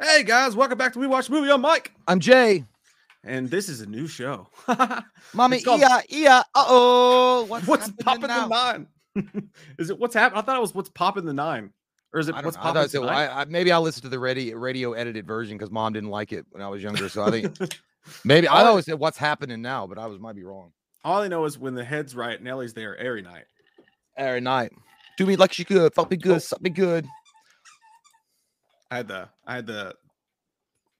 Hey guys, welcome back to We Watch Movie. I'm Mike, I'm Jay. and this is a new show. Mommy, called- yeah, yeah. Uh oh. What's, what's happening popping now? the nine? is it what's happening? I thought it was what's popping the nine, or is it I, what's know. Popping it said- tonight? I, I, maybe I'll listen to the radio radio edited version because mom didn't like it when I was younger. So I think maybe I always said what's happening now, but I was might be wrong. All I know is when the head's right, Nelly's there every night. Every night, do me like she good, fuck me good, Oh. suck me good. I had the I had the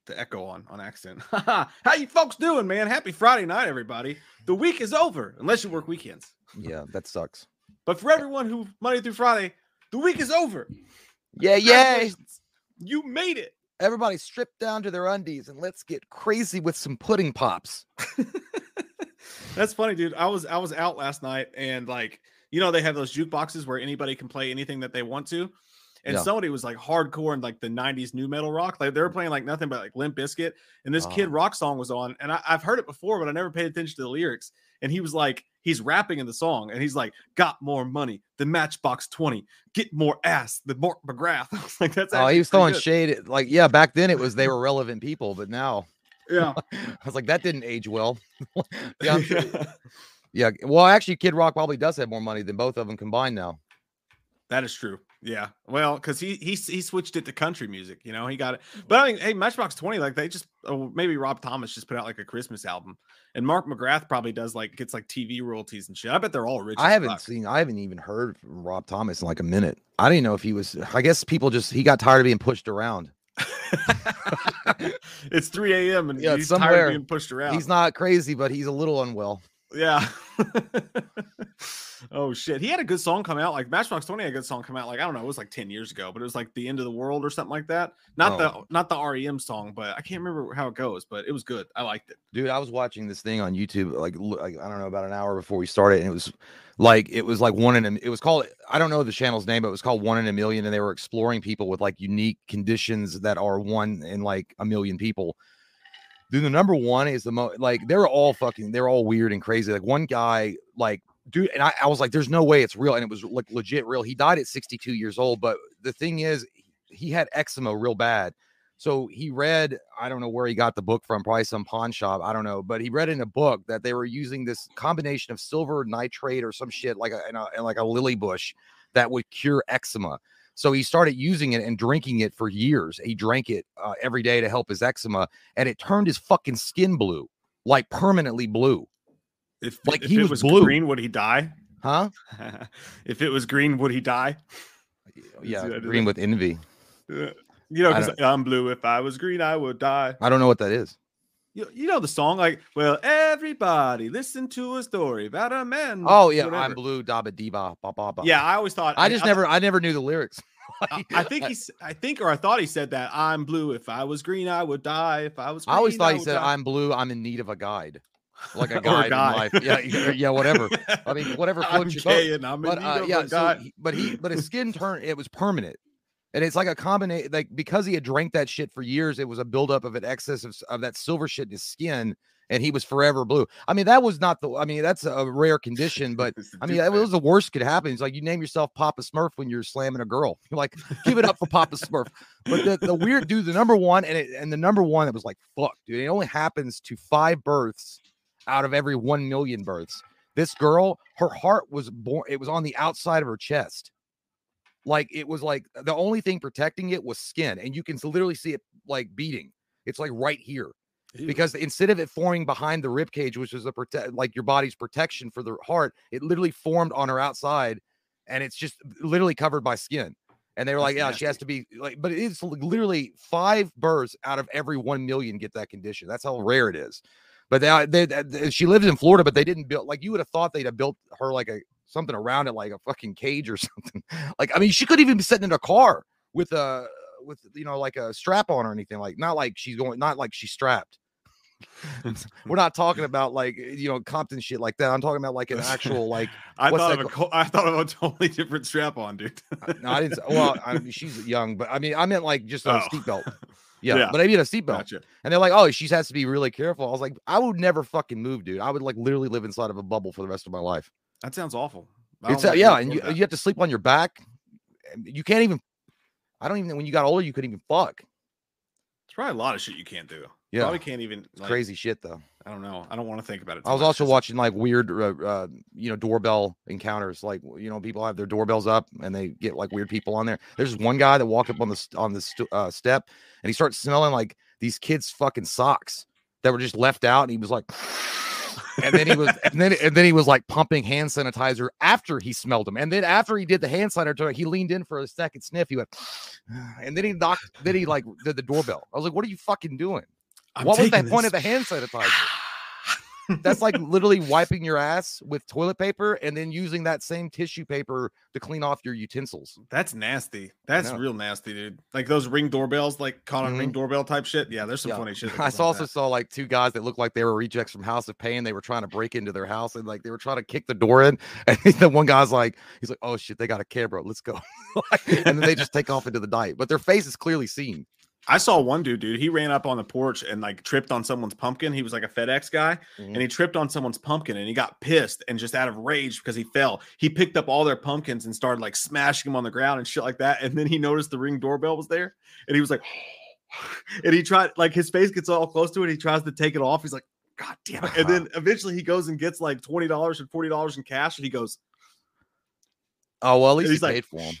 the echo on on accident. How you folks doing, man? Happy Friday night, everybody. The week is over, unless you work weekends. Yeah, that sucks. But for everyone who Monday through Friday, the week is over. Yeah, yeah. You made it. Everybody strip down to their undies and let's get crazy with some pudding pops. That's funny, dude. I was I was out last night and like you know they have those jukeboxes where anybody can play anything that they want to. And Yeah. somebody was like hardcore in like the 90s nu metal rock. Like they were playing like nothing but like Limp Bizkit. And this Kid Oh. Rock song was on. And I, I've heard it before, but I never paid attention to the lyrics. And he was like, he's rapping in the song and he's like, got more money than Matchbox 20, get more ass than Mark McGrath. I was like, that's Oh, he was throwing good. shade. Like, yeah, back then it was they were relevant people, but now Yeah. I was like, that didn't age well. yeah, sure- yeah. Well, actually, Kid Rock probably does have more money than both of them combined now. That is true. Yeah. Well, because he he he switched it to country music. You know, he got it. But mm-hmm. I mean, hey, Matchbox Twenty, like they just oh, maybe Rob Thomas just put out like a Christmas album, and Mark McGrath probably does like gets like TV royalties and shit. I bet they're all rich. I haven't fuck. seen, I haven't even heard from Rob Thomas in like a minute. I didn't know if he was. I guess people just he got tired of being pushed around. it's 3 a.m. and Yeah, he's tired somewhere. of being pushed around. He's not crazy, but he's a little unwell. Yeah. oh shit. He had a good song come out. Like Matchbox 20 had a good song come out. Like, I don't know, it was like 10 years ago, but it was like the end of the world or something like that. Not the Oh. not the REM song, but I can't remember how it goes, but it was good. I liked it. Dude, I was watching this thing on YouTube, like, like I don't know, about an hour before we started, and it was like it was like one in a. It was called I don't know the channel's name, but it was called One in a Million, and they were exploring people with like unique conditions that are one in like a million people. Dude, the number one is the most like they're all fucking they're all weird and crazy. Like one guy, like dude, and I, I was like, there's no way it's real, and it was like legit real. He died at 62 years old, but the thing is, he had eczema real bad. So he read, I don't know where he got the book from, probably some pawn shop, I don't know, but he read in a book that they were using this combination of silver nitrate or some shit like a, in a like a lily bush that would cure eczema. So he started using it and drinking it for years. He drank it uh, every day to help his eczema, and it turned his fucking skin blue, like permanently blue, If Like, if he it was blue. green, would he die? huh? if it was green, would he die? Yeah, green with envy. You know, because I'm blue. If I was green, I would die. I don't know what that is. You, you know the song, like, well, everybody listen to a story about a man. Oh yeah, I'm whatever. blue. Daba diba ba ba ba. Yeah, I always thought. I just never, I never knew the lyrics. I, I think he's. I think, or I thought he said that I'm blue. If I was green, I would die. If I was, I always thought he said, die." "I'm blue. I'm in need of a guide, like a guide in guy. life." Yeah, yeah, whatever. I mean, whatever floats your boat. I'm But uh, yeah, so he, but he, but his skin turned. It was permanent, and it's like a combination. Like because he had drank that shit for years, it was a buildup of an excess of, of that silver shit in his skin, and he was forever blue. I mean, that was not the. I mean, that's a rare condition, but I mean, that was the worst could happen. It's like you name yourself Papa Smurf when you're slamming a girl. You're like, give it up for Papa Smurf. But the, the weird dude, the number one, and it, and the number one that was like, fuck, dude. It only happens to five births out of every one million births. This girl, her heart was born. It was on the outside of her chest. Like it was like the only thing protecting it was skin, and you can literally see it like beating. It's like right here Ew. because instead of it forming behind the rib cage, which is a protect like your body's protection for the heart, it literally formed on her outside, and it's just literally covered by skin. And they were That's like, yeah, she has to be like, but it's literally five births out of every one million get that condition. That's how rare it is. But they, uh, they, they- she lives in Florida, but they didn't build like you would have thought they'd have built her like a something around it, like a fucking cage or something. Like, I mean, she couldn't even be sitting in a car with a with you know like a strap on or anything. Like, not like she's going, not like she's strapped. We're not talking about like you know Compton shit like that. I'm talking about like an actual like. I thought of a co- I thought of a totally different strap on, dude. Uh, no, I didn't. Well, I mean, she's young, but I mean, I meant like just a Oh. seatbelt. Yeah, Yeah. but I need a seatbelt. Gotcha. And they're like, oh, she has to be really careful. I was like, I would never fucking move, dude. I would like literally live inside of a bubble for the rest of my life. That sounds awful. It's like yeah, and you, that. you have to sleep on your back. You can't even. I don't even. When you got older, you couldn't even fuck. It's probably a lot of shit you can't do. Yeah. Probably can't even. It's like, crazy shit though. I don't know. I don't want to think about it. I was much also watching like weird, uh, uh, you know, doorbell encounters. Like, you know, people have their doorbells up and they get like weird people on there. There's one guy that walked up on the on the st- uh, step and he starts smelling like these kids' fucking socks that were just left out, and he was like, and then he was, and then and then he was like pumping hand sanitizer after he smelled them, and then after he did the hand sanitizer, he leaned in for a second sniff. He went, and then he knocked, then he like did the doorbell. I was like, what are you fucking doing? I'm what was the taking point of this. the hand sanitizer? That's like literally wiping your ass with toilet paper and then using that same tissue paper to clean off your utensils. That's nasty. That's real nasty, dude. Like those ring doorbells, like caught on ring mm-hmm. doorbell type shit. Yeah, there's some Yeah. funny shit. I goes on with also that. saw like two guys that looked like they were rejects from House of Pain. They were trying to break into their house and like they were trying to kick the door in. And the one guy's like, he's like, oh shit, they got a camera. Let's go. and then they just take off into the night, but their face is clearly seen. I saw one dude, dude. He ran up on the porch and like tripped on someone's pumpkin. He was like a FedEx guy, Mhm. and he tripped on someone's pumpkin, and he got pissed and just out of rage because he fell. He picked up all their pumpkins and started like smashing them on the ground and shit like that. And then he noticed the ring doorbell was there, and he was like, and he tried like his face gets all close to it. He tries to take it off. He's like, God damn it! And then eventually he goes and gets like twenty dollars and forty dollars in cash, and he goes, Oh well, at least He's he like, paid for them.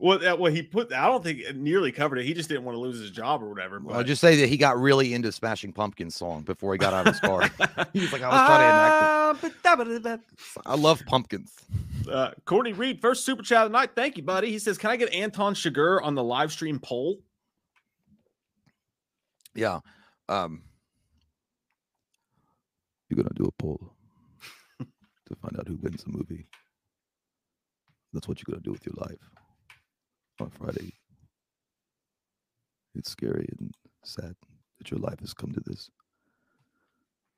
Well, that, well, he put. I don't think it nearly covered it. He just didn't want to lose his job or whatever. I'll just say that he got really into Smashing Pumpkins song before he got out of his car. he was like, I was trying to enact it. I love pumpkins. Uh, Courtney Reed, first super chat of the night. Thank you, buddy. He says, "Can I get Anton Chigurh on the live stream poll?" Yeah. Um You're gonna do a poll to find out who wins the movie. That's what you're gonna do with your life on Friday. It's scary and sad that your life has come to this.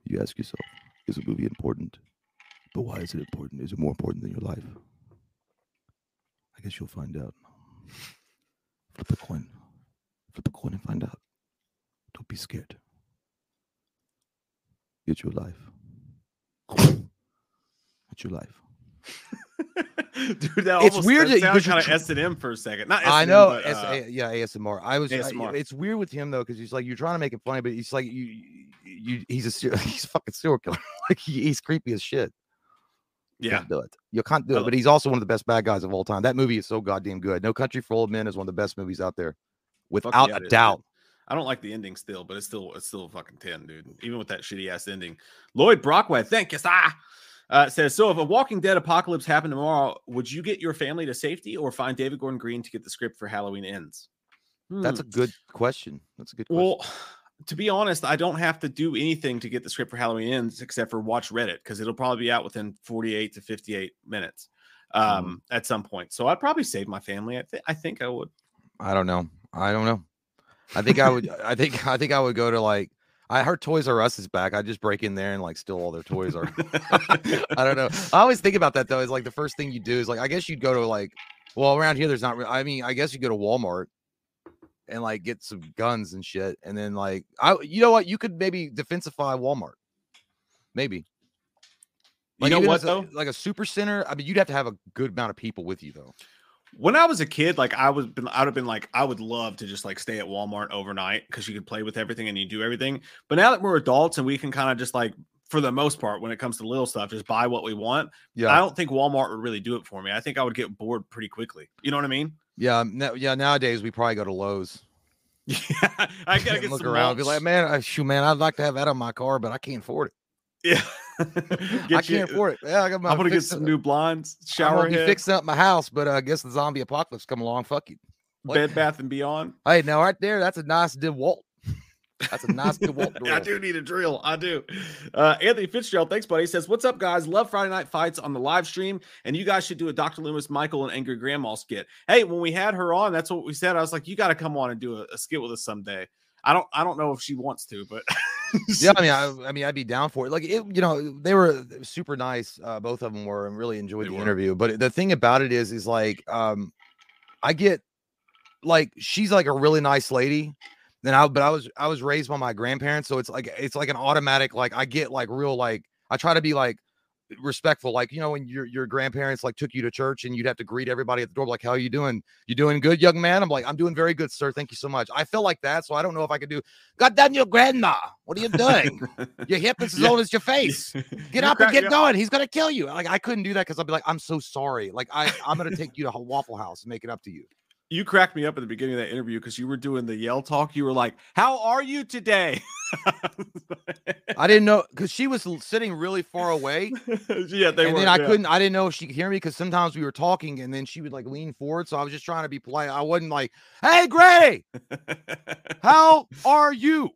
You ask yourself, is a movie important? But why is it important? Is it more important than your life? I guess you'll find out. Flip a coin. Flip a coin and find out. Don't be scared. Get your life. What's your life? Dude, that It's almost, weird that sounds kind of tr- S and M for a second. Not I S&M, know. but, S- uh, A- yeah, ASMR. I was. I- it's weird with him though, because he's like you're trying to make it funny, but he's like you. You. He's a he's a fucking serial killer. like he, he's creepy as shit. You yeah. can't do it. You can't do it. But he's also one of the best bad guys of all time. That movie is so goddamn good. No Country for Old Men is one of the best movies out there, without yeah, a doubt. I don't like the ending still, but it's still it's still a fucking ten, dude. Even with that shitty ass ending. Lloyd Brockway, thank you, sir. Uh, says so. If a Walking Dead apocalypse happened tomorrow, would you get your family to safety or find David Gordon Green to get the script for Halloween Ends? That's Hmm. a good question. That's a good question. Well, to be honest, I don't have to do anything to get the script for Halloween ends except for watch Reddit because it'll probably be out within 48 to 58 minutes um, at some point. So I'd probably save my family. I, th- I think I would. I don't know. I don't know. I think I would. I think. I think I would go to like. I heard Toys R Us is back. I just break in there and like steal all their toys. Or I don't know. I always think about that though. Is like the first thing you do is like I guess you'd go to like. Well, around here there's not. re- I mean, I guess you go to Walmart and like get some guns and shit, and then like I. You know what? You could maybe defensify Walmart. Maybe. You know what, a- though? Like a super center. I mean, you'd have to have a good amount of people with you though. When I was a kid, like I was been, I'd have been like, I would love to just like stay at Walmart overnight because you could play with everything and you do everything. But now that we're adults and we can kind of just like, for the most part, when it comes to little stuff, just buy what we want. Yeah. I don't think Walmart would really do it for me. I think I would get bored pretty quickly. You know what I mean? Yeah. Um, no, yeah. Nowadays we probably go to Lowe's. Yeah, I gotta get look some around, and be like, man, I, shoot, man, I'd like to have that on my car, but I can't afford it. Yeah. I Get you- can't afford it. Yeah, I got my. I'm gonna get some new blinds, I'm shower head, fixing up my house, but uh, I guess the zombie apocalypse come along. Fuck you. what? Bed Bath and Beyond. Hey, now right there, that's a nice DeWalt. That's a nice DeWalt drill. I do need a drill. I do. Uh, Anthony Fitzgerald, thanks, buddy. He says, What's up, guys? Love Friday Night Fights on the live stream. And you guys should do a Dr. Loomis, Michael, and Angry Grandma skit. Hey, when we had her on, that's what we said. I was like, You got to come on and do a, a skit with us someday. I don't I don't know if she wants to, but yeah, I mean, I, I mean, I'd be down for it. Like, it, you know, they were super nice. Uh, both of them were, and really enjoyed They the were. interview. But the thing about it is, is like, um, I get like she's like a really nice lady. Then I, but I was I was raised by my grandparents, so it's like it's like an automatic like I get like real like I try to be like respectful. Like, you know, when your your grandparents like took you to church and you'd have to greet everybody at the door, like, how are you doing? You doing good, young man? I'm like, I'm doing very good, sir. Thank you so much. I feel like that. So I don't know if I could do God damn your grandma. What are you doing? your hip is as Yeah. old as your face. Get up and get going. He's gonna kill you. Like I couldn't do that because I'd be like, I'm so sorry. Like I, I'm gonna take you to Waffle House and make it up to you. You cracked me up at the beginning of that interview because you were doing the yell talk. You were like, "How are you today?" I didn't know because she was sitting really far away, yeah, they and were. then I yeah. couldn't. I didn't know if she could hear me because sometimes we were talking, and then she would like lean forward. So I was just trying to be polite. I wasn't like, "Hey, Gray, how are you?"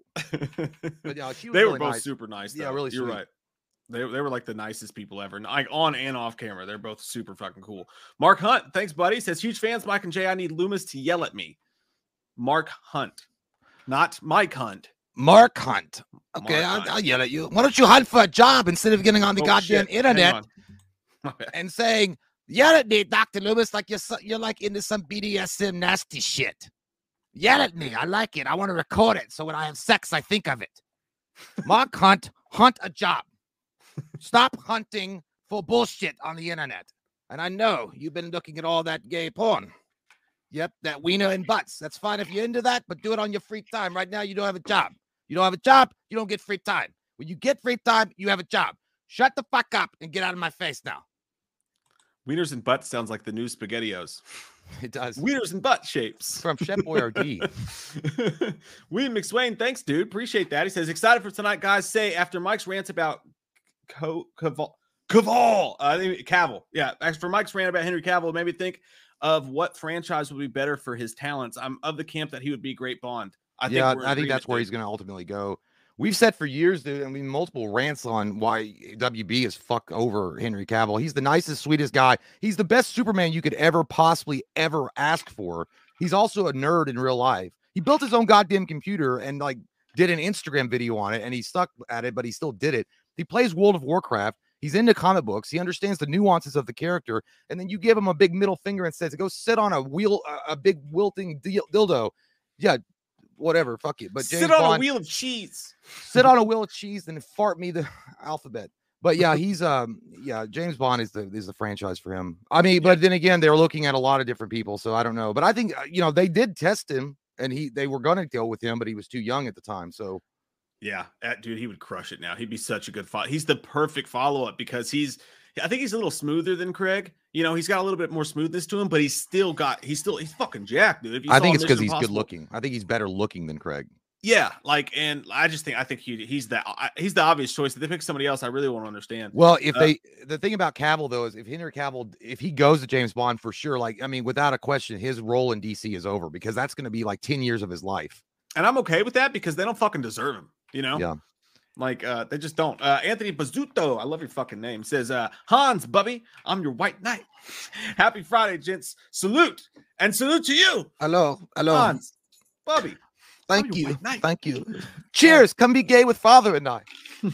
But yeah, she was they really were both nice. super nice. Yeah, really You're sweet. right. They, they were like the nicest people ever. And, Like on and off camera, they're both super fucking cool. Mark Hunt, thanks, buddy. Says huge fans, Mike and Jay. I need Loomis to yell at me. Mark Hunt, not Mike Hunt. Mark Hunt. Okay, Mark I'll, Hunt. I'll yell at you. Why don't you hunt for a job instead of getting on the Oh, goddamn shit. Internet on. My bad. and saying, "Yell at me, Doctor Loomis, like you're so, you're like into some BDSM nasty shit." Yell at me. I like it. I want to record it so when I have sex, I think of it. Mark Hunt, hunt a job. Stop hunting for bullshit on the internet. And I know you've been looking at all that gay porn. Yep, that wiener and butts. That's fine if you're into that, but do it on your free time. Right now, you don't have a job. You don't have a job, you don't get free time. When you get free time, you have a job. Shut the fuck up and get out of my face now. Wieners and butt sounds like the new SpaghettiOs. It does. Wieners and butt shapes. From Chef Boyardee. William McSwain, thanks, dude. Appreciate that. He says, excited for tonight, guys. Say after Mike's rants about Co- Caval, Caval, uh, I think Cavill. Yeah, as for Mike's rant about Henry Cavill, it made me think of what franchise would be better for his talents. I'm of the camp that he would be great Bond. I yeah, think I think that's where he's going to ultimately go. We've said for years, dude. I mean, multiple rants on why WB is fuck over Henry Cavill. He's the nicest, sweetest guy. He's the best Superman you could ever possibly ever ask for. He's also a nerd in real life. He built his own goddamn computer and like did an Instagram video on it, and he stuck at it, but he still did it. He plays World of Warcraft. He's into comic books. He understands the nuances of the character, and then you give him a big middle finger and says, "Go sit on a wheel, a, big wilting dil- dildo." Yeah, whatever. Fuck it. But James sit on Bond, a wheel of cheese. sit on a wheel of cheese and fart me the alphabet. But yeah, he's um yeah, James Bond is the is the franchise for him. I mean, but then again, they're looking at a lot of different people, so I don't know. But I think uh, you know they did test him, and he they were going to go with him, but he was too young at the time. So Yeah, that dude, he would crush it now. He'd be such a good follow. He's the perfect follow up because he's. I think he's a little smoother than Craig. You know, he's got a little bit more smoothness to him, but he's still got. He's still. He's fucking jacked, dude. If you I think it's because he's good looking. I think he's better looking than Craig. Yeah, like, and I just think I think he he's the he's the obvious choice. If they pick somebody else, I really want to understand. Well, if Uh, they the thing about Cavill though is if Henry Cavill if he goes to James Bond for sure, like I mean, without a question, his role in DC is over because that's going to be like ten years of his life. And I'm okay with that because they don't fucking deserve him. You know. Yeah. Like uh, they just don't. Uh, Anthony Bazzuto, I love your fucking name. Says uh, Hans, Bubby, I'm your white knight. Happy Friday, gents. Salute and salute to you, Hello, hello. Hans, Bubby. Thank you, thank you. Cheers. Come be gay with father and I.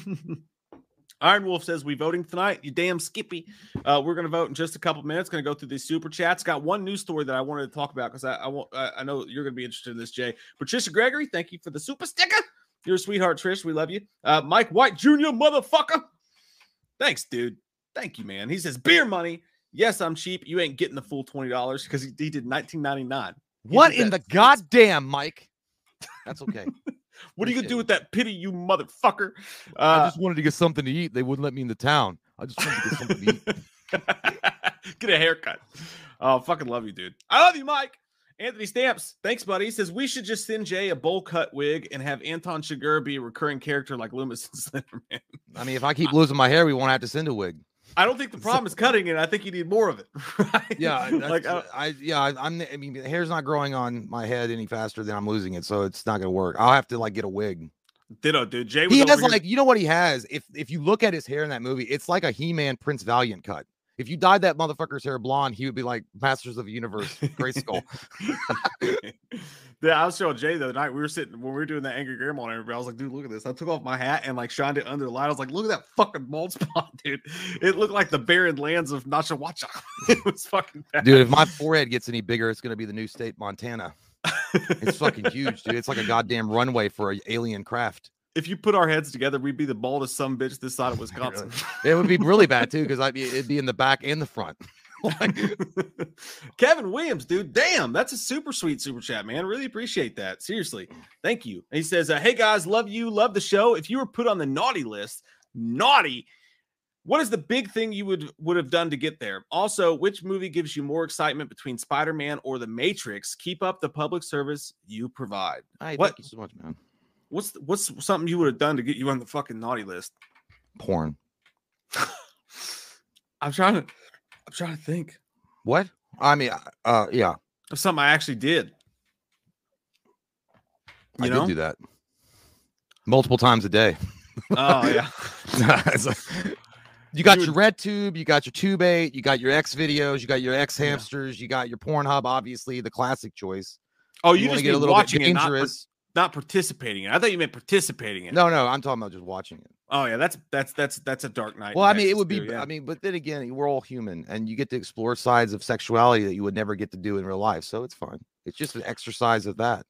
Iron Wolf says we voting tonight. You damn Skippy. Uh, we're gonna vote in just a couple minutes. Gonna go through these super chats. Got one news story that I wanted to talk about because I I, want, I I know you're gonna be interested in this, Jay. Patricia Gregory, thank you for the super sticker. You're a sweetheart, Trish. We love you. Uh, Mike White Jr. Motherfucker. Thanks, dude. Thank you, man. He says beer money. Yes, I'm cheap. You ain't getting the full twenty dollars because he, he did 19.99. He What did in the goddamn, Mike? That's okay. What are you gonna do with that pity, you motherfucker? I Uh, just wanted to get something to eat. They wouldn't let me in the town. I just wanted to get something to eat. Get a haircut. Oh, fucking love you, dude. I love you, Mike. Anthony Stamps, thanks, buddy. He says we should just send Jay a bowl cut wig and have Anton Chigurh be a recurring character like Loomis and Slenderman. I mean, if I keep losing my hair, we won't have to send a wig. I don't think the problem is cutting it. I think you need more of it. Right? Yeah, like I, I, yeah, I, I'm. I mean, the hair's not growing on my head any faster than I'm losing it, so it's not gonna work. I'll have to like get a wig. ditto, dude. Jay was He has here- like, you know what he has? If if you look at his hair in that movie, it's like a He-Man Prince Valiant cut. If you dyed that motherfucker's hair blonde, he would be like Masters of the Universe, Grayskull. yeah, I was showing Jay the other night. We were sitting when we were doing the angry grandma and everybody. I was like, dude, look at this. I took off my hat and like shined it under the light. I was like, look at that fucking bald spot, dude. It looked like the barren lands of Nachawacha. it was fucking bad. Dude, if my forehead gets any bigger, it's gonna be the new state Montana. It's fucking huge, dude. It's like a goddamn runway for an alien craft. If you put our heads together, we'd be the baldest some bitch this side of Wisconsin. It would be really bad too, because I'd be it'd be in the back and the front. Like, Kevin Williams, dude, damn, that's a super sweet super chat, man. Really appreciate that. Seriously, thank you. And he says, uh, "Hey guys, love you, love the show. If you were put on the naughty list, naughty." What is the big thing you would would have done to get there? Also, which movie gives you more excitement between Spider-Man or The Matrix? Keep up the public service you provide. Hey, What? thank you so much, man. What's what's something you would have done to get you on the fucking naughty list? Porn. I'm trying to I'm trying to think What? I mean, uh, yeah, of something I actually did. I know? did do that multiple times a day. Oh yeah. You got You your RedTube, you got your Tube8, you got your XVideos, you got your X Yeah. hamsters, you got your Pornhub, obviously the classic choice. Oh, you, wanna just get a little watching bit dangerous. Not participating in. I thought you meant participating in it. No, no, I'm talking about just watching it. Oh yeah, that's that's that's that's a dark night. Well, I mean, it would be. yeah. I mean, but then again, we're all human, and you get to explore sides of sexuality that you would never get to do in real life. So it's fun. It's just an exercise of that.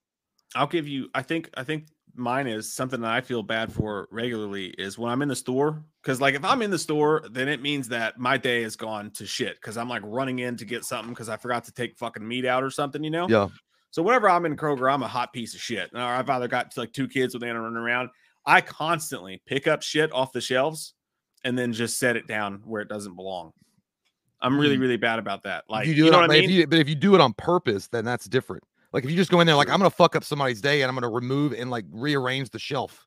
I'll give you. I think. I think mine is something that I feel bad for regularly is when I'm in the store. Because like if I'm in the store, then it means that my day has gone to shit. Because I'm like running in to get something because I forgot to take fucking meat out or something. You know. Yeah. So whenever I'm in Kroger, I'm a hot piece of shit. Or I've either got like two kids with Anna running around. I constantly pick up shit off the shelves and then just set it down where it doesn't belong. I'm really, Mm. really bad about that. Like, you you, do it know on, what I but mean? If you, but if you do it on purpose, then that's different. Like if you just go in there, like I'm gonna fuck up somebody's day, and I'm gonna remove and like rearrange the shelf.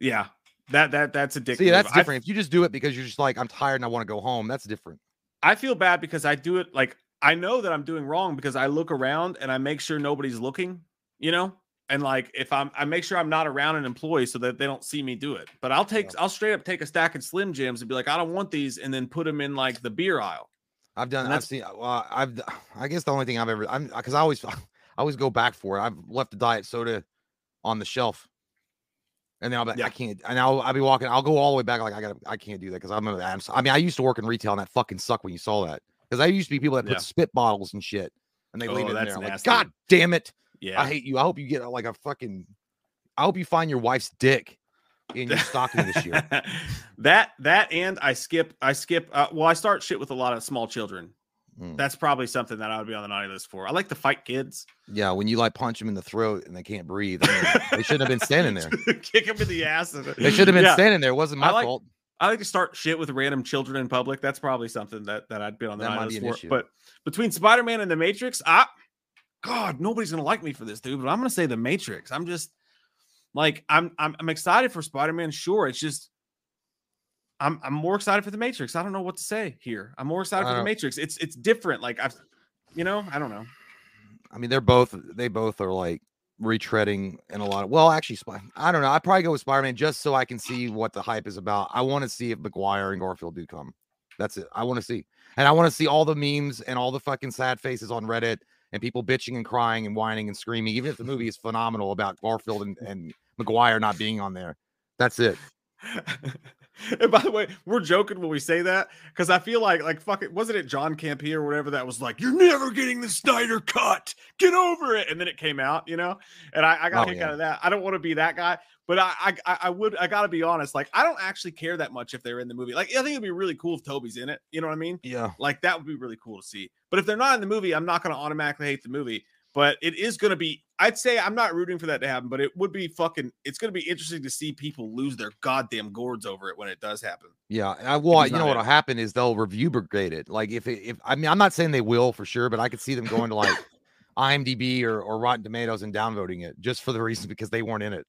yeah, that that that's addictive. See, that's I- different. if you just do it because you're just like I'm tired and I want to go home, that's different. I feel bad because I do it like I know that I'm doing wrong because I look around and I make sure nobody's looking, you know? And like if I'm I make sure I'm not around an employee so that they don't see me do it. But I'll take I'll straight up take a stack of Slim Jims and be like, I don't want these, and then put them in like the beer aisle. I've done. I've seen. Well, I've. I guess the only thing I've ever. I'm because I always. I always go back for it. I've left the diet soda on the shelf, and then I'll be. Yeah. I can't. And I'll. I'll be walking. I'll go all the way back. Like I got. to I can't do that because I'm. A, I'm. s- I mean, I used to work in retail, and that fucking sucked when you saw that. Because I used to be people that put Yeah. spit bottles and shit, and they leave Oh, it in there. I'm like. God damn it! Yeah. I hate you. I hope you get like a fucking. I hope you find your wife's dick in your stocking this year. that that and I skip I skip uh, well I start shit with a lot of small children. Mm. That's probably something that I would be on the naughty list for. I like to fight kids. Yeah, when you like punch them in the throat and they can't breathe, I mean, they shouldn't have been standing there. Kick them in the ass. They should have been Yeah. standing there. It wasn't my like- fault. I like to start shit with random children in public. That's probably something that that I'd be on the That might be list an for. issue. But between Spider Man and the Matrix, I God, nobody's gonna like me for this, dude. But I'm gonna say the Matrix. I'm just like I'm I'm, I'm excited for Spider Man. Sure, it's just I'm I'm more excited for the Matrix. I don't know what to say here. I'm more excited for the Matrix. It's it's different. Like I've you know I don't know. I mean, they're both they both are like retreading in a lot of well, actually, I don't know. I'd probably go with Spider Man just so I can see what the hype is about. I want to see if Maguire and Garfield do come. That's it. I want to see, and I want to see all the memes and all the fucking sad faces on Reddit and people bitching and crying and whining and screaming, even if the movie is phenomenal about Garfield and, and Maguire not being on there. That's it. and by the way, we're joking when we say that because I feel like like fuck it, wasn't it John Campea or whatever that was like, you're never getting the Snyder cut. Get over it. And then it came out, you know? And I, I got Oh, a kick yeah. out of that. I don't want to be that guy, but I, I I- I would I gotta be honest. Like, I don't actually care that much if they're in the movie. Like, I think it'd be really cool if Tobey's in it. You know what I mean? Yeah. Like that would be really cool to see. But if they're not in the movie, I'm not gonna automatically hate the movie. But it is gonna be, I'd say I'm not rooting for that to happen, but it would be fucking it's gonna be interesting to see people lose their goddamn gourds over it when it does happen. Yeah, I, well, he's you know what'll happen is they'll review brigade it. Like if it, if I mean, I'm not saying they will for sure, but I could see them going to like IMDb or, or Rotten Tomatoes and downvoting it just for the reason because they weren't in it.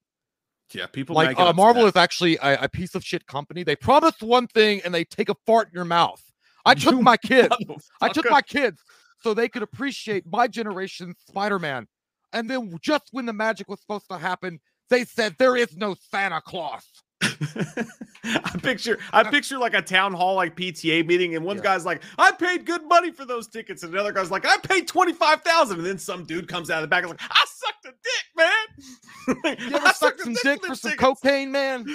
Yeah, people like uh. Marvel is actually a, a piece of shit company. They promise one thing and they take a fart in your mouth. I took my kids. I took my kids so they could appreciate my generation's Spider-Man. And then just when the magic was supposed to happen, they said there is no Santa Claus. I picture I picture like a town hall like PTA meeting, and one Yeah. guy's like, I paid good money for those tickets, and another guy's like, I paid 25,000. And then some dude comes out of the back and like, I sucked a dick, man. You ever suck some dick for some cocaine, man?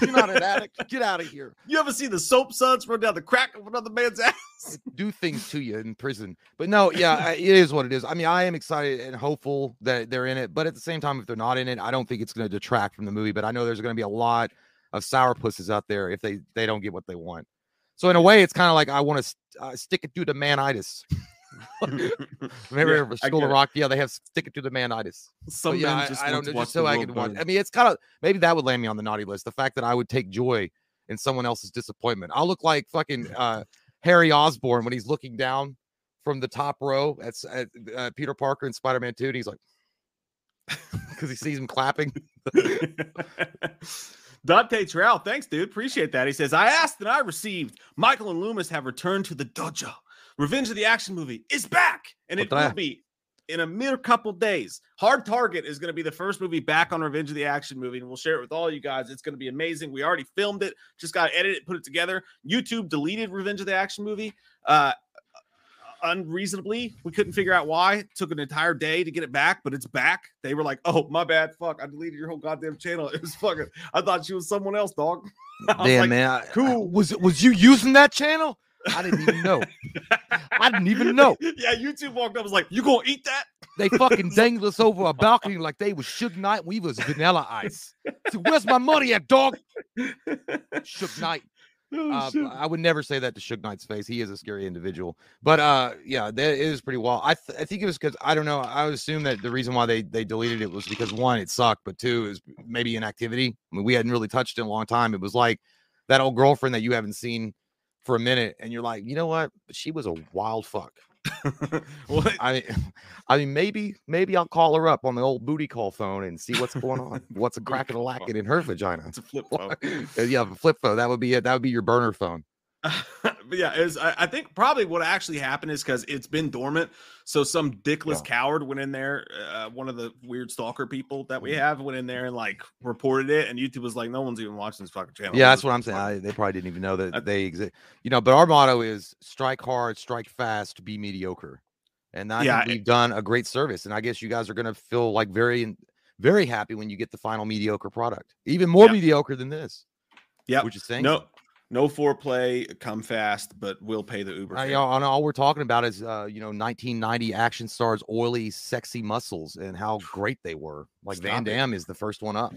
You're not an addict. Get out of here. You ever see the soap suds run down the crack of another man's ass? Do things to you in prison. But no, yeah, it is what it is. I mean, I am excited and hopeful that they're in it. But at the same time, if they're not in it, I don't think it's going to detract from the movie. But I know there's going to be a lot of sourpusses out there if they they don't get what they want. So in a way, it's kind of like I want to uh, stick it to the manitis. Remember Yeah, School of. Rock? Yeah, they have stick it to the manitis. Some But yeah, men I, just I don't know, just so I could watch. I mean, it's kind of maybe that would land me on the naughty list. The fact that I would take joy in someone else's disappointment. I'll look like fucking uh, Harry Osborn when he's looking down from the top row at, at uh, Peter Parker in Spider Man Two, and he's like, because he sees him clapping. Dante Terrell, thanks, dude. Appreciate that. He says, I asked and I received. Michael and Loomis have returned to the dojo. Revenge of the Action movie is back, and it will be in a mere couple days. Hard Target is going to be the first movie back on Revenge of the Action movie, and we'll share it with all you guys. It's going to be amazing. We already filmed it, just got to edit it, put it together. YouTube deleted Revenge of the Action movie. Uh, unreasonably. We couldn't figure out why. It took an entire day to get it back, but it's back. They were like, "Oh, my bad. Fuck, I deleted your whole goddamn channel. It was fucking. I thought she was someone else, dog." Damn like, man, I- I- cool. was it was you using that channel? I didn't even know. I didn't even know. yeah, YouTube walked up, was like, "You gonna eat that?" They fucking dangled us over a balcony like they was Suge Knight. We was Vanilla Ice. So where's my money at, dog? Suge Knight. Oh, Uh. I would never say that to Suge Knight's face. He is a scary individual. But uh, yeah, that is pretty wild. I th- I think it was because I don't know. I would assume that the reason why they they deleted it was because one, it sucked, but two is maybe inactivity. I mean, we hadn't really touched in a long time. It was like that old girlfriend that you haven't seen for a minute, and you're like, you know what? She was a wild fuck. What? I I mean, maybe maybe I'll call her up on the old booty call phone and see what's going on. What's a crack cracking a lacking in her vagina? It's a flip phone. Uh, yeah, a flip phone. That would be it. That would be your burner phone. but yeah, is I, I think probably what actually happened is because it's been dormant. So some dickless Yeah. coward went in there. Uh, one of the weird stalker people that Mm-hmm. we have went in there and like reported it, and YouTube was like, "No one's even watching this fucking channel." Yeah, that's what I'm saying. I, they probably didn't even know that I- they exist. You know, but our motto is strike hard, strike fast, be mediocre. And I Yeah, we've done a great service. And I guess you guys are going to feel like very, very happy when you get the final mediocre product, even more Yeah. mediocre than this. Yep. Which is saying no, no foreplay, come fast, but we'll pay the Uber. Uh, fare. you know, and all we're talking about is, uh, you know, 1990 action stars' oily, sexy muscles and how great they were. Like Van Stop it. Damme is the first one up.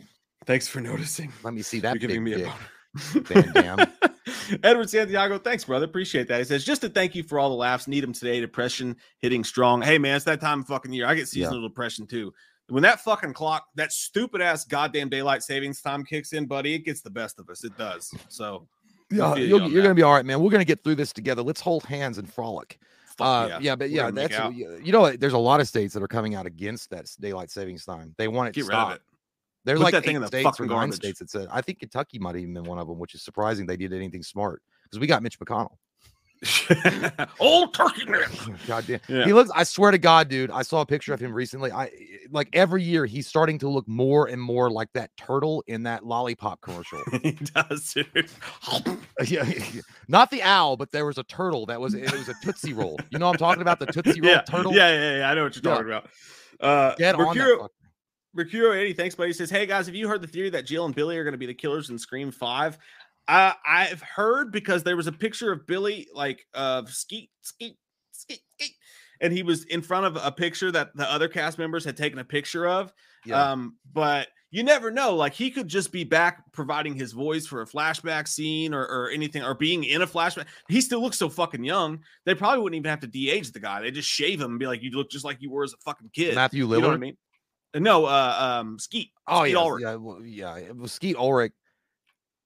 Thanks for noticing. Let me see that You're giving me a dick. Van Damme. Edward Santiago, thanks, brother. Appreciate that. He says, just to thank you for all the laughs. Need them today. Depression hitting strong. Hey, man, it's that time of fucking year. I get Yeah. seasonal depression too. When that fucking clock, that stupid ass goddamn daylight savings time kicks in, buddy, it gets the best of us. It does. So, Yeah, you you're gonna be all right, man. We're gonna get through this together. Let's hold hands and frolic. Uh, yeah. yeah. but yeah, that's you know, what, there's a lot of states that are coming out against that daylight savings time. They want it Get to rid of it. There's Put like that thing in the states fucking garbage. states that said. I think Kentucky might have even been one of them, which is surprising they did anything smart because we got Mitch McConnell. Old turkey man. God damn, Yeah. he looks. I swear to God, dude, I saw a picture of him recently. I like every year he's starting to look more and more like that turtle in that lollipop commercial. he does, dude. yeah, not the owl, but there was a turtle that was it was a tootsie roll. You know what I'm talking about? The tootsie roll yeah, turtle. Yeah, yeah, yeah. I know what you're Yeah. talking about. Uh, Get on that. Mercurio, fucker. Mercurio 80, thanks, buddy. Says, Hey guys, have you heard the theory that Jill and Billy are going to be the killers in Scream 5? Uh, I've heard because there was a picture of Billy, like of skeet, skeet, skeet, skeet, and he was in front of a picture that the other cast members had taken a picture of. Yeah. Um, but you never know. Like he could just be back providing his voice for a flashback scene or, or anything, or being in a flashback. He still looks so fucking young. They probably wouldn't even have to de-age the guy. They just shave him and be like, "You look just like you were as a fucking kid." Matthew Lillard. You know what I mean? Uh, No, uh, um, Skeet. Oh Skeet yeah, Ulrich. yeah, well, yeah. It was Skeet Ulrich.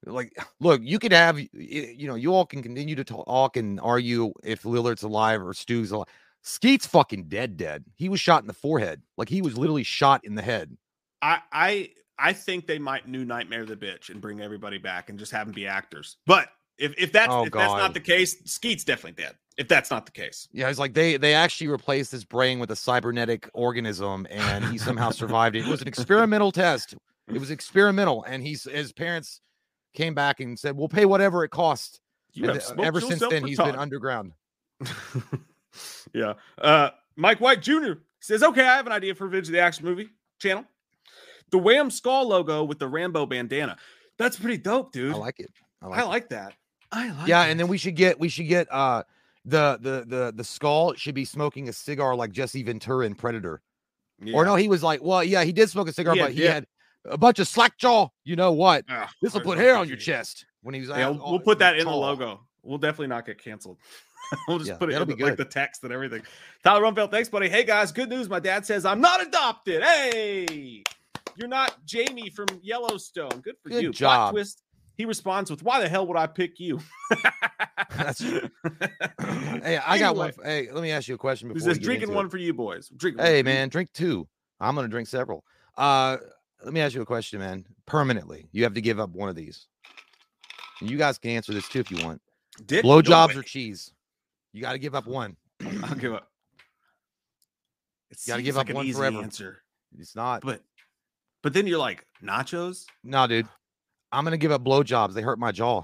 Like, look, you could have, you know, you all can continue to talk and argue if Lillard's alive or Stu's alive. Skeet's fucking dead, dead. He was shot in the forehead. Like he was literally shot in the head. I, I, I think they might new Nightmare the Bitch and bring everybody back and just have them be actors. But if if that's Oh, if that's not the case, Skeet's definitely dead. If that's not the case, Yeah, it's like they they actually replaced his brain with a cybernetic organism, and he somehow survived it. It was an experimental test. It was experimental, and he's his parents came back and said, "We'll pay whatever it costs." you have th- ever since then, he's been underground. yeah. Uh, Mike White Jr. says, "Okay, I have an idea for Revenge of the Action movie channel. the Wham Skull logo with the Rambo bandana. That's pretty dope, dude. I like it. I like, I like that. I like yeah, and then we should get we should get uh the the the the skull should be smoking a cigar like Jesse Ventura in Predator. Or no, he was like, well, yeah, he did smoke a cigar, had but he dip. had a bunch of slack jaw. You know what? Ah, This will put hair on your chest when he was. Yeah, out- we'll, put that in the logo. We'll definitely not get canceled. we'll just Yeah, put it in the, like the text and everything. Tyler Rumfeld, thanks, buddy. Hey guys, good news. My dad says I'm not adopted. Hey, you're not Jamie from Yellowstone. Good for Good you. Plot job. twist. He responds with, "Why the hell would I pick you?" That's- Hey, I got one. Anyway, f- Hey, let me ask you a question He before. says, "Drinking one it. for you boys. One Hey, you." man, drink two. I'm gonna drink several. Uh, let me ask you a question, man. Permanently, you have to give up one of these. And you guys can answer this too if you want. No Blowjobs or cheese? You got to give up one. I'll give up. It Gotta give like up one forever. answer, It's not. but but then you're like nachos. No, dude. I'm gonna give up blowjobs. They hurt my jaw.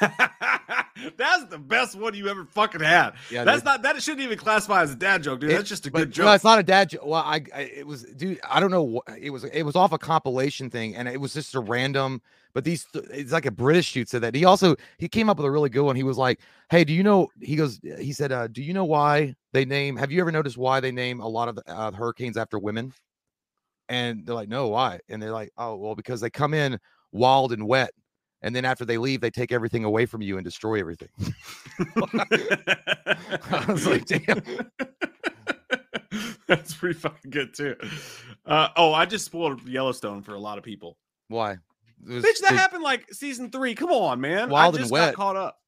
That's the best one you ever fucking had. Yeah, That's dude. not that shouldn't even classify as a dad joke, dude. It- That's just a good no, joke. it's not a dad joke. Well, I, I it was, dude. I don't know. what It was. It was off a compilation thing, and it was just a random. But these, it's like a British dude said that. He also he came up with a really good one. He was like, "Hey, do you know?" He goes, he said, uh, "Do you know why they name? Have you ever noticed why they name a lot of uh, hurricanes after women?" And they're like, "No, why?" And they're like, "Oh, well, because they come in wild and wet." And then after they leave, they take everything away from you and destroy everything. I was like, damn. That's pretty fucking good too. Uh, oh, I just spoiled Yellowstone for a lot of people. Why? Was- Bitch, that did, happened like season three. Come on, man. Wild I and Wet. got caught up.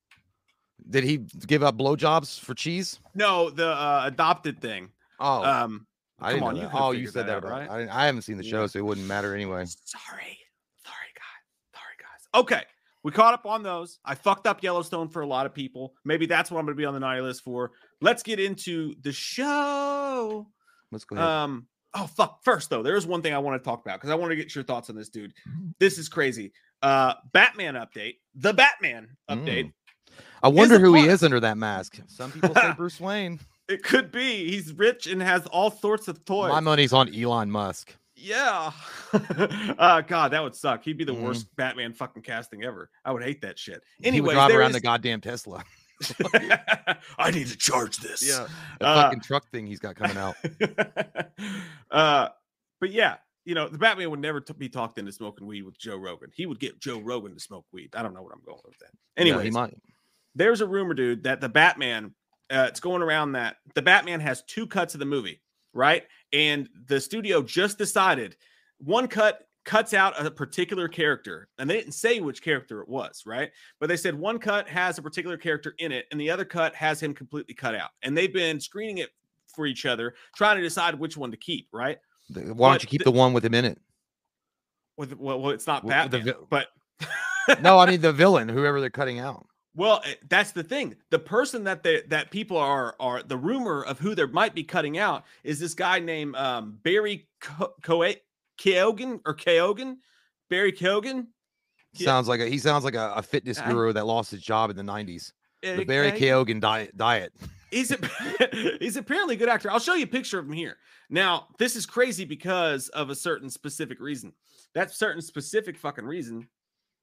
did he give up blowjobs for cheese? No, the uh, adopted thing. Oh, Um, I come on, know you Oh, you said that out, right? I, didn't, I haven't seen the show, Yeah. so it wouldn't matter anyway. Sorry. Sorry, guys. Sorry, guys. Okay. We caught up on those. I fucked up Yellowstone for a lot of people. Maybe that's what I'm going to be on the naughty list for. Let's get into the show. Let's go ahead. Um, oh fuck. First though, there is one thing I want to talk about because I want to get your thoughts on this dude. This is crazy. Uh Batman update. The Batman update. I wonder who he is under that mask. Some people say Bruce Wayne. It could be. He's rich and has all sorts of toys. My money's on Elon Musk. Yeah. uh God, that would suck. He'd be the Mhm. worst Batman fucking casting ever. I would hate that shit. Anyway, drive around is- the goddamn Tesla. I need to charge this. The Uh, fucking truck thing he's got coming out. uh, but yeah, you know, the Batman would never t- be talked into smoking weed with Joe Rogan. He would get Joe Rogan to smoke weed. I don't know what I'm going with that. Yeah, Anyway, he might. there's a rumor, dude, that the Batman, uh, it's going around that the Batman has two cuts of the movie, right? And the studio just decided one cut cuts out a particular character, and they didn't say which character it was, right? But they said one cut has a particular character in it, and the other cut has him completely cut out. And they've been screening it for each other, trying to decide which one to keep, right? Why but don't you keep the- the one with him in it? With well, well it's not the Batman, vi- but No, I mean the villain, whoever they're cutting out. Well, eh, that's the thing. The person that they that people are are the rumor of who they might be cutting out is this guy named um, Barry Co- Co- Keoghan or Keoghan, Barry Keoghan. Sounds like a he sounds like a, a fitness I- guru that lost his job in the 90s. The Eh, Barry eh, Keoghan diet diet. He's a, he's apparently a good actor. I'll show you a picture of him here. Now, this is crazy because of a certain specific reason. That certain specific fucking reason.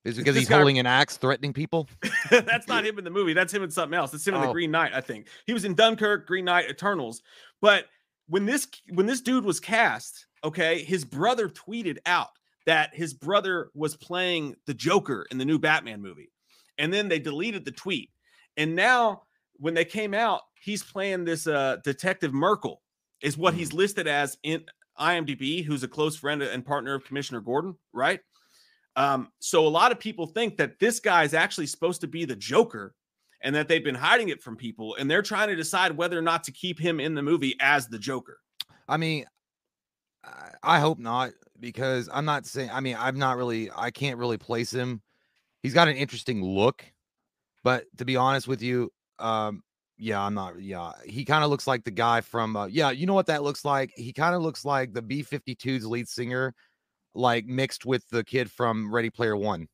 Is it because he's guy- holding an axe threatening people? that's not him in the movie. That's him in something else. It's him in the Oh. Green Knight, I think. He was in Dunkirk, Green Knight, Eternals. But when this when this dude was cast, okay, his brother tweeted out that his brother was playing the Joker in the new Batman movie. And then they deleted the tweet. And now when they came out, he's playing this uh Detective Merkel, is what he's listed as in IMDb, who's a close friend and partner of Commissioner Gordon, right? Um, so a lot of people think that this guy is actually supposed to be the Joker and that they've been hiding it from people and they're trying to decide whether or not to keep him in the movie as the Joker. I mean, I, hope not because I'm not saying. I mean, I'm not really. I can't really place him. He's got an interesting look, but to be honest with you, um, yeah, I'm not. Yeah, he kind of looks like the guy from. Uh, yeah, you know what that looks like? He kind of looks like the B-52's lead singer, like mixed with the kid from Ready Player One.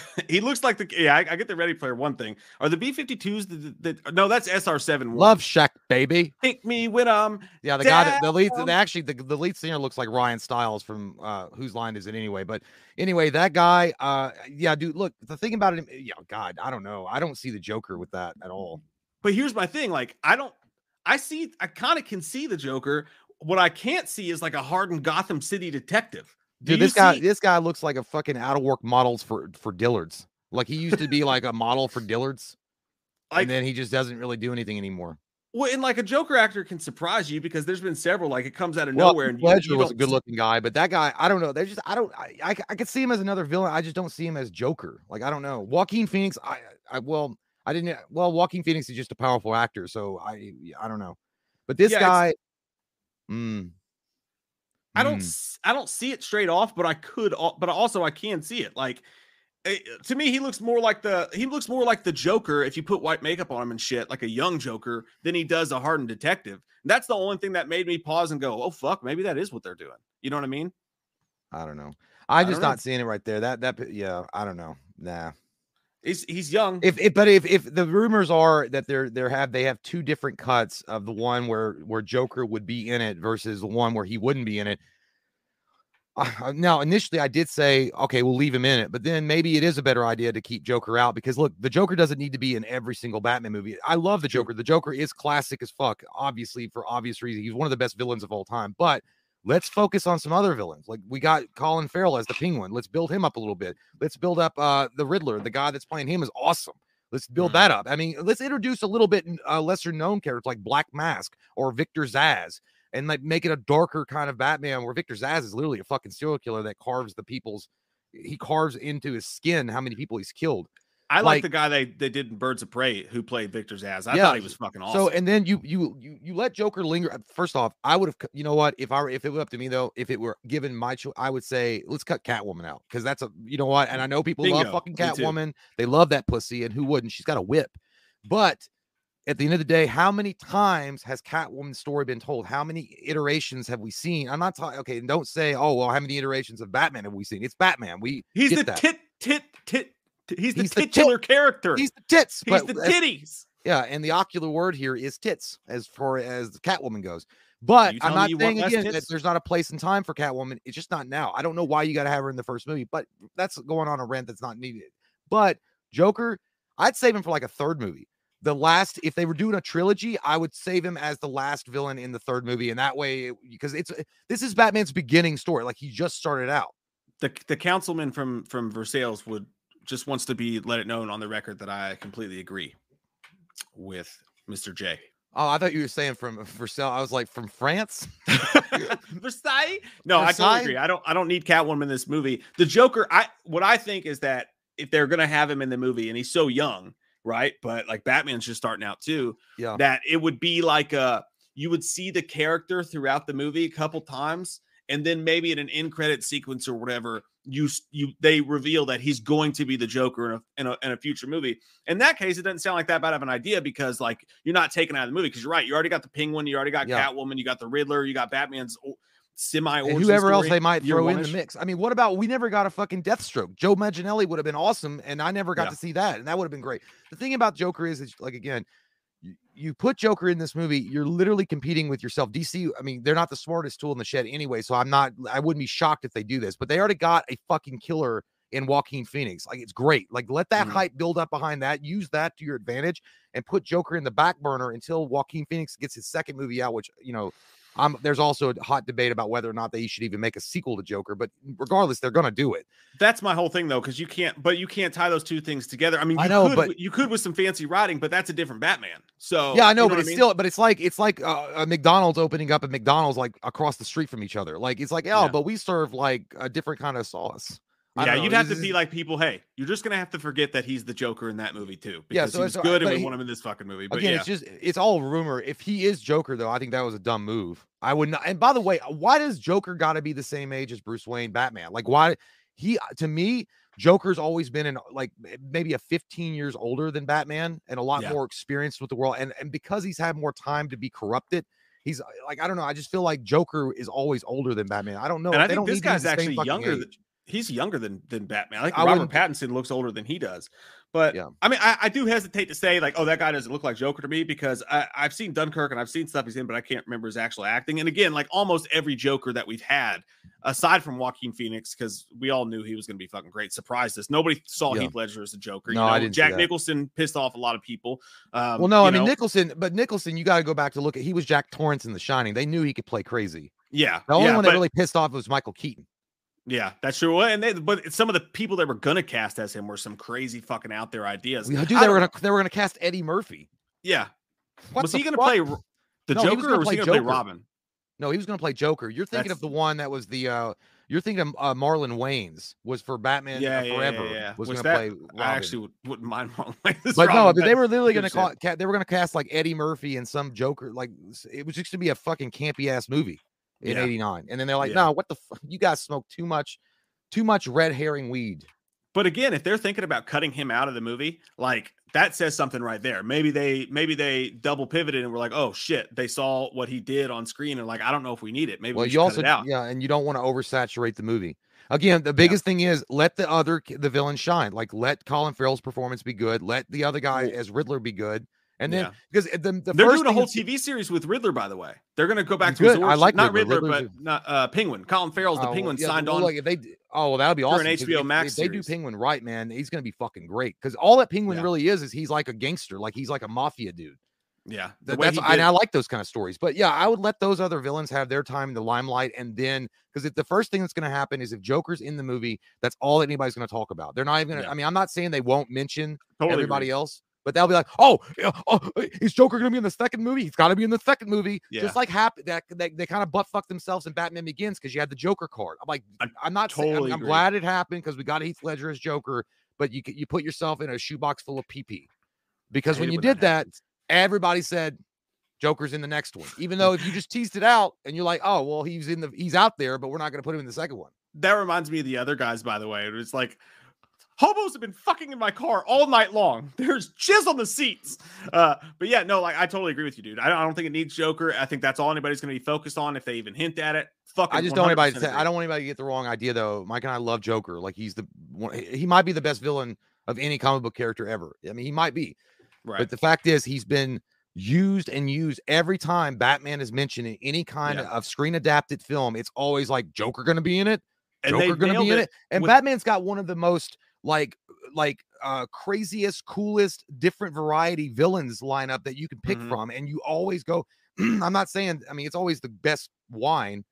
he looks like the yeah. I, I, get the Ready Player One thing. Are the B 52s the, the, no? That's SR seven. Love Shack, baby. Pick me with um. Yeah, the guy that the lead. Actually, the, the lead singer looks like Ryan Stiles from uh whose line is it anyway? But anyway, that guy. Uh, yeah, dude. Look, the thing about it, yeah, God, I don't know. I don't see the Joker with that at all. But here's my thing. Like, I don't. I see. I kind of can see the Joker. What I can't see is like a hardened Gotham City detective. Dude, this guy, this guy looks like a fucking out of work models for for Dillard's. Like he used to be like a model for Dillard's, like, and then he just doesn't really do anything anymore. Well, and like a Joker actor can surprise you because there's been several. Like it comes out of well, nowhere. And Ledger you, you was a good looking guy, but that guy, I don't know. They just, I don't, I, I, I could see him as another villain. I just don't see him as Joker. Like I don't know. Joaquin Phoenix, I, I well, I didn't. Well, Joaquin Phoenix is just a powerful actor, so I, I don't know. But this yeah, guy, mm, I don't mm. I don't see it straight off, but I could but also I can see it. Like eh, to me, he looks more like the he looks more like the Joker if you put white makeup on him and shit, like a young Joker, than he does a hardened detective. And that's the only thing that made me pause and go, "Oh fuck, maybe that is what they're doing." You know what I mean? I don't know. I'm just not seeing it right there. That that yeah, I don't know. Nah. He's he's young. If, if but if if the rumors are that they're they have they have two different cuts of the one where where Joker would be in it versus the one where he wouldn't be in it. Uh, now initially I did say okay we'll leave him in it, but then maybe it is a better idea to keep Joker out because look the Joker doesn't need to be in every single Batman movie. I love the Joker. The Joker is classic as fuck, obviously for obvious reasons. He's one of the best villains of all time, but Let's focus on some other villains. Like we got Colin Farrell as the Penguin. Let's build him up a little bit. Let's build up uh the Riddler. The guy that's playing him is awesome. Let's build mm-hmm. that up. I mean, let's introduce a little bit uh, lesser known characters like Black Mask or Victor Zsasz and like make it a darker kind of Batman where Victor Zsasz is literally a fucking serial killer that carves the people's he carves into his skin how many people he's killed. I like, like, the guy they, they did in Birds of Prey who played Victor Zsasz. I yeah, thought he was fucking awesome. So and then you you you you let Joker linger. Uh, first off, I would have you know what if I were if it were up to me though, if it were given my choice, I would say let's cut Catwoman out because that's a you know what. And I know people Bingo. love fucking Catwoman. They love that pussy, and who wouldn't? She's got a whip. But at the end of the day, how many times has Catwoman's story been told? How many iterations have we seen? I'm not talking. Okay, don't say, oh well, how many iterations of Batman have we seen? It's Batman. We he's the that. tit tit tit He's the he's titular the character. He's the tits. He's the titties. Yeah, and the ocular word here is tits, as far as the Catwoman goes. But I'm not saying again that there's not a place and time for Catwoman. It's just not now. I don't know why you got to have her in the first movie, but that's going on a rent that's not needed. But Joker, I'd save him for like a third movie. The last, if they were doing a trilogy, I would save him as the last villain in the third movie, and that way, because it's this is Batman's beginning story. Like he just started out. The the councilman from from Versailles would just wants to be let it known on the record that I completely agree with Mr. J. Oh, I thought you were saying from Versailles. I was like from France. Versailles? No, Versailles? I totally agree. I don't I don't need Catwoman in this movie. The Joker, I what I think is that if they're gonna have him in the movie and he's so young, right? But like Batman's just starting out too. Yeah. That it would be like a you would see the character throughout the movie a couple times, and then maybe in an end credit sequence or whatever, you you they reveal that he's going to be the Joker in a, in a, in a future movie. In that case, it doesn't sound like that bad of an idea because like you're not taking out of the movie because you're right. You already got the Penguin, you already got yeah. Catwoman, you got the Riddler, you got Batman's semi whoever else they might throw in the mix. I mean, what about we never got a fucking Deathstroke? Joe Manganiello would have been awesome, and I never got yeah. to see that, and that would have been great. The thing about Joker is, is like again, you put Joker in this movie, you're literally competing with yourself. DC, I mean, they're not the smartest tool in the shed anyway, so I'm not I wouldn't be shocked if they do this, but they already got a fucking killer in Joaquin Phoenix. Like it's great. Like let that mm-hmm. hype build up behind that. Use that to your advantage and put Joker in the back burner until Joaquin Phoenix gets his second movie out, which you know um, there's also a hot debate about whether or not they should even make a sequel to Joker, but regardless, they're going to do it. That's my whole thing, though, because you can't, but you can't tie those two things together. I mean, I know, could, but you could with some fancy writing, but that's a different Batman. So yeah, I know, you know but it's I mean? still, but it's like it's like uh, a McDonald's opening up a McDonald's like across the street from each other. Like it's like, oh, yeah. but we serve like a different kind of sauce. Yeah, you'd have to be like people. Hey, you're just gonna have to forget that he's the Joker in that movie too. Because yeah, so he was good, and we he, want him in this fucking movie. But again, yeah. it's just it's all rumor. If he is Joker, though, I think that was a dumb move. I would not. And by the way, why does Joker got to be the same age as Bruce Wayne, Batman? Like, why he to me, Joker's always been in like maybe a 15 years older than Batman and a lot yeah. more experienced with the world. And and because he's had more time to be corrupted, he's like I don't know. I just feel like Joker is always older than Batman. I don't know. And I think this guy's actually younger. Than, he's younger than than Batman. I think I Robert Pattinson looks older than he does. But Yeah. I mean, I, I do hesitate to say like, oh, that guy doesn't look like Joker to me because I, I've seen Dunkirk and I've seen stuff he's in, but I can't remember his actual acting. And again, like almost every Joker that we've had, aside from Joaquin Phoenix, because we all knew he was going to be fucking great, surprised us. Nobody saw Yeah. Heath Ledger as a Joker. No, you know, I didn't Jack. Nicholson pissed off a lot of people. Um, well, no, I mean know, Nicholson, but Nicholson, you got to go back to look at. He was Jack Torrance in The Shining. They knew he could play crazy. yeah, The only yeah, one but- that really pissed off was Michael Keaton. Yeah, that's true. Well, And they, but some of the people that were gonna cast as him were some crazy fucking out there ideas. Dude, they were gonna they were gonna cast Eddie Murphy. yeah. What was he gonna fuck? play the No, was Joker gonna or was he gonna Joker. play Robin? No, he was gonna play Joker. You're thinking That's- of the one that was the uh you're thinking of uh, Marlon Wayans was for Batman Yeah, uh, yeah, yeah, Forever. yeah. Was, Was gonna that- play Robin. I actually would, wouldn't mind Marlon Wayans. but no, Robin, but they were literally gonna shit. call ca- they were gonna cast like Eddie Murphy and some Joker. Like it was just gonna be a fucking campy ass movie in Yeah. '89. And then they're like, Yeah. no, what the fuck? You guys smoke too much, too much red herring weed. But again, if they're thinking about cutting him out of the movie, like that says something right there. Maybe they maybe they double pivoted and were like, oh shit, they saw what he did on screen and like, I don't know if we need it. Maybe Well, we should you cut also it out. yeah, and you don't want to oversaturate the movie. Again, the biggest thing is let the other the villain shine. Like let Colin Farrell's performance be good. Let the other guy as Riddler be good. And then Yeah. because the, the They're doing a whole TV series with Riddler, by the way. They're going to go back to Good. his I like not Riddler. Riddler, but not uh, Penguin. Colin Farrell's the Oh, Penguin yeah, signed well, on. Like if they, oh, well, that'll be awesome. an HBO if- Max if they do. Penguin right, man, he's gonna be fucking great. Because all that Penguin Yeah. really is is he's like a gangster, like he's like a mafia dude. yeah, the Th- That's and I like those kind of stories. But yeah, I would let those other villains have their time in the limelight, and then because if the first thing that's going to happen is if Joker's in the movie, that's all that anybody's going to talk about. They're not even. Gonna, Yeah. I mean, I'm not saying they won't mention totally everybody agree. else, but they'll be like, oh, oh, is Joker going to be in the second movie? He's got to be in the second movie. Yeah. Just like happy that they, they kind of butt fuck themselves in Batman Begins because you had the Joker card. I'm like, I I'm not saying. I'm, totally I'm glad it happened because we got Heath Ledger as Joker, but you you put yourself in a shoebox full of PP because when you when did that, happens. everybody said Joker's in the next one. Even though if you just teased it out and you're like, oh well, he's in the he's out there, but we're not going to put him in the second one. that reminds me of the other guys, by the way. It was like hobos have been fucking in my car all night long. There's jizz on the seats. Uh, but yeah, no, like I totally agree with you, dude. I don't, I don't think it needs Joker. I think that's all anybody's going to be focused on if they even hint at it. Fucking I just don't want anybody. To say, I don't want anybody to get the wrong idea though. Mike and I love Joker. Like he's the one. He might be the best villain of any comic book character ever. I mean, he might be. Right. But the fact is, he's been used and used every time Batman is mentioned in any kind Yeah. of screen adapted film. It's always like Joker going to be in it. and Joker going to be nailed in it. And with- Batman's got one of the most like like uh craziest, coolest, different variety villains lineup that you can pick Mhm. from. And you always go, I'm not saying, I mean, it's always the best wine,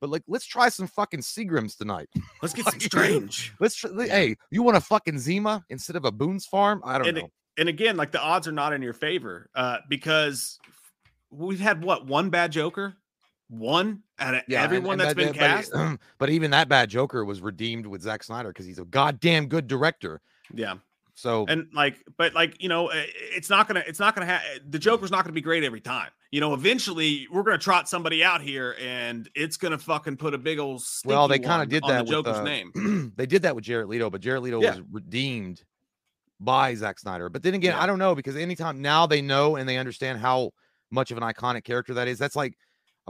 but like, let's try some fucking Seagrams tonight. Let's get some strange. Let's tr- hey, you want a fucking Zima instead of a Boone's farm? I don't And know. And again, like the odds are not in your favor uh, because we've had what one bad Joker, one out of Yeah, and- everyone and that's that- been that- but, cast. but even that bad Joker was redeemed with Zack Snyder because he's a goddamn good director. yeah. So and like but like you know eh, it's not gonna it's not gonna have the joker's not gonna be great every time you know eventually we're gonna trot somebody out here and it's gonna fucking put a big old well, they kind of did that the joker's with, uh, name they did that with Jared Leto, but Jared Leto Yeah. was redeemed by Zack Snyder. But then again, Yeah. I don't know because anytime now they know and they understand how much of an iconic character that is. That's like,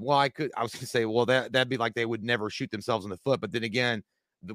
well, I could I was gonna say, well, that that'd be like they would never shoot themselves in the foot. But then again,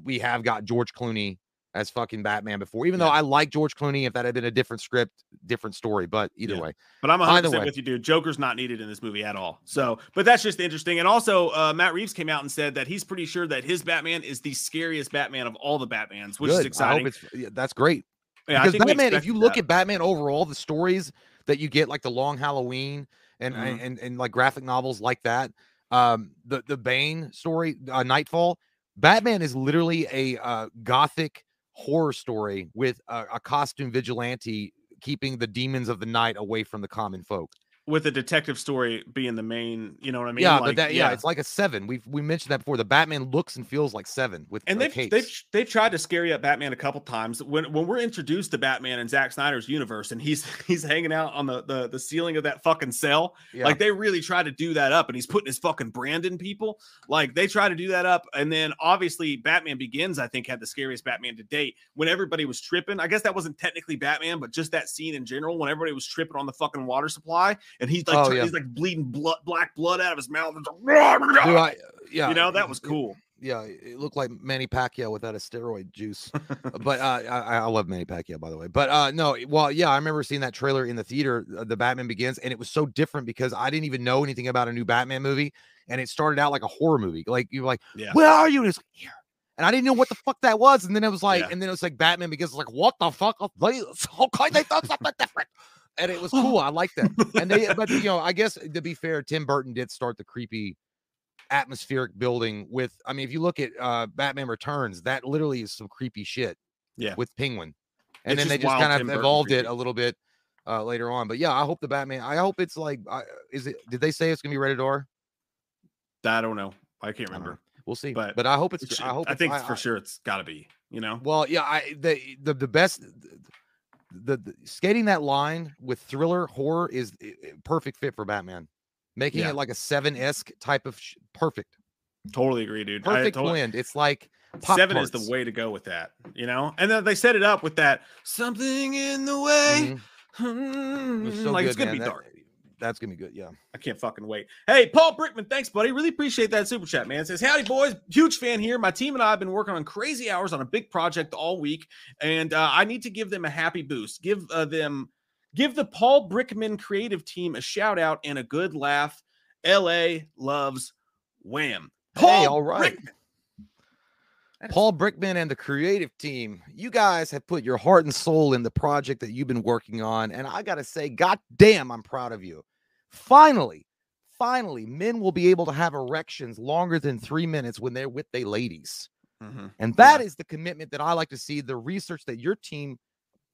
we have got George Clooney as fucking Batman before. Even though I like George Clooney, if that had been a different script, different story. But either Yeah. way, but i'm Either 100% way. with you dude joker's not needed in this movie at all so but that's just interesting and also uh, matt reeves came out and said that he's pretty sure that his batman is the scariest batman of all the batmans which is good. I exciting hope it's yeah, that's great. Yeah, I because think Batman, if you look that. at Batman overall, the stories that you get, like the Long Halloween and Mhm. and, and like graphic novels like that, um, the the Bane story, uh, Nightfall, Batman is literally a uh, gothic horror story with a, a costume vigilante keeping the demons of the night away from the common folk. With a detective story being the main you know what i mean yeah, Like, but that yeah, it's like a seven. We've we mentioned that before. The Batman looks and feels like seven with and they've, they've they've tried to scare you up Batman a couple times. When when we're introduced to Batman and Zack Snyder's universe, and he's he's hanging out on the the, the ceiling of that fucking cell, yeah. like they really try to do that up, and he's putting his fucking brand in people. Like they try to do that up, and then obviously Batman Begins, I think, had the scariest Batman to date. When everybody was tripping, I guess that wasn't technically Batman, but just that scene in general, when everybody was tripping on the fucking water supply, and he's like Oh, yeah. he's like bleeding blood, black blood out of his mouth. I- yeah, you know that was cool. yeah, it looked like Manny Pacquiao without a steroid juice. but uh, I, I love Manny Pacquiao, by the way. But uh, no, well, yeah, I remember seeing that trailer in the theater, uh, The Batman Begins, and it was so different because I didn't even know anything about a new Batman movie, and it started out like a horror movie. Like you're like, Yeah. where are you? And it's like, here. And I didn't know what the fuck that was. And then it was like, Yeah. and then it was like Batman Begins. Like, what the fuck? Okay, they thought something different. And it was cool. I like that. And they, but you know, I guess to be fair, Tim Burton did start the creepy atmospheric building with. I mean, if you look at uh Batman Returns, that literally is some creepy shit. Yeah. with Penguin, and It's then they just just kind Tim of Burton evolved it a little bit uh later on. But yeah, I hope the Batman. I hope it's like, I is it? Did they say it's gonna be rated R? I don't know. I can't remember. We'll see. But But, I hope it's. It should- I hope. I think for sure it's got to be. You know. Well, yeah, I the the the best the, the skating that line with thriller horror is perfect fit for Batman. Making Yeah. it like a seven esque type of sh- perfect, Totally agree, dude. Perfect totally- blend. It's like Seven is the way to go with that, you know. And then they set it up with that something in the way. Mhm. It's so like good, it's gonna man. be That- dark. That's gonna be good. Yeah. I can't fucking wait. Hey, Paul Brickman, thanks, buddy. Really appreciate that super chat, man. Says, Howdy, boys. Huge fan here. My team and I have been working on crazy hours on a big project all week, and uh, I need to give them a happy boost. Give uh, them, give the Paul Brickman creative team a shout out and a good laugh. LA loves Wham. Hey, all right. Brickman. Paul Brickman and the creative team, you guys have put your heart and soul in the project that you've been working on. And I got to say, God damn, I'm proud of you. Finally, finally, men will be able to have erections longer than three minutes when they're with their ladies. Mhm. And that is the commitment that I like to see the research that your team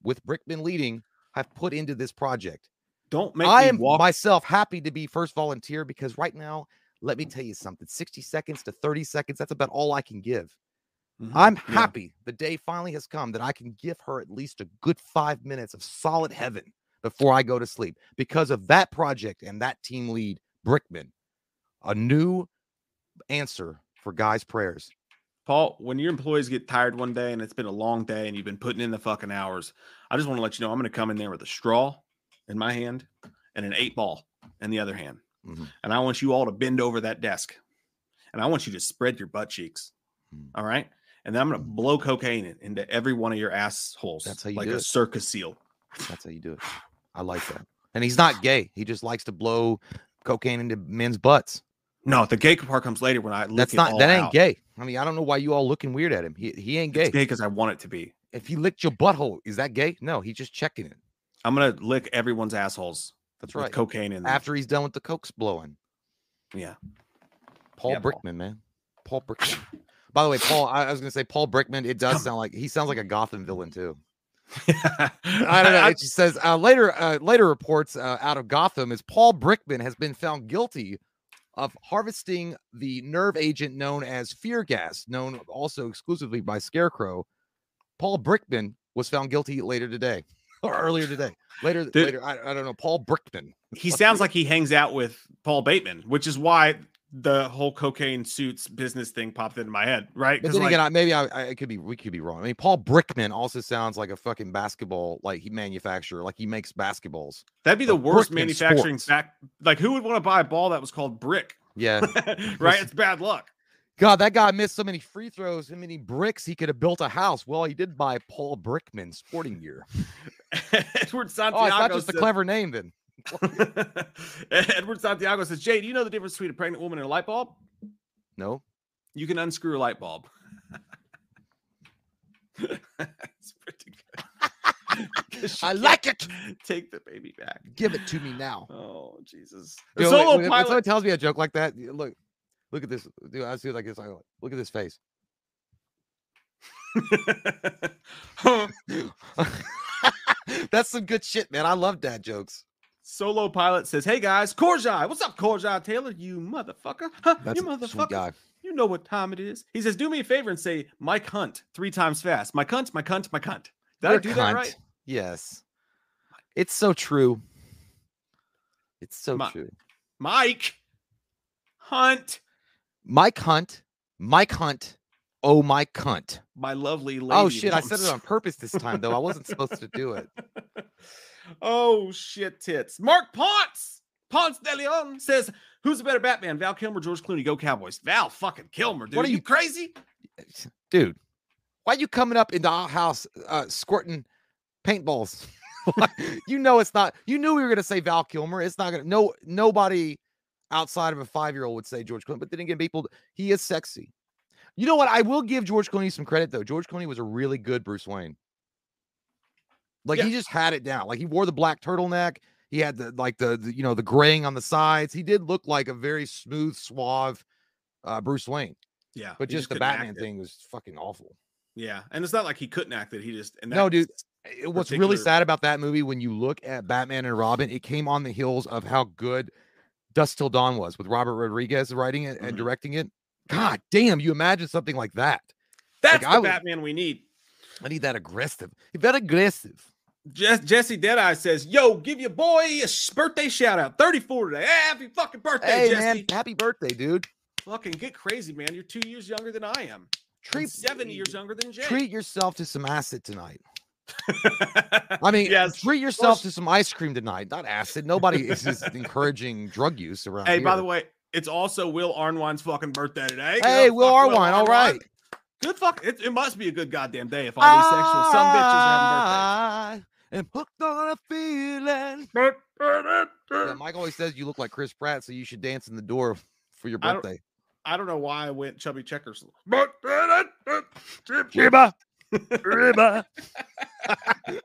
with Brickman leading have put into this project. Don't make I me am walk. myself happy to be first volunteer because right now, let me tell you something 60 seconds to 30 seconds, that's about all I can give. Mhm. I'm Yeah. happy the day finally has come that I can give her at least a good five minutes of solid heaven before I go to sleep because of that project and that team lead, Brickman. A new answer for guys' prayers. Paul, when your employees get tired one day and it's been a long day and you've been putting in the fucking hours, I just want to let you know I'm going to come in there with a straw in my hand and an eight ball in the other hand. Mhm. And I want you all to bend over that desk and I want you to spread your butt cheeks. Mm. All right. And then I'm going to blow cocaine into every one of your assholes That's how you like do a it. circus seal. That's how you do it. I like that. And he's not gay. He just likes to blow cocaine into men's butts. No, the gay part comes later when I lick That's it not all that ain't out. gay. I mean, I don't know why you all looking weird at him. He he ain't It's gay. gay because I want it to be. If he licked your butthole, is that gay? No, he's just checking it. I'm going to lick everyone's assholes That's with right. cocaine in there. After he's done with the cokes blowing. yeah. Paul Yeah, Paul. Brickman, man. Paul Brickman. By the way, Paul, I, I was gonna say Paul Brickman. It does sound like he sounds like a Gotham villain too. I don't know. It just says uh, later. Uh, later reports uh, out of Gotham is Paul Brickman has been found guilty of harvesting the nerve agent known as fear gas, known also exclusively by Scarecrow. Paul Brickman was found guilty later today, or earlier today. Later, Dude. later. I, I don't know. Paul Brickman. he sounds like he hangs out with Paul Bateman, which is why the whole cocaine suits business thing popped into my head, right? But then like, again, I, maybe I, I could be we could be wrong. I mean, Paul Brickman also sounds like a fucking basketball like he manufacturer, like he makes basketballs. that'd be the like worst Brickman manufacturing fact. Like, who would want to buy a ball that was called brick? Yeah, right? It's bad luck. God, that guy missed so many free throws, how many bricks he could have built a house. Well, he did buy Paul Brickman sporting gear. Edward Oh, Santiago. it's not just a clever name then. Edward Santiago says, Jay, do you know the difference between a pregnant woman and a light bulb? No, You can unscrew a light bulb. it's pretty good. I like it. Take the baby back. Give it to me now. Oh Jesus! The Dude, solo when- when pilot. someone tells me a joke like that, look, look at this. Dude, I see it like this. I look at this face. That's some good shit, man. I love dad jokes. Solo pilot says, "Hey guys, Korjai, what's up, Korjai Taylor? You motherfucker! Huh, That's you motherfucker! You know what time it is." He says, "Do me a favor and say Mike Hunt three times fast. My cunt, my cunt, my cunt. Did I You're a do that right? Yes. It's so true. It's so true. Mike Hunt, Mike Hunt, Mike Hunt, oh my cunt. my lovely oh, lady." Oh shit, I said it on purpose this time though. I wasn't supposed to do it. oh shit, tits. Mark Ponce, Ponce de Leon says, Who's the better Batman, Val Kilmer, George Clooney? Go Cowboys. Val fucking Kilmer, dude. What are you you- crazy? dude. Why are you coming up into our house uh, squirting paintballs? you know it's not. You knew we were gonna say Val Kilmer. It's not gonna. No, nobody outside of a five year old would say George Clooney. But then again, people, he is sexy. You know what? I will give George Clooney some credit though. George Clooney was a really good Bruce Wayne. Like he just had it down. Like he wore the black turtleneck. He had the like the, the you know the graying on the sides. He did look like a very smooth, suave uh, Bruce Wayne. Yeah. But he just the Batman thing was fucking awful. Yeah. And it's not like he couldn't act it. He just and No, dude. What's really sad about that movie when you look at Batman and Robin, it came on the heels of how good Dusk Till Dawn was with Robert Rodriguez writing it and Mhm. directing it. God damn, you imagine something like that. That's I the would- Batman we need. I need that aggressive. That aggressive. Jess, Jesse Deadeye says, "Yo, give your boy a birthday shout out. 34 today. Happy fucking birthday, Hey Jesse. man, happy birthday, dude. Fucking get crazy, man. You're two years younger than I am. Treat Treat seven years younger than Jay. treat yourself to some acid tonight. I mean, yes. treat yourself sh- to some ice cream tonight, not acid. Nobody is just encouraging drug use around Hey, here. by the way, it's also Will Arnwine's fucking birthday today. Hey, Will fuck Arwine, all Arwine. Good fuck. It, it must be a good goddamn day if all these sexual some bitches are I am hooked on a feeling. Yeah. Mike always says you look like Chris Pratt, so you should dance in the door for your I don't- birthday. I don't know why I went chubby checkers. Chiba. Chiba.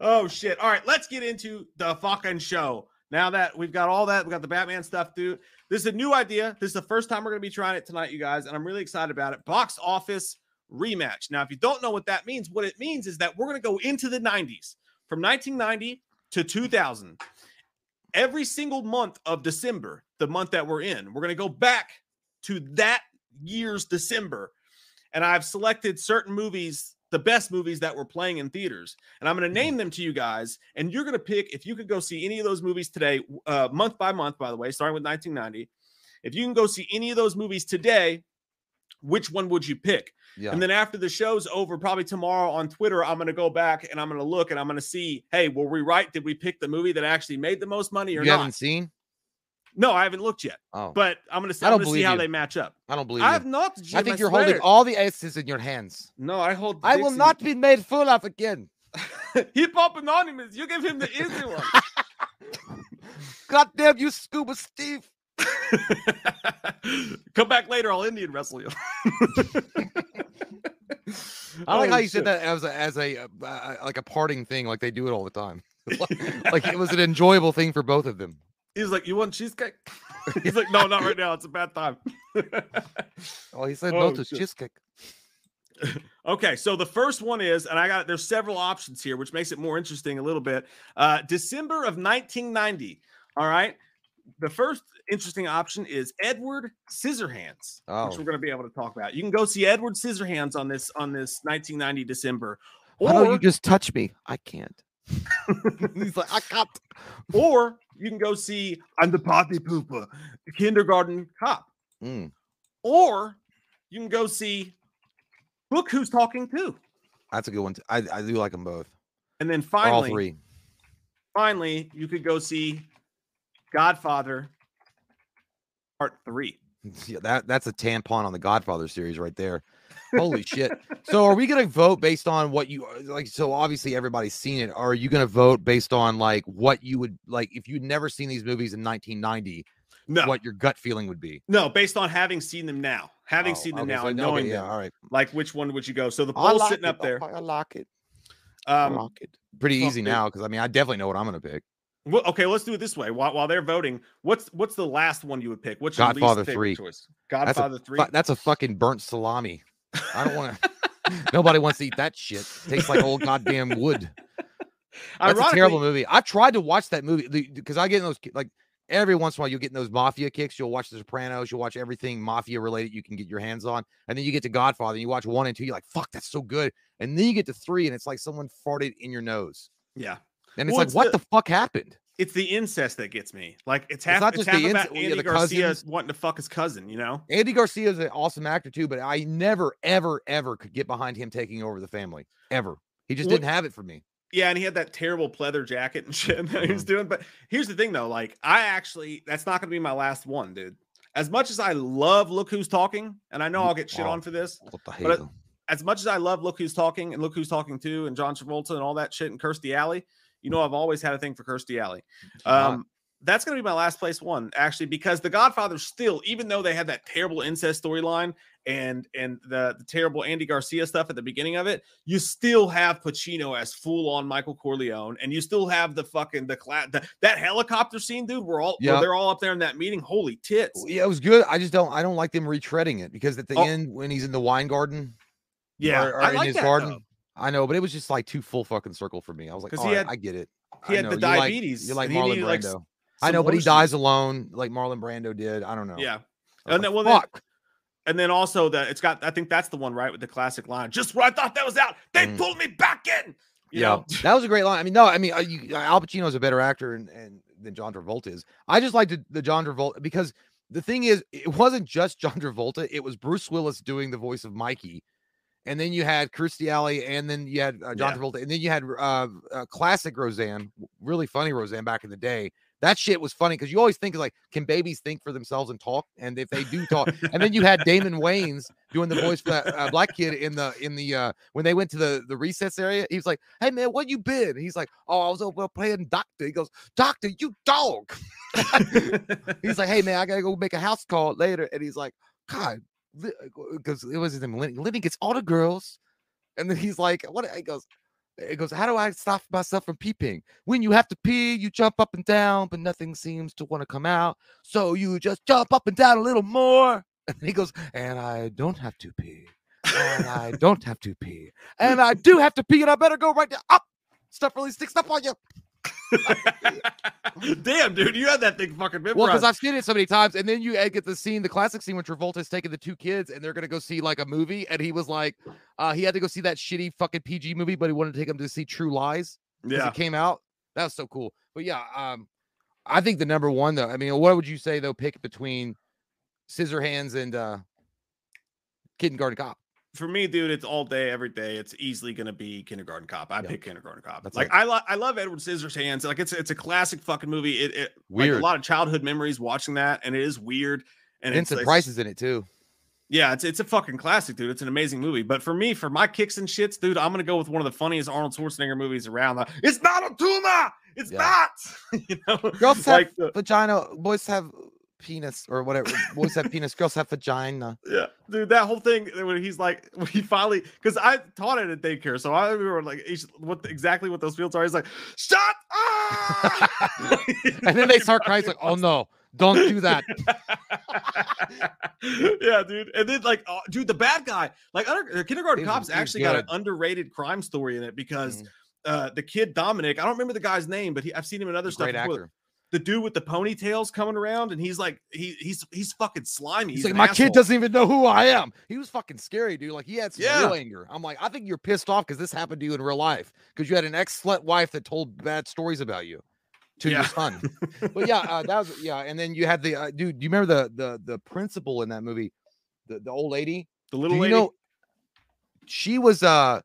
oh shit. All right, let's get into the fucking show. Now that we've got all that, we got the Batman stuff through. This is a new idea. This is the first time we're going to be trying it tonight, you guys, and I'm really excited about it. Box office rematch. Now, if you don't know what that means, what it means is that we're going to go into the 90s from 1990 to 2000. Every single month of December, the month that we're in, we're going to go back to that year's December. And I've selected certain movies, the best movies that were playing in theaters. And I'm going to name them to you guys. And you're going to pick if you could go see any of those movies today, uh, month by month, by the way, starting with 1990. If you can go see any of those movies today, which one would you pick? Yeah. And then after the show's over, probably tomorrow on Twitter, I'm going to go back and I'm going to look and I'm going to see, hey, were we right? Did we pick the movie that actually made the most money or not? you haven't seen? No, I haven't looked yet, Oh, but I'm going to see, I don't gonna see how you. they match up. I don't believe I you. have not. I Jim, think you're holding all the aces in your hands. No, I hold. I will not be made fool of again. Hip Hop Anonymous. You give him the easy one. God damn you, Scuba Steve. Come back later. I'll Indian wrestle you. I like Oh, how you shit. said that as a as a uh, uh, like a parting thing, like they do it all the time. like it was an enjoyable thing for both of them. He's like, "You want cheesecake?" He's like, "No, not right now. It's a bad time." well, he said Oh, no to shit. cheesecake. Okay, so the first one is, and I got there's several options here, which makes it more interesting a little bit. Uh, December of 1990. All right. The first interesting option is Edward Scissorhands, Oh. which we're going to be able to talk about. You can go see Edward Scissorhands on this on this 1990 December, Why don't you just touch me? I can't. He's like, I can't. or you can go see I'm the Potty Pooper, the Kindergarten Cop, Mm, or you can go see Look Who's Talking Too, that's a good one. too. I, I do like them both. and then finally, all three. finally, you could go see Godfather Part Three. Yeah, that that's a tampon on the Godfather series right there. Holy shit! So are we gonna vote based on what you like? So obviously everybody's seen it. Are you gonna vote based on like what you would like if you'd never seen these movies in 1990? No, What your gut feeling would be? no, based on having seen them now, having Oh, seen them okay, now, so- and okay, knowing yeah, them, all right. like which one would you go? So the I poll's like sitting it, up there. I like it. I Um, like it. Pretty easy now because I mean I definitely know what I'm gonna pick. Well, okay, let's do it this way. While, while they're voting, what's what's the last one you would pick? What's your Godfather least favorite 3. choice? That's a Godfather Three. That's a fucking burnt salami. I don't want to. Nobody wants to eat that shit. Tastes like old goddamn wood. That's a terrible movie. I tried to watch that movie because I get in those like every once in a while you'll get in those mafia kicks. You'll watch The Sopranos. You'll watch everything mafia related you can get your hands on, and then you get to Godfather. And you watch one and two. You're like, "Fuck, that's so good." And then you get to three, and it's like someone farted in your nose, Yeah, and it's Well, like, it's "What the- the fuck happened?" it's the incest that gets me. Like it's half. not It's, just half the about yeah, Andy the Garcia cousins. wanting to fuck his cousin. You know. Andy Garcia is an awesome actor too, but I never, ever, ever could get behind him taking over the family. Ever. He just Well- didn't have it for me. Yeah, and he had that terrible pleather jacket and shit that he was Mm-hmm. doing. But here's the thing, though. Like, I actually, that's not going to be my last one, dude. As much as I love Look Who's Talking, and I know I'll get shit Oh. on for this, What the But hell? as much as I love Look Who's Talking and Look Who's Talking Too and John Travolta and all that shit and Kirstie Alley, you know I've always had a thing for Kirstie Alley. Um, that's going to be my last place one actually because The Godfather still, even though they had that terrible incest storyline and and the, the terrible Andy Garcia stuff at the beginning of it, you still have Pacino as full on Michael Corleone, and you still have the fucking the, cla- the that helicopter scene, dude. We're all Yeah. they're all up there in that meeting. Holy tits! yeah, it was good. I just don't. I don't like them retreading it because at the Oh. end when he's in the wine garden, Yeah, or, or in like his that, garden. though. I know, but it was just like too full fucking circle for me. I was like, "All he right, had- I get it. he I had the know, you like- diabetes, like, Marlon needed, like, Brando. s- I know, but he dies alone, like Marlon Brando did. I don't know. Yeah. And then- like, well, then- And then also that it's got, I think that's the one, right? With the classic line, just when I thought that was out, they Mm. pulled me back in. You yeah, that was a great line. I mean, no, I mean, uh, you, Al Pacino's a better actor and, and than John Travolta is. I just liked the, the John Travolta because the thing is, it wasn't just John Travolta; it was Bruce Willis doing the voice of Mikey, and then you had Kirstie Alley, and then you had uh, John Yeah. Travolta, and then you had uh, uh, classic Roseanne, really funny Roseanne back in the day. That shit was funny because you always think like, can babies think for themselves and talk? And if they do talk, and then you had Damon Wayans doing the voice for that uh, black kid in the in the uh when they went to the the recess area. He was like, "Hey man, what you been?" He's like, "Oh, I was over playing doctor." He goes, "Doctor, you dog." he's like, "Hey man, I gotta go make a house call later." And he's like, "God," because uh, uh, it was his name. Lenny. Lenny gets all the girls, and then he's like, "What?" He goes. It goes, How do I stop myself from peeping? When you have to pee, you jump up and down, but nothing seems to want to come out. So you just jump up and down a little more. And he goes, And I don't have to pee. And I don't have to pee. And I do have to pee, and I better go right there. Up. Stuff really sticks up on you. Damn, dude, you had that thing fucking memorized. Well, because I've seen it so many times, and then you get the scene, the classic scene when Travolta's taking the two kids, and they're gonna go see like a movie, and he was like, uh, he had to go see that shitty fucking PG movie, but he wanted to take them to see True Lies. yeah, it came out. That was so cool. But yeah, um, I think the number one though. I mean, what would you say though? Pick between Scissorhands and uh, Kindergarten Cop. For me, dude, it's all day, every day. It's easily gonna be Kindergarten Cop. I Yeah. pick Kindergarten Cop. That's like like- I, lo- I love Edward Scissorhands. Like it's it's a classic fucking movie. It, it like Weird. a lot of childhood memories watching that, and it is weird. And it's, Vincent it's- Price is in it too. Yeah, it's it's a fucking classic, dude. It's an amazing movie. But for me, for my kicks and shits, dude, I'm gonna go with one of the funniest Arnold Schwarzenegger movies around. The, it's not a tumor. It's Yeah. not. you know, Girls like have the, vagina. Boys have penis or whatever. boys have penis. Girls have vagina. yeah, dude, that whole thing when he's like, when he finally, because I taught it at daycare, so I remember like each, what exactly what those fields are. He's like, shut up, And then they start crying. Like, oh no, don't do that. yeah, dude. And then like, uh, dude, the bad guy, like under, Kindergarten was- Cops, was actually got an underrated crime story in it because Mhm. uh, the kid Dominic, I don't remember the guy's name, but he, I've seen him in other stuff. Great before. actor. The dude with the ponytails coming around, and he's like, he he's he's fucking slimy. He's, He's, like, my asshole." kid doesn't even know who I am. He was fucking scary, dude. Like he had some Yeah. real anger. I'm like, I think you're pissed off because this happened to you in real life because you had an ex slut wife that told bad stories about you to Yeah. your son. but yeah, uh, that was yeah. And then you had the uh, dude. Do you remember the the the principal in that movie, the the old lady? The little you lady. know? She was uh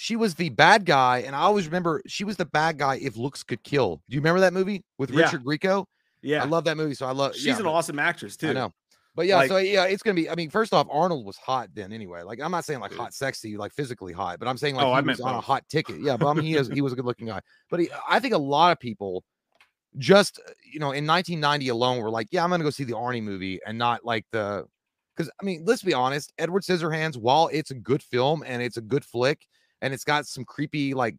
she was the bad guy, and I always remember she was the bad guy if looks could kill. Do you remember that movie with Yeah. Richard Grieco? yeah, I love that movie, so I love. she's yeah, an but- awesome actress too. I know. But yeah, Like- so yeah, it's gonna be. I mean, first off, Arnold was hot then anyway. Like, I'm not saying like hot, sexy, like physically hot, but I'm saying like Oh, he I was on a hot ticket. Yeah, but I mean, he is he was a good looking guy. But he, I think a lot of people just uh, you know in 1990 alone were like, yeah, I'm gonna go see the Arnie movie and not like the because I mean, let's be honest, Edward Scissorhands, while it's a good film and it's a good flick and it's got some creepy like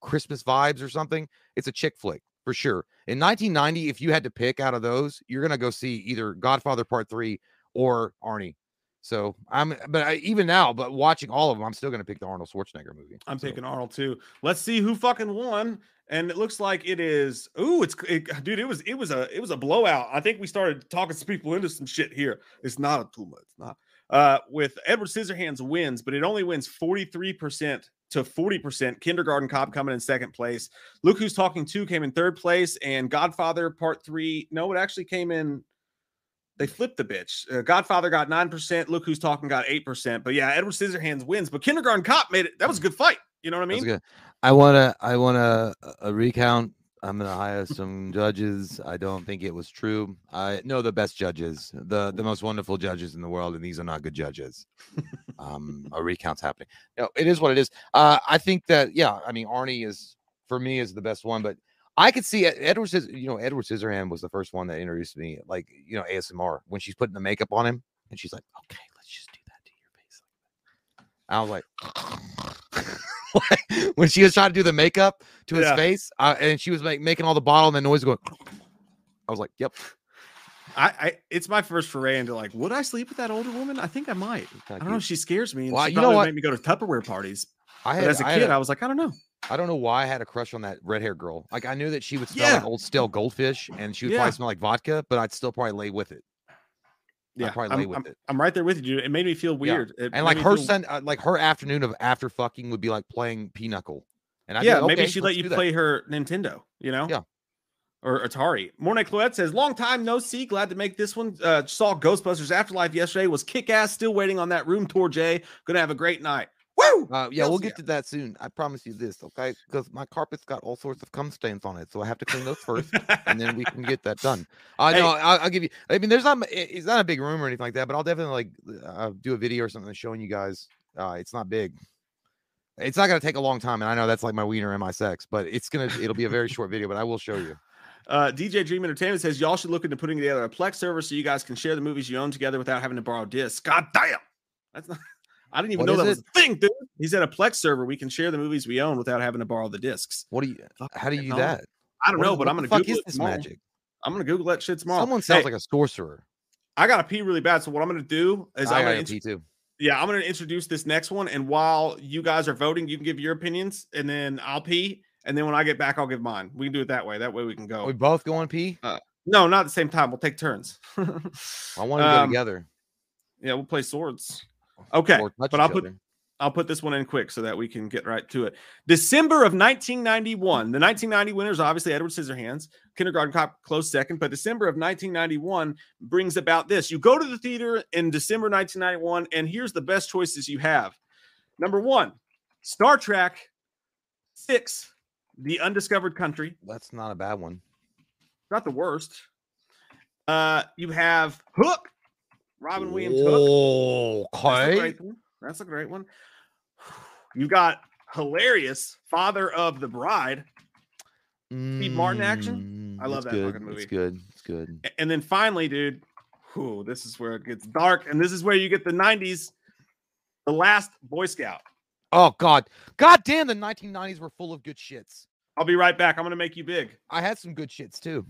Christmas vibes or something, it's a chick flick for sure. In 1990, if you had to pick out of those, you're gonna go see either Godfather Part Three or Arnie. So I'm, but I, even now, but watching all of them, I'm still gonna pick the Arnold Schwarzenegger movie. I'm So, picking Arnold too. Let's see who fucking won. And it looks like it is. Ooh, it's it, dude. It was it was a it was a blowout. I think we started talking some people into some shit here. It's not a tumor. It's not. Uh, with Edward Scissorhands wins, but it only wins 43% to 40%. Kindergarten Cop coming in second place. Look Who's Talking 2 came in third place, and Godfather Part 3. No, it actually came in. They flipped the bitch. Uh, Godfather got 9%. Look Who's Talking got 8%. But yeah, Edward Scissorhands wins. But Kindergarten Cop made it. That was a good fight. You know what I That's mean? good. I wanna I wanna a recount. I'm gonna hire some judges. I don't think it was true. I know the best judges, the the most wonderful judges in the world, and these are not good judges. um, a recount's happening. No, it is what it is. Uh, I think that yeah. I mean, Arnie is for me is the best one, but I could see Ed- Edward. You know, Edward Scissorhand was the first one that introduced me, like you know, ASMR when she's putting the makeup on him, and she's like, "Okay, let's just do that to your face." I was like, when she was trying to do the makeup to his Yeah. face, uh, and she was like making all the bottle and the noise going. I was like, "Yep." I, I it's my first foray into like, would I sleep with that older woman? I think I might. I don't know. She scares me. And Well, she you know probably what? Make me go to Tupperware parties. I But as a I had kid, a- I was like, I don't know. I don't know why I had a crush on that red hair girl. Like I knew that she would smell like old stale goldfish, and she would Yeah. probably smell like vodka, but I'd still probably lay with it. Yeah, probably I'm, with I'm, it. I'm right there with you, dude. It made me feel weird. Made And like her feel- sen- uh, like her afternoon of after fucking would be like playing pinochle. And be yeah, like, maybe "Okay, she let's you do that." play her Nintendo, you know? Yeah. Or Atari. Mornay Cloette says, long time no see. Glad to make this one. Uh, saw Ghostbusters Afterlife yesterday. Was kick ass. Still waiting on that room tour, Jay. Gonna have a great night. Woo! Uh, yeah, Hells we'll get yeah. to that soon. I promise you this, okay? Because my carpet's got all sorts of cum stains on it, so I have to clean those first, and then we can get that done. Uh, Hey. no, I'll, I'll give you. I mean, there's not. It's not a big room or anything like that, but I'll definitely like uh, do a video or something showing you guys. Uh, it's not big. It's not gonna take a long time, and I know that's like my wiener and my sex, but it's gonna. It'll be a very short video, but I will show you. Uh, DJ Dream Entertainment says, y'all should look into putting together a Plex server so you guys can share the movies you own together without having to borrow discs. God damn. That's not. I didn't even What know that was a thing, dude. He's at a Plex server. We can share the movies we own without having to borrow the discs. What do you? Fuck How do you do that? I don't What know, is- but I'm gonna fuck Google is this tomorrow. magic? I'm gonna Google that shit tomorrow. Someone sounds Hey, like a sorcerer. I gotta pee really bad. So what I'm gonna do is I I'm got gonna pee too. Yeah, I'm to introduce this next one. And while you guys are voting, you can give your opinions and then I'll pee. And then when I get back, I'll give mine. We can do it that way. That way we can Are we both go. going pee? No, not at the same time. We'll take turns. I want to go Um, together. yeah, we'll play swords. Okay. But I'll put. I'll put this one in quick so that we can get right to it. December of 1991. The 1990 winners, obviously Edward Scissorhands. Kindergarten Cop close second, but December of 1991 brings about this. You go to the theater in December 1991, and here's the best choices you have. Number one, Star Trek Six, The Undiscovered Country. That's not a bad one. Not the worst. Uh, you have Hook, Robin Williams Hook. Oh, That's a okay. great one. That's a great one. You got hilarious Father of the Bride, Steve Martin action? I love that Mm, good. fucking movie. It's good. It's good. And then finally, dude, whew, this is where it gets dark, and this is where you get the '90s, the last Boy Scout. Oh God, God damn! The 1990s were full of good shits. I'll be right back. I'm gonna make you big. I had some good shits too.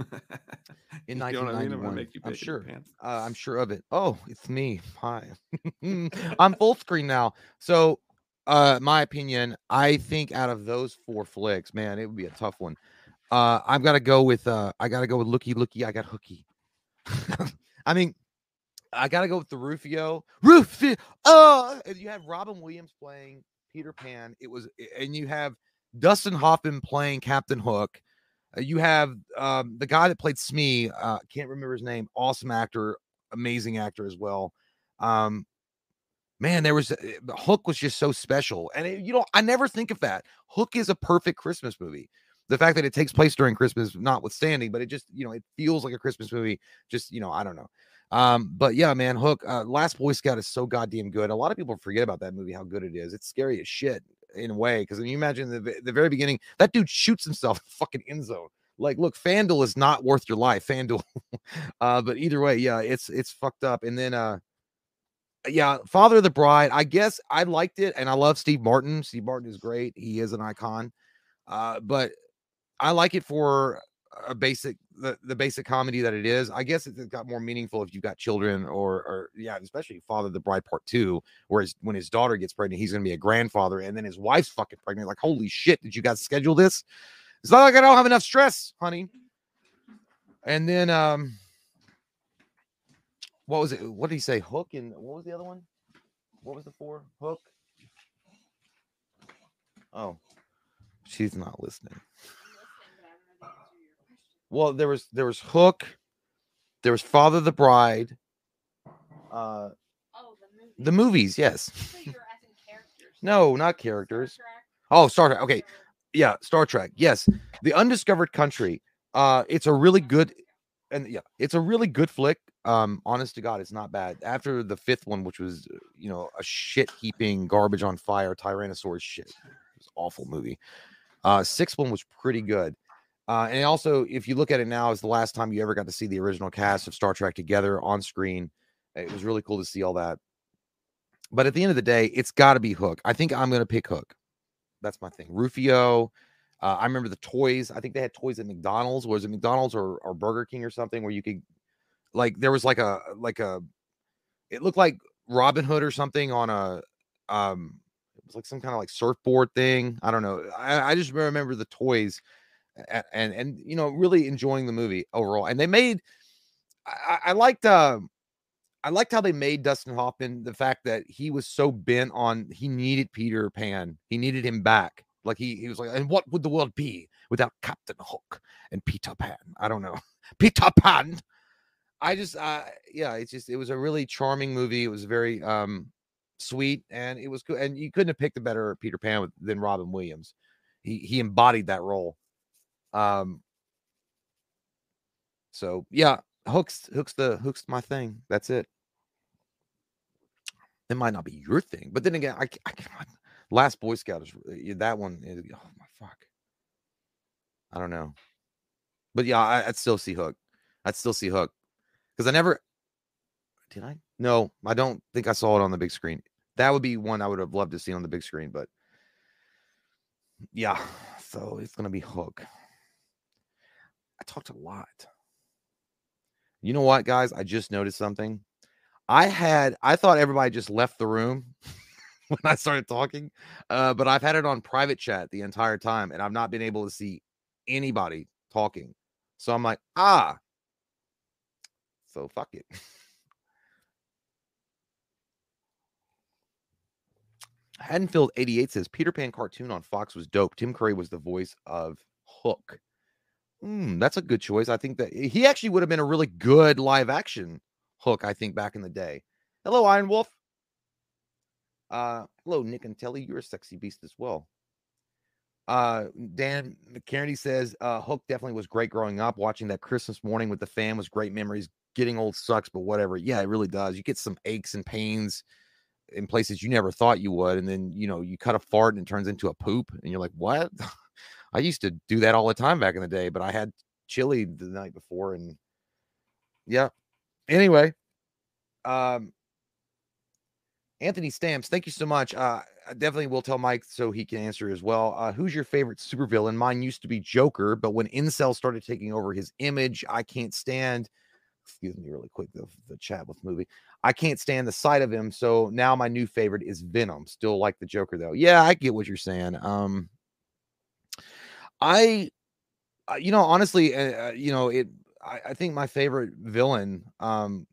In You know what I mean? I'm 1991, I'm big sure. Uh, I'm sure of it. Oh, it's me. Hi. I'm full screen now. So, uh, my opinion, I think out of those four flicks, man, it would be a tough one. Uh, I've got to go with uh, I got to go with Looky Looky. I got Hooky. I mean, I got to go with the Rufio. Rufio. Oh, and you have Robin Williams playing Peter Pan. It was, and you have Dustin Hoffman playing Captain Hook. Uh, you have um, the guy that played Smee. Uh, can't remember his name. Awesome actor, amazing actor as well. Um, man, there was uh, Hook was just so special, and it, you know I never think of that. Hook is a perfect Christmas movie. The fact that it takes place during Christmas, notwithstanding, but it just you know it feels like a Christmas movie. Just you know I don't know. Um, but yeah, man, Hook, uh, Last Boy Scout is so goddamn good. A lot of people forget about that movie, how good it is. It's scary as shit in a way because you imagine the the very beginning, that dude shoots himself in fucking end zone. Like, look, FanDuel is not worth your life, FanDuel. uh, but either way, yeah, it's it's fucked up. And then uh yeah, Father of the Bride. I guess I liked it, and I love Steve Martin. Steve Martin is great. He is an icon. Uh, but I like it for a basic the, the basic comedy that it is. I guess it's got more meaningful if you've got children or or yeah, especially Father the Bride Part Two, whereas when his daughter gets pregnant, he's gonna be a grandfather, and then his wife's fucking pregnant. Like, holy shit, did you guys schedule this? It's not like I don't have enough stress, honey. And then um what was it? What did he say? Hook and what was the other one? What was the four? Hook. Oh, she's not listening. Well, there was there was Hook, there was Father the Bride, uh, Oh, the movie. the movies. Yes, So. No, not characters. Oh, Star Trek. Okay. Yeah, Star Trek. Yes. The Undiscovered Country. Uh, it's a really good and yeah, it's a really good flick. Um, honest to God, it's not bad. After the fifth one, which was you know a shit heaping garbage on fire Tyrannosaurus shit, it was awful movie. Uh, sixth one was pretty good. Uh, and also, if you look at it now, is the last time you ever got to see the original cast of Star Trek together on screen. It was really cool to see all that. But at the end of the day, it's got to be Hook. I think I'm going to pick Hook. That's my thing. Rufio. Uh, I remember the toys. I think they had toys at McDonald's. Was it McDonald's or, or Burger King or something where you could, like, there was like a like a, it looked like Robin Hood or something on a, um, it was like some kind of like surfboard thing. I don't know. I, I just remember the toys, and, and you know really enjoying the movie overall. And they made, I, I liked. Uh, I liked how they made Dustin Hoffman the fact that he was so bent on he needed Peter Pan. He needed him back. Like he he was like, and what would the world be without Captain Hook and Peter Pan? I don't know. Peter Pan. I just uh yeah, it's just it was a really charming movie. It was very um sweet and it was good. And you couldn't have picked a better Peter Pan with, than Robin Williams. He he embodied that role. Um so yeah, hooks hooks the hooks my thing. That's it. It might not be your thing, but then again, I, I cannot Last Boy Scout is that one. Is, oh my fuck. I don't know, but yeah, I, would still see Hook. I'd still see Hook because I never did. I no, I don't think I saw it on the big screen. That would be one I would have loved to see on the big screen, but yeah, so it's gonna be Hook. I talked a lot. You know what, guys? I just noticed something. I had I thought everybody just left the room when I started talking. Uh, but I've had it on private chat the entire time, and I've not been able to see anybody talking. So I'm like, ah, so fuck it. Haddonfield 88 says Peter Pan cartoon on Fox was dope. Tim Curry was the voice of Hook. Mm, that's a good choice. I think that he actually would have been a really good live action Hook, I think, back in the day. Hello, Iron Wolf. Uh, hello, Nick and Telly. You're a sexy beast as well. Uh, Dan McCarty says, uh, Hook definitely was great growing up. Watching that Christmas morning with the fam was great memories. Getting old sucks, but whatever. Yeah, it really does. You get some aches and pains in places you never thought you would. And then, you know, you cut a fart and it turns into a poop. And you're like, what? I used to do that all the time back in the day, but I had chili the night before. And yeah. Anyway, um, Anthony Stamps, thank you so much. Uh, I definitely will tell Mike so he can answer as well. Uh, who's your favorite supervillain? Mine used to be Joker, but when Incel started taking over his image, I can't stand. Excuse me, really quick. The, the chat with movie. I can't stand the sight of him. So now my new favorite is Venom. Still like the Joker though. Yeah, I get what you're saying. Um, I, uh, you know, honestly, uh, uh, you know, it. I, I think my favorite villain, um,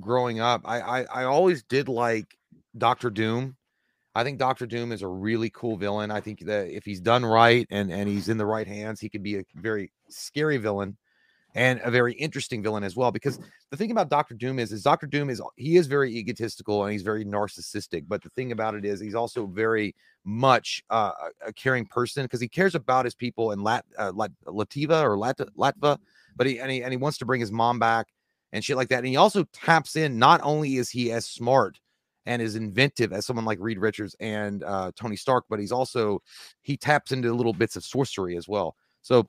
growing up. I, I I always did like Doctor Doom. I think Doctor Doom is a really cool villain. I think that if he's done right and and he's in the right hands, he could be a very scary villain and a very interesting villain as well. Because the thing about Doctor Doom is, is Doctor Doom is he is very egotistical and he's very narcissistic. But the thing about it is, he's also very much uh, a caring person because he cares about his people in Lat, uh, Lat Lativa or Lat Latva. But he and he and he wants to bring his mom back and shit like that. And he also taps in. Not only is he as smart and as inventive as someone like Reed Richards and uh, Tony Stark, but he's also he taps into little bits of sorcery as well. So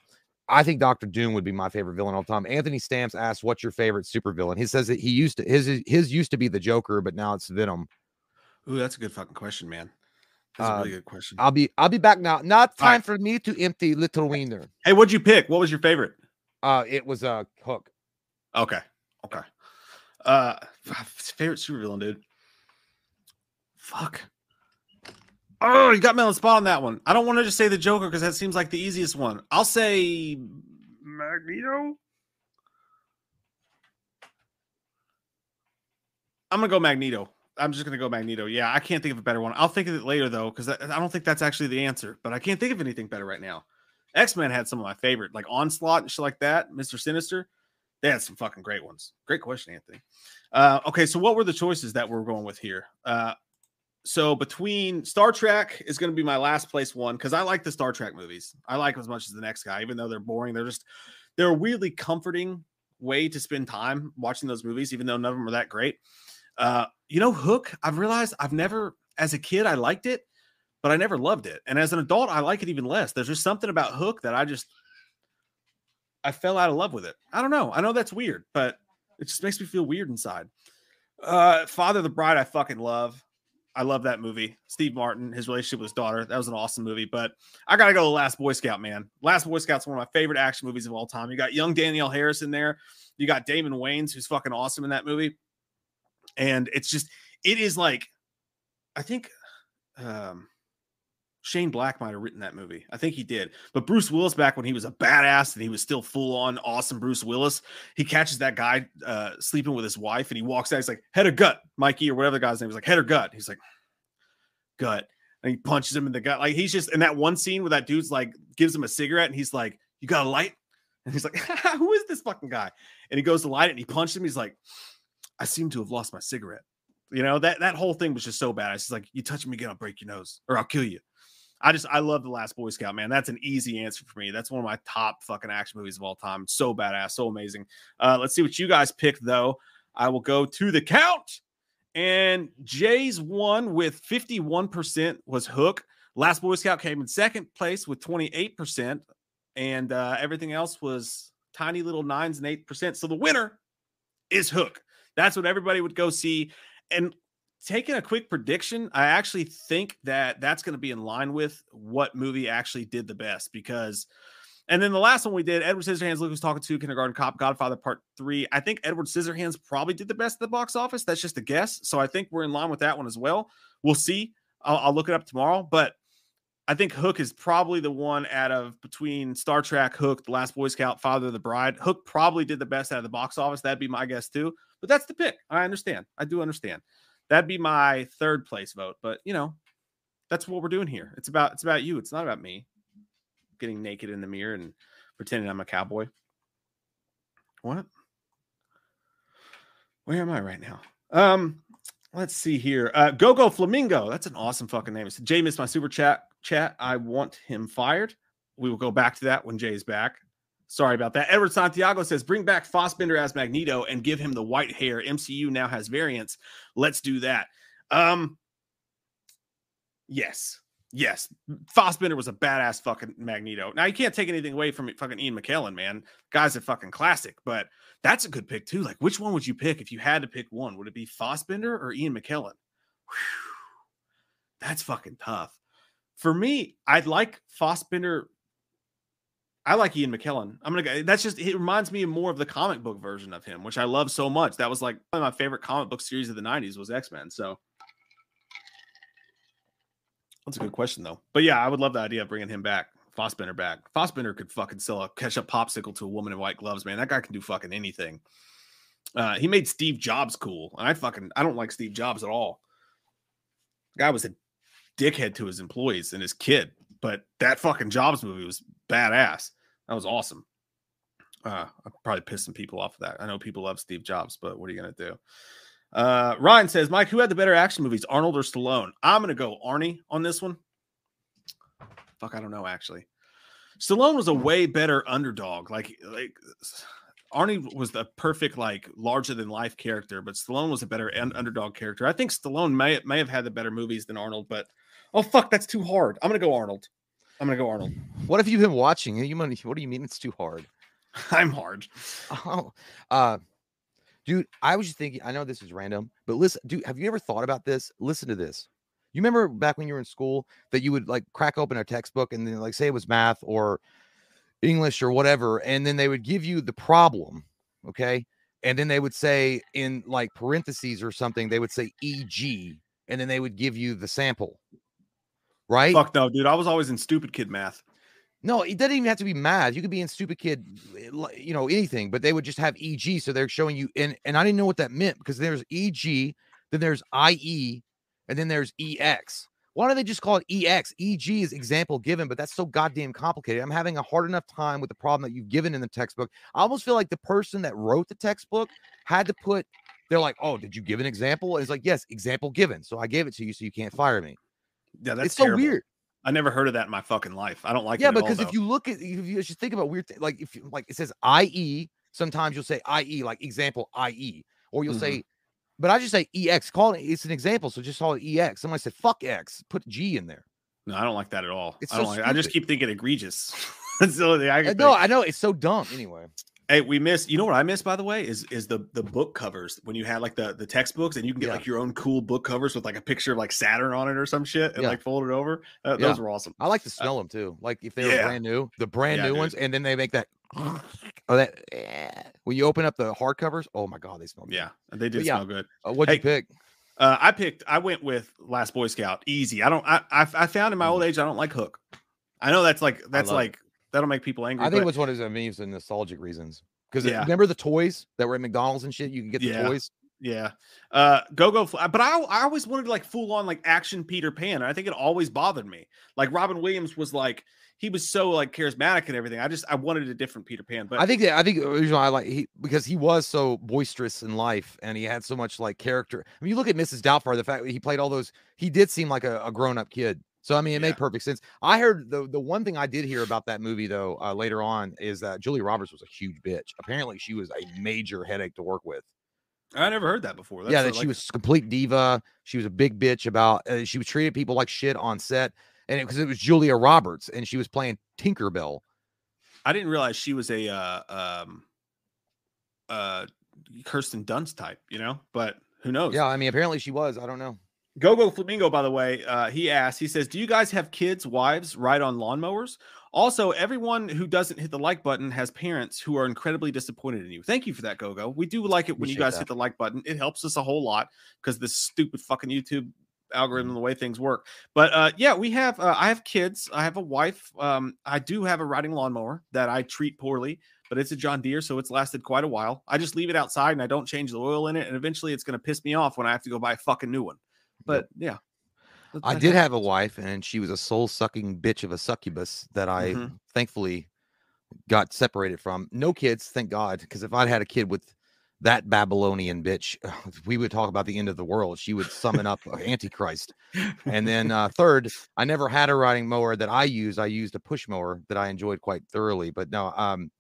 I think Doctor Doom would be my favorite villain all the time. Anthony Stamps asked, "What's your favorite supervillain?" He says that he used to his his used to be the Joker, but now it's Venom. Ooh, that's a good fucking question, man. That's uh, a really good question. I'll be I'll be back now. Not time right. for me to empty little wiener. Hey, what'd you pick? What was your favorite? Uh, it was a uh, Hook. Okay, Okay. Uh favorite supervillain, dude. Fuck. Oh, you got me on the spot on that one. I don't want to just say the Joker because that seems like the easiest one. I'll say Magneto. I'm gonna go Magneto. I'm just gonna go Magneto. Yeah, I can't think of a better one. I'll think of it later though, because I, don't think that's actually the answer. But I can't think of anything better right now. X Men had some of my favorite, like Onslaught and shit like that. Mister Sinister. They had some fucking great ones. Great question, Anthony. Uh, okay, so what were the choices that we're going with here? Uh, so between Star Trek is going to be my last place one because I like the Star Trek movies. I like them as much as the next guy, even though they're boring. They're just they're a weirdly comforting way to spend time watching those movies, even though none of them are that great. Uh, you know, Hook. I've realized I've never, as a kid, I liked it, but I never loved it, and as an adult, I like it even less. There's just something about Hook that I just I fell out of love with it. I don't know. I know that's weird, but it just makes me feel weird inside. Uh, Father the Bride, I fucking love. I love that movie. Steve Martin, his relationship with his daughter. That was an awesome movie. But I gotta go to Last Boy Scout, man. Last Boy Scout's one of my favorite action movies of all time. You got young Danielle Harris in there. You got Damon Wayans, who's fucking awesome in that movie. And it's just, it is like, I think um Shane Black might have written that movie. I think he did. But Bruce Willis, back when he was a badass and he was still full on awesome Bruce Willis, he catches that guy uh, sleeping with his wife and he walks out. He's like, head or gut, Mikey, or whatever the guy's name is like, head or gut. He's like, gut. And he punches him in the gut. Like he's just in that one scene where that dude's like gives him a cigarette and he's like, You got a light? And he's like, Who is this fucking guy? And he goes to light it and he punches him. He's like, I seem to have lost my cigarette. You know, that that whole thing was just so bad. It's like, you touch me again, I'll break your nose or I'll kill you. I just I love the Last Boy Scout, man. That's an easy answer for me. That's one of my top fucking action movies of all time. So badass, so amazing. Uh, let's see what you guys pick though. I will go to the count, and Jay's one with 51% was Hook. Last Boy Scout came in second place with 28%, and uh, everything else was tiny little nines and eight percent. So the winner is Hook. That's what everybody would go see. And taking a quick prediction, I actually think that that's going to be in line with what movie actually did the best because. And then the last one we did, Edward Scissorhands, Luke was talking to Kindergarten Cop, Godfather Part Three. I think Edward Scissorhands probably did the best at the box office. That's just a guess. So I think we're in line with that one as well. We'll see. I'll, I'll look it up tomorrow. But I think Hook is probably the one out of between Star Trek, Hook, The Last Boy Scout, Father of the Bride. Hook probably did the best out of the box office. That'd be my guess too. But that's the pick. I understand. I do understand. That'd be my third place vote. But you know, that's what we're doing here. It's about it's about you. It's not about me getting naked in the mirror and pretending I'm a cowboy. What? Where am I right now? Um, let's see here. Uh, Go Go Flamingo. That's an awesome fucking name. So Jay missed my super chat. Chat. I want him fired. We will go back to that when Jay's back. Sorry about that. Edward Santiago says, bring back Fassbender as Magneto and give him the white hair. MCU now has variants. Let's do that. Um, yes. Yes. Fassbender was a badass fucking Magneto. Now, you can't take anything away from fucking Ian McKellen, man. Guy's a fucking classic, but that's a good pick too. Like, which one would you pick if you had to pick one? Would it be Fassbender or Ian McKellen? Whew. That's fucking tough. For me, I'd like Fassbender I like Ian McKellen. I'm gonna go. That's just it reminds me more of the comic book version of him, which I love so much. That was like one of my favorite comic book series of the '90s was X Men. So that's a good question though. But yeah, I would love the idea of bringing him back, Fassbender back. Fassbender could fucking sell a catch up popsicle to a woman in white gloves, man. That guy can do fucking anything. Uh, he made Steve Jobs cool, and I fucking I don't like Steve Jobs at all. The guy was a dickhead to his employees and his kid, but that fucking Jobs movie was badass. That was awesome. Uh, I probably pissed some people off of that. I know people love Steve Jobs, but what are you gonna do? Uh, Ryan says, Mike, who had the better action movies, Arnold or Stallone? I'm gonna go Arnie on this one. Fuck, I don't know actually. Stallone was a way better underdog. Like, like Arnie was the perfect, like, larger than life character, but Stallone was a better underdog character. I think Stallone may may have had the better movies than Arnold, but oh fuck, that's too hard. I'm gonna go Arnold. I'm gonna go Arnold. What have you been watching? You what do you mean it's too hard? I'm hard. Oh, uh, dude, I was just thinking. I know this is random, but listen, dude, have you ever thought about this? Listen to this. You remember back when you were in school that you would like crack open a textbook and then like say it was math or English or whatever, and then they would give you the problem, okay, and then they would say in like parentheses or something, they would say EG, and then they would give you the sample right? Fuck no, dude. I was always in stupid kid math. No, it doesn't even have to be math. You could be in stupid kid, eh, you know, anything, but they would just have EG. So they're showing you, and, and I didn't know what that meant because there's EG, then there's IE, and then there's EX. Why don't they just call it EX? EG is example given, but that's so goddamn complicated. I'm having a hard enough time with the problem that you've given in the textbook. I almost feel like the person that wrote the textbook had to put they're like, "Oh, did you give an example?" And it's like, "Yes, example given." So I gave it to you, so you can't fire me. Yeah, that's it's so terrible. weird. I never heard of that in my fucking life. I don't like yeah, it. all, because if you look at, if you just think about weird, like if you like, it says IE. Sometimes you'll say IE, like example IE, or you'll Mhm. say, but I just say EX. Call it. It's an example, so just call it EX. Somebody said fuck X. Put G in there. no, I don't like that at all. It's I don't so like. I just keep thinking egregious. that's the only thing I Uh, can No, think. I know it's so dumb. Anyway, Hey, we missed. You know what I missed, by the way, is is the the book covers when you had like the the textbooks and you can get Yeah. like your own cool book covers with like a picture of like Saturn on it or some shit and Yeah. like fold it over. Uh, Yeah. Those were awesome. I like to smell them too. Like if they were brand new, the brand new dude. ones, and then they make that. Oh, that eh. when you open up the hardcovers. Oh my god, they smell. good. Yeah, they did smell good. Uh, what'd you pick? Uh, I picked. I went with Last Boy Scout. Easy. I don't. I I, I found in my Mm. old age I don't like Hook. I know that's like that's like that'll make people angry. I think it but- was one of those memes and nostalgic reasons. Because Yeah. remember the toys that were at McDonald's and shit. You can get the Yeah. toys. Yeah. Uh go go but I I always wanted like full on like action Peter Pan. And I think it always bothered me. Like Robin Williams was like he was so like charismatic and everything. I just I wanted a different Peter Pan. But I think that I think the reason I like he because he was so boisterous in life and he had so much like character. I mean, you look at Mrs. Doubtfire, the fact that he played all those, he did seem like a, a grown up kid. So I mean, it Yeah. made perfect sense. I heard the the one thing I did hear about that movie though uh, later on is that Julie Roberts was a huge bitch. Apparently, she was a major headache to work with. I never heard that before. That's yeah, that she was complete diva. She was a big bitch about. Uh, she was treated people like shit on set, and because it, was Julia Roberts and she was playing Tinkerbell. I didn't realize she was a uh um uh Kirsten Dunst type, you know, but who knows? Yeah, I mean, apparently she was. I don't know. Go Go Flamingo, by the way, uh, he asks, he says, Do you guys have kids, wives, ride on lawnmowers? Also, everyone who doesn't hit the like button has parents who are incredibly disappointed in you. Thank you for that, Go Go. We do like it when you guys that. hit the like button. It helps us a whole lot because this stupid fucking YouTube algorithm, Mm-hmm. the way things work. But uh, yeah, we have, uh, I have kids. I have a wife. Um, I do have a riding lawnmower that I treat poorly, but it's a John Deere, so it's lasted quite a while. I just leave it outside and I don't change the oil in it. And eventually it's going to piss me off when I have to go buy a fucking new one. But yeah. That- I that did have a wife, and she was a soul sucking bitch of a succubus that I Mhm. thankfully got separated from. No kids, thank God, because if I'd had a kid with that Babylonian bitch, we would talk about the end of the world. She would summon up Antichrist. And then uh, third, I never had a riding mower that I used. I used a push mower that I enjoyed quite thoroughly. But no, um,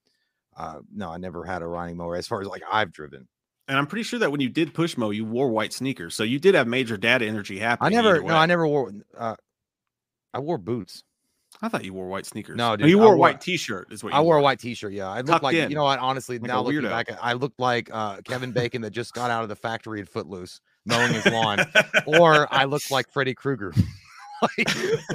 uh, no, I never had a riding mower as far as like I've driven. And I'm pretty sure that when you did push mow, you wore white sneakers. So you did have major data energy happening. I never, no. I never wore. Uh, I wore boots. I thought you wore white sneakers. No, Oh, dude, you I wore a white t-shirt. Is what you I wore a white t-shirt. Yeah, I looked Tucked like in, you know what. Honestly, like now looking weirdo. back, I looked like uh, Kevin Bacon that just got out of the factory at Footloose mowing his lawn, or I looked like Freddy Krueger. like,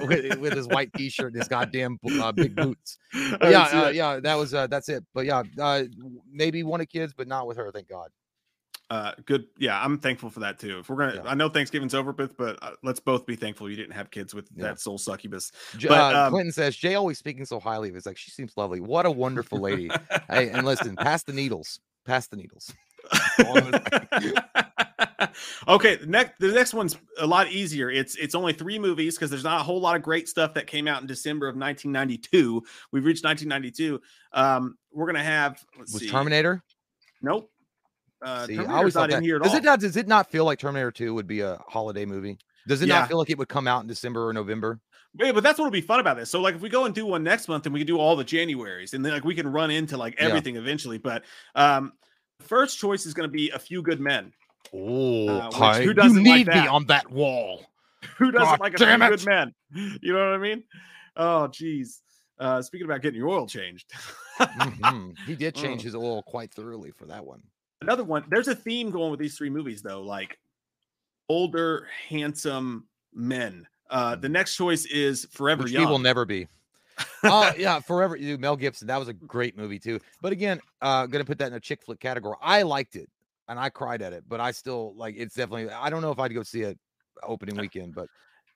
with, with his white t-shirt and his goddamn uh, big boots. But yeah, uh, yeah, that was uh, that's it. But yeah, uh, maybe one of kids, but not with her. Thank God. Uh, good. Yeah, I'm thankful for that too. If we're gonna, Yeah. I know Thanksgiving's over, but but uh, let's both be thankful you didn't have kids with Yeah. that soul succubus. But, uh, um, Clinton says Jay always speaking so highly of. It's like she seems lovely. What a wonderful lady. hey, and listen, pass the needles. Pass the needles. all I'm gonna okay, the next the next one's a lot easier. It's it's only three movies because there's not a whole lot of great stuff that came out in December of 1992. We've reached 1992. Um, we're gonna have let's Was see. Terminator? Nope. Uh, See, I always not in here at Does all. it not? Does it not feel like Terminator Two would be a holiday movie? Does it Yeah. not feel like it would come out in December or November? Yeah, but that's what'll be fun about this. So, like, if we go and do one next month, and we can do all the Januaries, and then like we can run into like Yeah. everything eventually. But um, the first choice is going to be A Few Good Men. Oh, Uh, who doesn't you like need me on that wall. Who doesn't God like A Few Good. Men? You know what I mean? Oh, geez. Uh, speaking about getting your oil changed, Mhm. He did change Mm. his oil quite thoroughly for that one. Another one. There's a theme going with these three movies, though. Like older, handsome men. Uh, the next choice is Forever Mm. Which Young. he will never be. Oh yeah, forever. Dude, Mel Gibson. That was a great movie too. But again, uh, gonna put that in a chick flick category. I liked it and I cried at it, but I still like. It's definitely. I don't know if I'd go see it opening weekend, but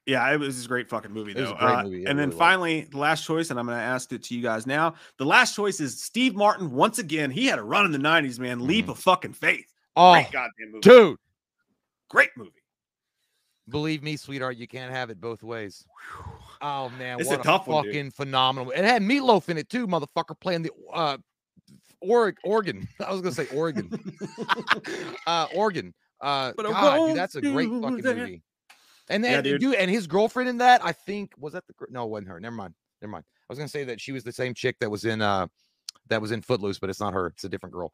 Yeah, it was a great fucking movie, though. a great Uh, movie, and then really was. finally, the last choice, and I'm going to ask it to you guys now. The last choice is Steve Martin. Once again, he had a run in the '90s, man. Leap of fucking faith. oh, Great goddamn movie. dude, Great movie. believe me, sweetheart, you can't have it both ways. Oh man, It's a what a, tough one, dude. fucking phenomenal. It had Meatloaf in it too, motherfucker, playing the uh or Oregon. I was gonna say Oregon. uh, Oregon. Uh, God, dude, that's a great fucking that. movie. And then, Yeah, dude. and his girlfriend in that, I think, was that the no, it wasn't her. Never mind, never mind. I was gonna say that she was the same chick that was in uh, that was in Footloose, but it's not her. It's a different girl.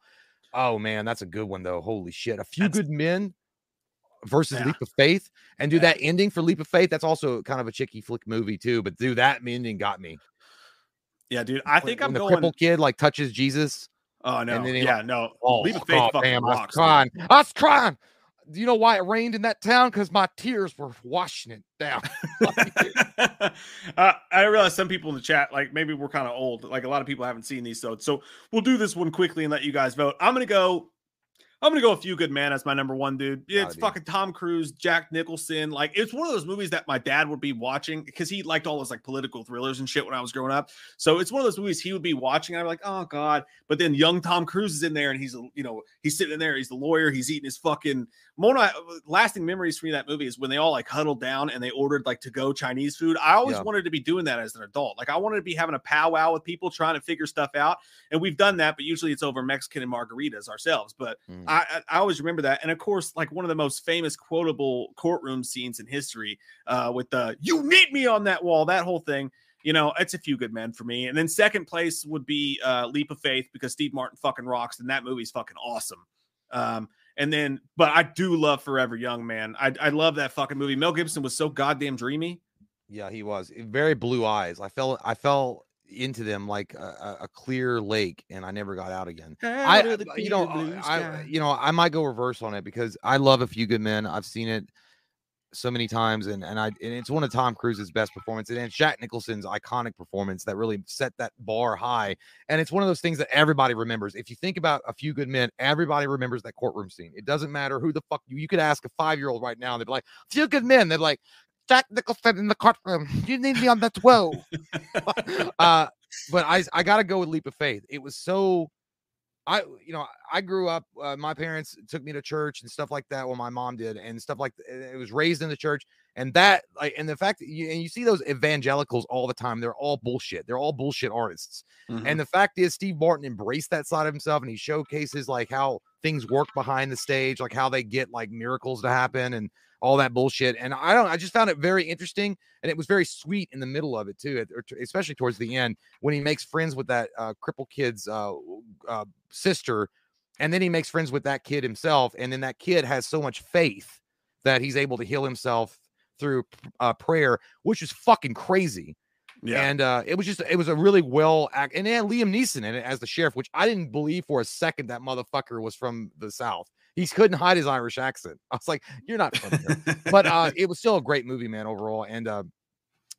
Oh man, that's a good one though. Holy shit, a few That's- good men versus Yeah. Leap of Faith, and do Yeah. that ending for Leap of Faith. That's also kind of a chicky flick movie too. But dude, that ending got me. Yeah, dude. I When- think when I'm the going. crippled kid like touches Jesus. Oh no. Yeah, no. Oh, Leap of Faith oh, fucking damn, I was rocks. crying. I was crying. Do you know why it rained in that town? Because my tears were washing it down. uh, I realize some people in the chat, like maybe we're kind of old. Like a lot of people haven't seen these, so so we'll do this one quickly and let you guys vote. I'm gonna go. I'm gonna go a few good man as my number one dude. Yeah, it's fucking Tom Cruise, Jack Nicholson. Like it's one of those movies that my dad would be watching because he liked all those like political thrillers and shit when I was growing up. So it's one of those movies he would be watching. I'm like, oh god. But then young Tom Cruise is in there and he's you know he's sitting in there. He's the lawyer. He's eating his fucking. One of my lasting memories for me that movie is when they all like huddled down and they ordered like to go Chinese food. I always Yeah. wanted to be doing that as an adult. Like I wanted to be having a powwow with people trying to figure stuff out. And we've done that, but usually it's over Mexican and margaritas ourselves. But Mm. I, I I always remember that. And of course, like one of the most famous quotable courtroom scenes in history, uh, with the "You need me on that wall," that whole thing. You know, it's a few good men for me. And then second place would be uh, Leap of Faith because Steve Martin fucking rocks, and that movie's fucking awesome. Um, and then, but I do love Forever Young, man. I, I love that fucking movie. Mel Gibson was so goddamn dreamy. Yeah, he was very blue eyes. I fell, I fell into them like a, a- a clear lake, and I never got out again. I, Out I- you know, I, you know, I might go reverse on it because I love A Few Good Men. I've seen it so many times, and and I and it's one of Tom Cruise's best performances, and Jack Nicholson's iconic performance that really set that bar high. And it's one of those things that everybody remembers. If you think about A Few Good Men, everybody remembers that courtroom scene. It doesn't matter who the fuck you. You could ask a five year old right now, and they'd be like, a "Few Good Men." They're like. Jack Nicholson in the courtroom. You need me on the 12. uh, but I I gotta go with Leap of Faith. It was so I you know I grew up. Uh, my parents took me to church and stuff like that. Well, my mom did and stuff like th- it was raised in the church. And that like and the fact that you and you see those evangelicals all the time. They're all bullshit. They're all bullshit artists. Mhm. And the fact is, Steve Martin embraced that side of himself, and he showcases like how things work behind the stage, like how they get like miracles to happen and all that bullshit. And I don't, I just found it very interesting, and it was very sweet in the middle of it too, at- or t- especially towards the end when he makes friends with that uh, crippled kid's uh, uh, sister, and then he makes friends with that kid himself, and then that kid has so much faith that he's able to heal himself through uh, prayer, which is fucking crazy. yeah. And uh, it was just it was a really well act and then Liam Neeson in it as the sheriff, which I didn't believe for a second that motherfucker was from the South. He couldn't hide his Irish accent. I was like, you're not from here. but uh, it was still a great movie, man, overall. And uh,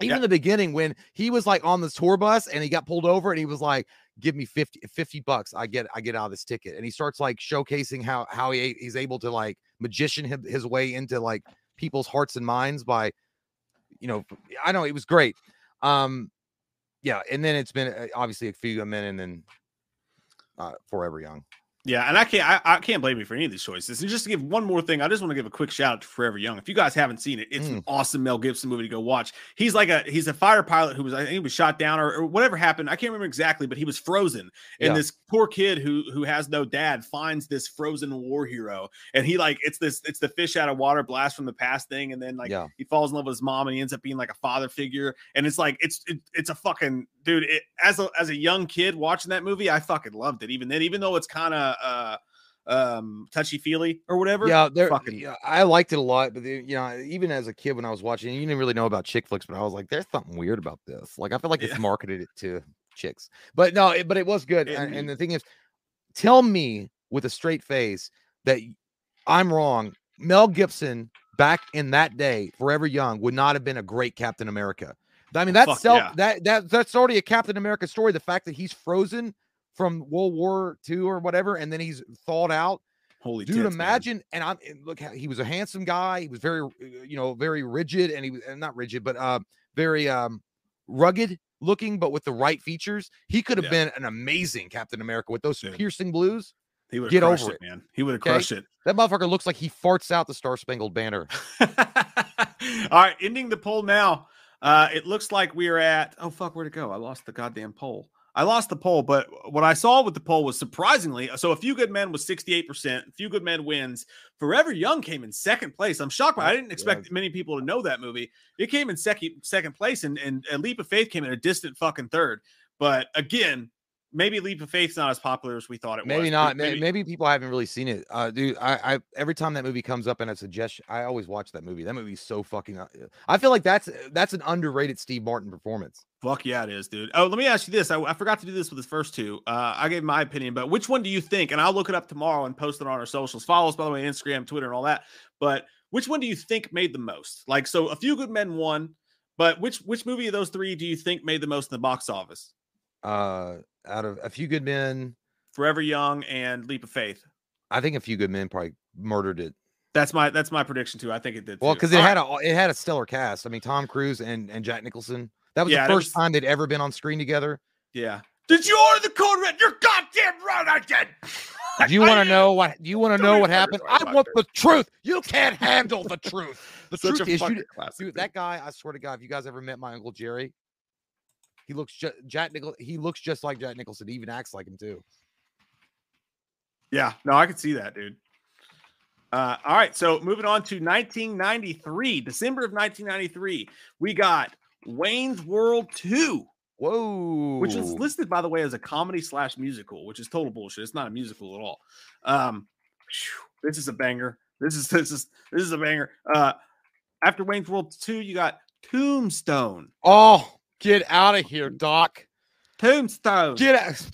even Yeah. in the beginning, when he was like on the tour bus and he got pulled over and he was like, give me 50, 50 bucks. I get I get out of this ticket. And he starts like showcasing how how he he's able to like magician him, his way into like people's hearts and minds by you know, I know it was great. Um, yeah, and then it's been uh, obviously a few men and then uh, forever young. Yeah, and I can't I, I can't blame you for any of these choices. And just to give one more thing, I just want to give a quick shout out to Forever Young. If you guys haven't seen it, it's an Mm. awesome Mel Gibson movie to go watch. He's like a he's a fire pilot who was I think he was shot down or, or whatever happened. I can't remember exactly, but he was frozen. And Yeah. this poor kid who who has no dad finds this frozen war hero, and he like it's this it's the fish out of water blast from the past thing, and then like Yeah. he falls in love with his mom, and he ends up being like a father figure. And it's like it's it, it's a fucking dude. It, as a as a young kid watching that movie, I fucking loved it. Even then, even though it's kind of uh um touchy feely or whatever. Yeah, there. fucking- yeah, I liked it a lot, but the, you know, even as a kid when I was watching, you didn't really know about chick flicks, but I was like, "There's something weird about this." Like, I feel like Yeah. it's marketed it to chicks, but no, it, but it was good. It- And, and the thing is, tell me with a straight face that I'm wrong. Mel Gibson back in that day, Forever Young, would not have been a great Captain America. I mean, that's Fuck self yeah. that that that's already a Captain America story. The fact that he's frozen from World War II or whatever, and then he's thawed out Holy dude tits, man. imagine and i'm and look how he was a handsome guy he was very uh, you know very rigid and he was not rigid but uh very um rugged looking but with the right features he could have Yeah. been an amazing captain america with those Dude. piercing blues He would Get have crushed over it, it. man. He would have Okay? crushed it. that motherfucker looks like he farts out the star spangled banner All right, ending the poll now. Uh, it looks like we are at. Oh fuck, where'd it go? I lost the goddamn poll. I lost the poll, but what I saw with the poll was surprisingly so. A Few Good Men was 68%. A Few Good Men wins. Forever Young came in second place. I'm shocked. By, I didn't expect many people to know that movie. It came in second second place, and, and A Leap of Faith came in a distant fucking third. But again, maybe Leap of Faith's not as popular as we thought it maybe was. Not, maybe not. Maybe people haven't really seen it. Uh, dude, I, I every time that movie comes up and I suggest, I always watch that movie. That movie's so fucking. Uh, I feel like that's that's an underrated Steve Martin performance. Fuck yeah, it is, dude. Oh, let me ask you this. I, I forgot to do this with the first two. Uh, I gave my opinion, but which one do you think? And I'll look it up tomorrow and post it on our socials. Follow us, by the way, Instagram, Twitter, and all that. But which one do you think made the most? Like, so a few good men won, but which which movie of those three do you think made the most in the box office? Uh, out of a few good men, Forever Young, and Leap of Faith. I think a few good men probably murdered it. That's my that's my prediction too. I think it did. Well, because it had a it had a stellar cast. I mean, Tom Cruise and and Jack Nicholson. That was yeah, the first was... time they'd ever been on screen together. Yeah. Did you order the code red? You're goddamn right, I did. Do you want to know what? Do you want to know what happened? I want the truth. You can't handle the truth. The Such truth is, you, dude, that guy. I swear to God, if you guys ever met my uncle Jerry, he looks just Jack Nicholson. He looks just like Jack Nicholson. He even acts like him too. Yeah, no, I can see that, dude. Uh, all right, so moving on to 1993, December of 1993, we got Wayne's World 2. Whoa. Which is listed, by the way, as a comedy slash musical, which is total bullshit. It's not a musical at all. Um, whew, this is a banger. This is this is this is a banger. Uh after Wayne's World 2, you got Tombstone. Oh, get out of here, Doc. Tombstone. Get out.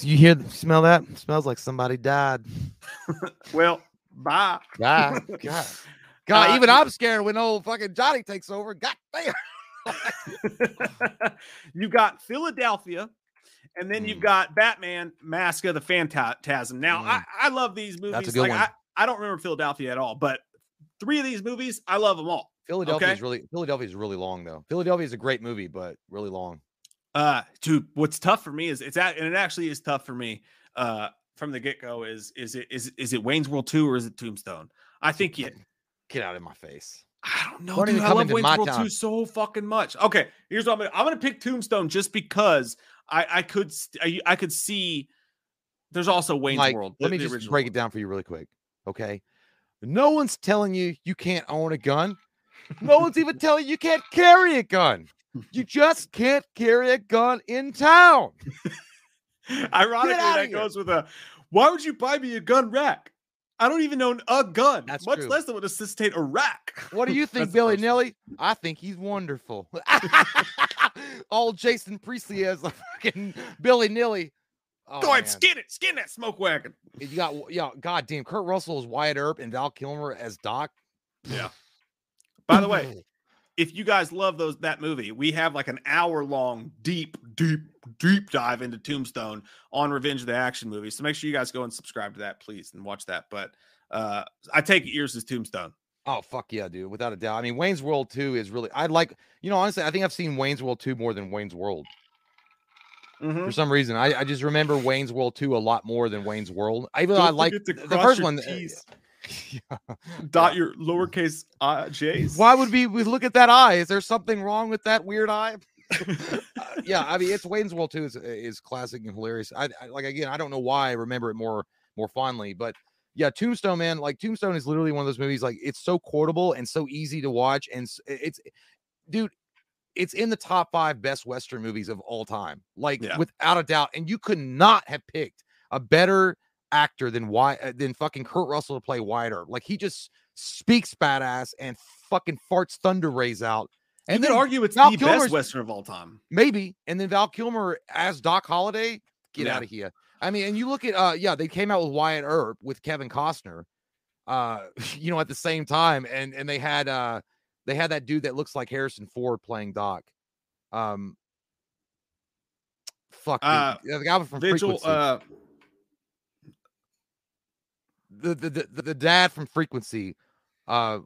You hear smell that? It smells like somebody died. well, bye. Bye. God. God, uh, even I'm scared when old fucking Johnny takes over. God damn. you got Philadelphia, and then mm. you've got Batman Mask of the Phantasm. Now, mm. I, I love these movies. That's a like I, I don't remember Philadelphia at all, but three of these movies, I love them all. Philadelphia okay? is really Philadelphia is really long though. Philadelphia is a great movie, but really long. Uh, dude, what's tough for me is it's at, and it actually is tough for me. Uh, from the get go, is is it is is it Wayne's World two or is it Tombstone? I think it. Get out of my face. I don't know. Dude, I love Wayne's World town. 2 so fucking much. Okay, here's what I'm gonna I'm gonna pick Tombstone just because I I could I, I could see there's also Wayne's Mike, World. Let me just break it down for you really quick. Okay. No one's telling you you can't own a gun. No one's even telling you you can't carry a gun. You just can't carry a gun in town. Ironically, that goes with a why would you buy me a gun rack? I don't even own a gun, That's much true. less than would necessitate a rack. What do you think, Billy Nilly? I think he's wonderful. All Jason Priestley a fucking Billy Nilly. Oh, Go ahead, man. skin it, skin that smoke wagon. You got, yeah, goddamn, Kurt Russell as Wyatt Earp and Val Kilmer as Doc. Yeah. By the way, if you guys love those that movie, we have like an hour long deep, deep, deep dive into Tombstone on Revenge of the Action movie. So make sure you guys go and subscribe to that, please, and watch that. But uh I take it yours is Tombstone. Oh fuck yeah, dude! Without a doubt. I mean, Wayne's World Two is really. I'd like, you know, honestly, I think I've seen Wayne's World Two more than Wayne's World. Mm-hmm. For some reason, I, I just remember Wayne's World Two a lot more than Wayne's World. I even I like the first one. yeah. Dot your lowercase uh, j's. Why would we, we look at that eye? Is there something wrong with that weird eye? uh, yeah, I mean, it's Wayne's World too is is classic and hilarious. I, I, like again, I don't know why I remember it more more fondly, but yeah, Tombstone, man, like Tombstone is literally one of those movies. Like it's so quotable and so easy to watch, and it's, dude, it's in the top five best Western movies of all time, like yeah. without a doubt. And you could not have picked a better actor than why uh, than fucking Kurt Russell to play Wyatt Earp. Like he just speaks badass and fucking farts thunder rays out. And you then argue it's Val the Kilmer's, best Western of all time. Maybe. And then Val Kilmer as Doc Holliday, get yeah. out of here. I mean, and you look at uh yeah, they came out with Wyatt Earp with Kevin Costner, uh, you know, at the same time, and and they had uh they had that dude that looks like Harrison Ford playing Doc. Um fuck uh, the, the guy from Vigil, Frequency. uh the the the, the dad from Frequency, uh,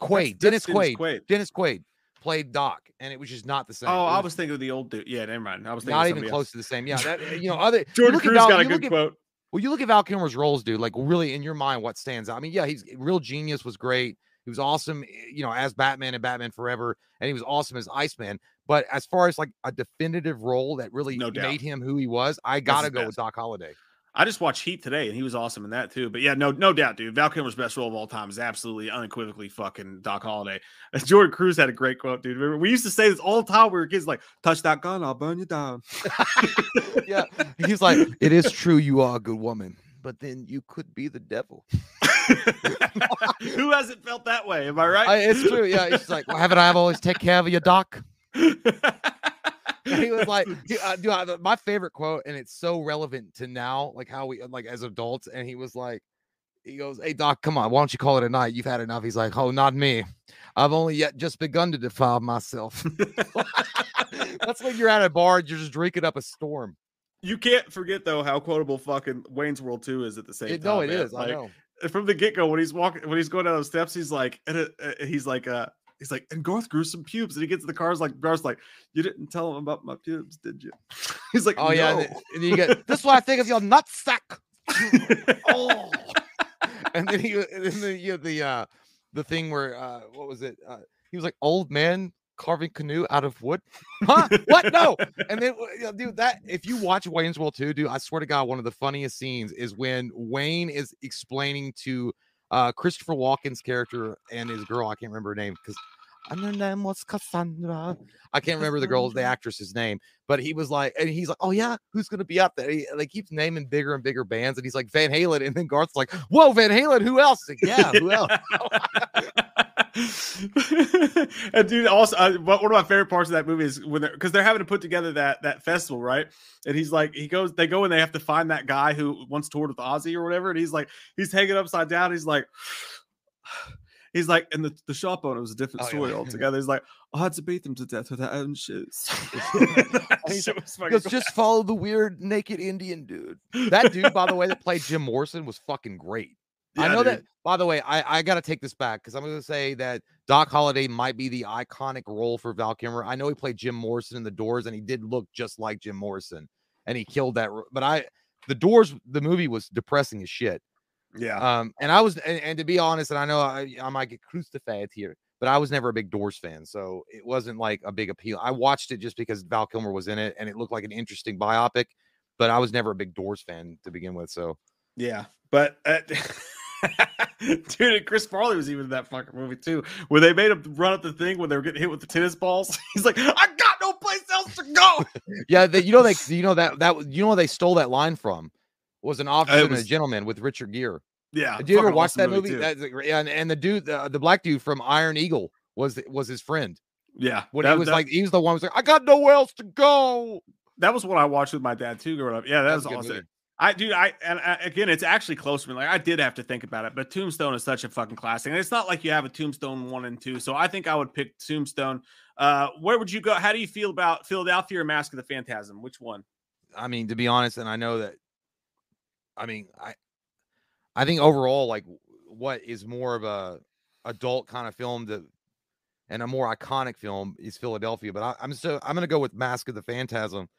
Quaid, that's, that's Dennis, Quaid, Quaid, Dennis Quaid played Doc, and it was just not the same. Oh, was, I was thinking of the old dude. Yeah, never mind. I was thinking not even close else. to the same. Yeah, that you know, other Jordan Val, got a good quote. Well, you look at Val Kilmer's roles, dude. Like, really, in your mind, what stands out? I mean, yeah, he's real genius was great. He was awesome, eh, you know, as Batman and Batman Forever, and he was awesome as Iceman. But as far as like a definitive role that really No made him who he was, I gotta go with. Doc Holliday. I just watched Heat today, and he was awesome in that too. But yeah, no, no doubt, dude. Val Kilmer's best role of all time is absolutely unequivocally fucking Doc Holliday. Jordan Cruz had a great quote, dude. Remember, we used to say this all the time. We were kids, like, "Touch that gun, I'll burn you down." Yeah, he's like, it is true you are a good woman, but then you could be the devil. Who hasn't felt that way? Am I right? I, it's true. Yeah, he's like, well, haven't I always take care of you, Doc? He was like, dude, uh, dude, I- my favorite quote, and it's so relevant to now, like how we like as adults. And he was like, he goes, "Hey Doc, come on, why don't you call it a night? You've had enough." He's like, "Oh, not me. I've only yet just begun to defile myself." That's when you're at a bar and you're just drinking up a storm. you can't forget though how quotable fucking Wayne's World Two is at the same It, time. no, it man. is. I Like, know. from the get go when he's walking when he's going down those steps he's like uh, he's like uh he's like and Garth grew some pubes and he gets in the car like Garth's like you didn't tell him about my pubes did you he's like Oh yeah, and, then- and you get this. is what I think of your nutsack. oh, and then he, and then you have the uh, the thing where uh, what was it? Uh, he was like old man carving canoe out of wood. Huh? what? No. And then, dude, that if you watch Wayne's World 2, dude, I swear to God, one of the funniest scenes is when Wayne is explaining to uh Christopher Walken's character and his girl. I can't remember her name because. And her name was Cassandra. I can't remember the girl, the actress's name, but he was like, and he's like, "Oh yeah, who's gonna be up there?" He like keeps naming bigger and bigger bands, and he's like Van Halen, and then Garth's like, "Whoa, Van Halen, who else?" Like, yeah, who else? and dude, also uh, one of my favorite parts of that movie is when they're because they're having to put together that that festival, right? And he's like, he goes, they go and they have to find that guy who once toured with Ozzy or whatever, and he's like, he's hanging upside down. He's like, he's like, and the, the shop owner was a different Oh, story yeah. altogether. He's like, I had to beat them to death with their own shoes. Shit was He fucking goes, just follow the weird naked Indian dude. That dude, by the way, that played Jim Morrison was fucking great. I know dude. that. By the way, I, I got to take this back because I'm going to say that Doc Holliday might be the iconic role for Val Kilmer. I know he played Jim Morrison in The Doors, and he did look just like Jim Morrison, and he killed that. But I, The Doors, the movie was depressing as shit. Yeah. Um, and I was, and, and to be honest, and I know I, I might get crucified here, but I was never a big Doors fan, so it wasn't like a big appeal. I watched it just because Val Kilmer was in it, and it looked like an interesting biopic, but I was never a big Doors fan to begin with. So Yeah, but uh, dude, and Chris Farley was even in that fucking movie too, where they made him run up the thing when they were getting hit with the tennis balls. He's like, "I got no place else to go." yeah, they, you know they, you know that that you know where they stole that line from was an officer and a was- gentleman with Richard Gere. yeah, Did you ever watch awesome that movie? a great- and, and the dude, the, the black dude from Iron Eagle was was his friend. yeah, When that, he was that- like, he was the one who was like, I got nowhere else to go. that was what I watched with my dad too growing up. Yeah, that That's was awesome. movie. I dude, I and I, again, it's actually close to me. Like I did have to think about it, but Tombstone is such a fucking classic, and it's not like you have a Tombstone one and two. So I think I would pick Tombstone. Uh, where would you go? How do you feel about Philadelphia or Mask of the Phantasm? Which one? I mean, to be honest, and I know that. I mean, I, I think overall, like, what is more of a adult kind of film that, and a more iconic film is Philadelphia. But I, I'm so I'm gonna go with Mask of the Phantasm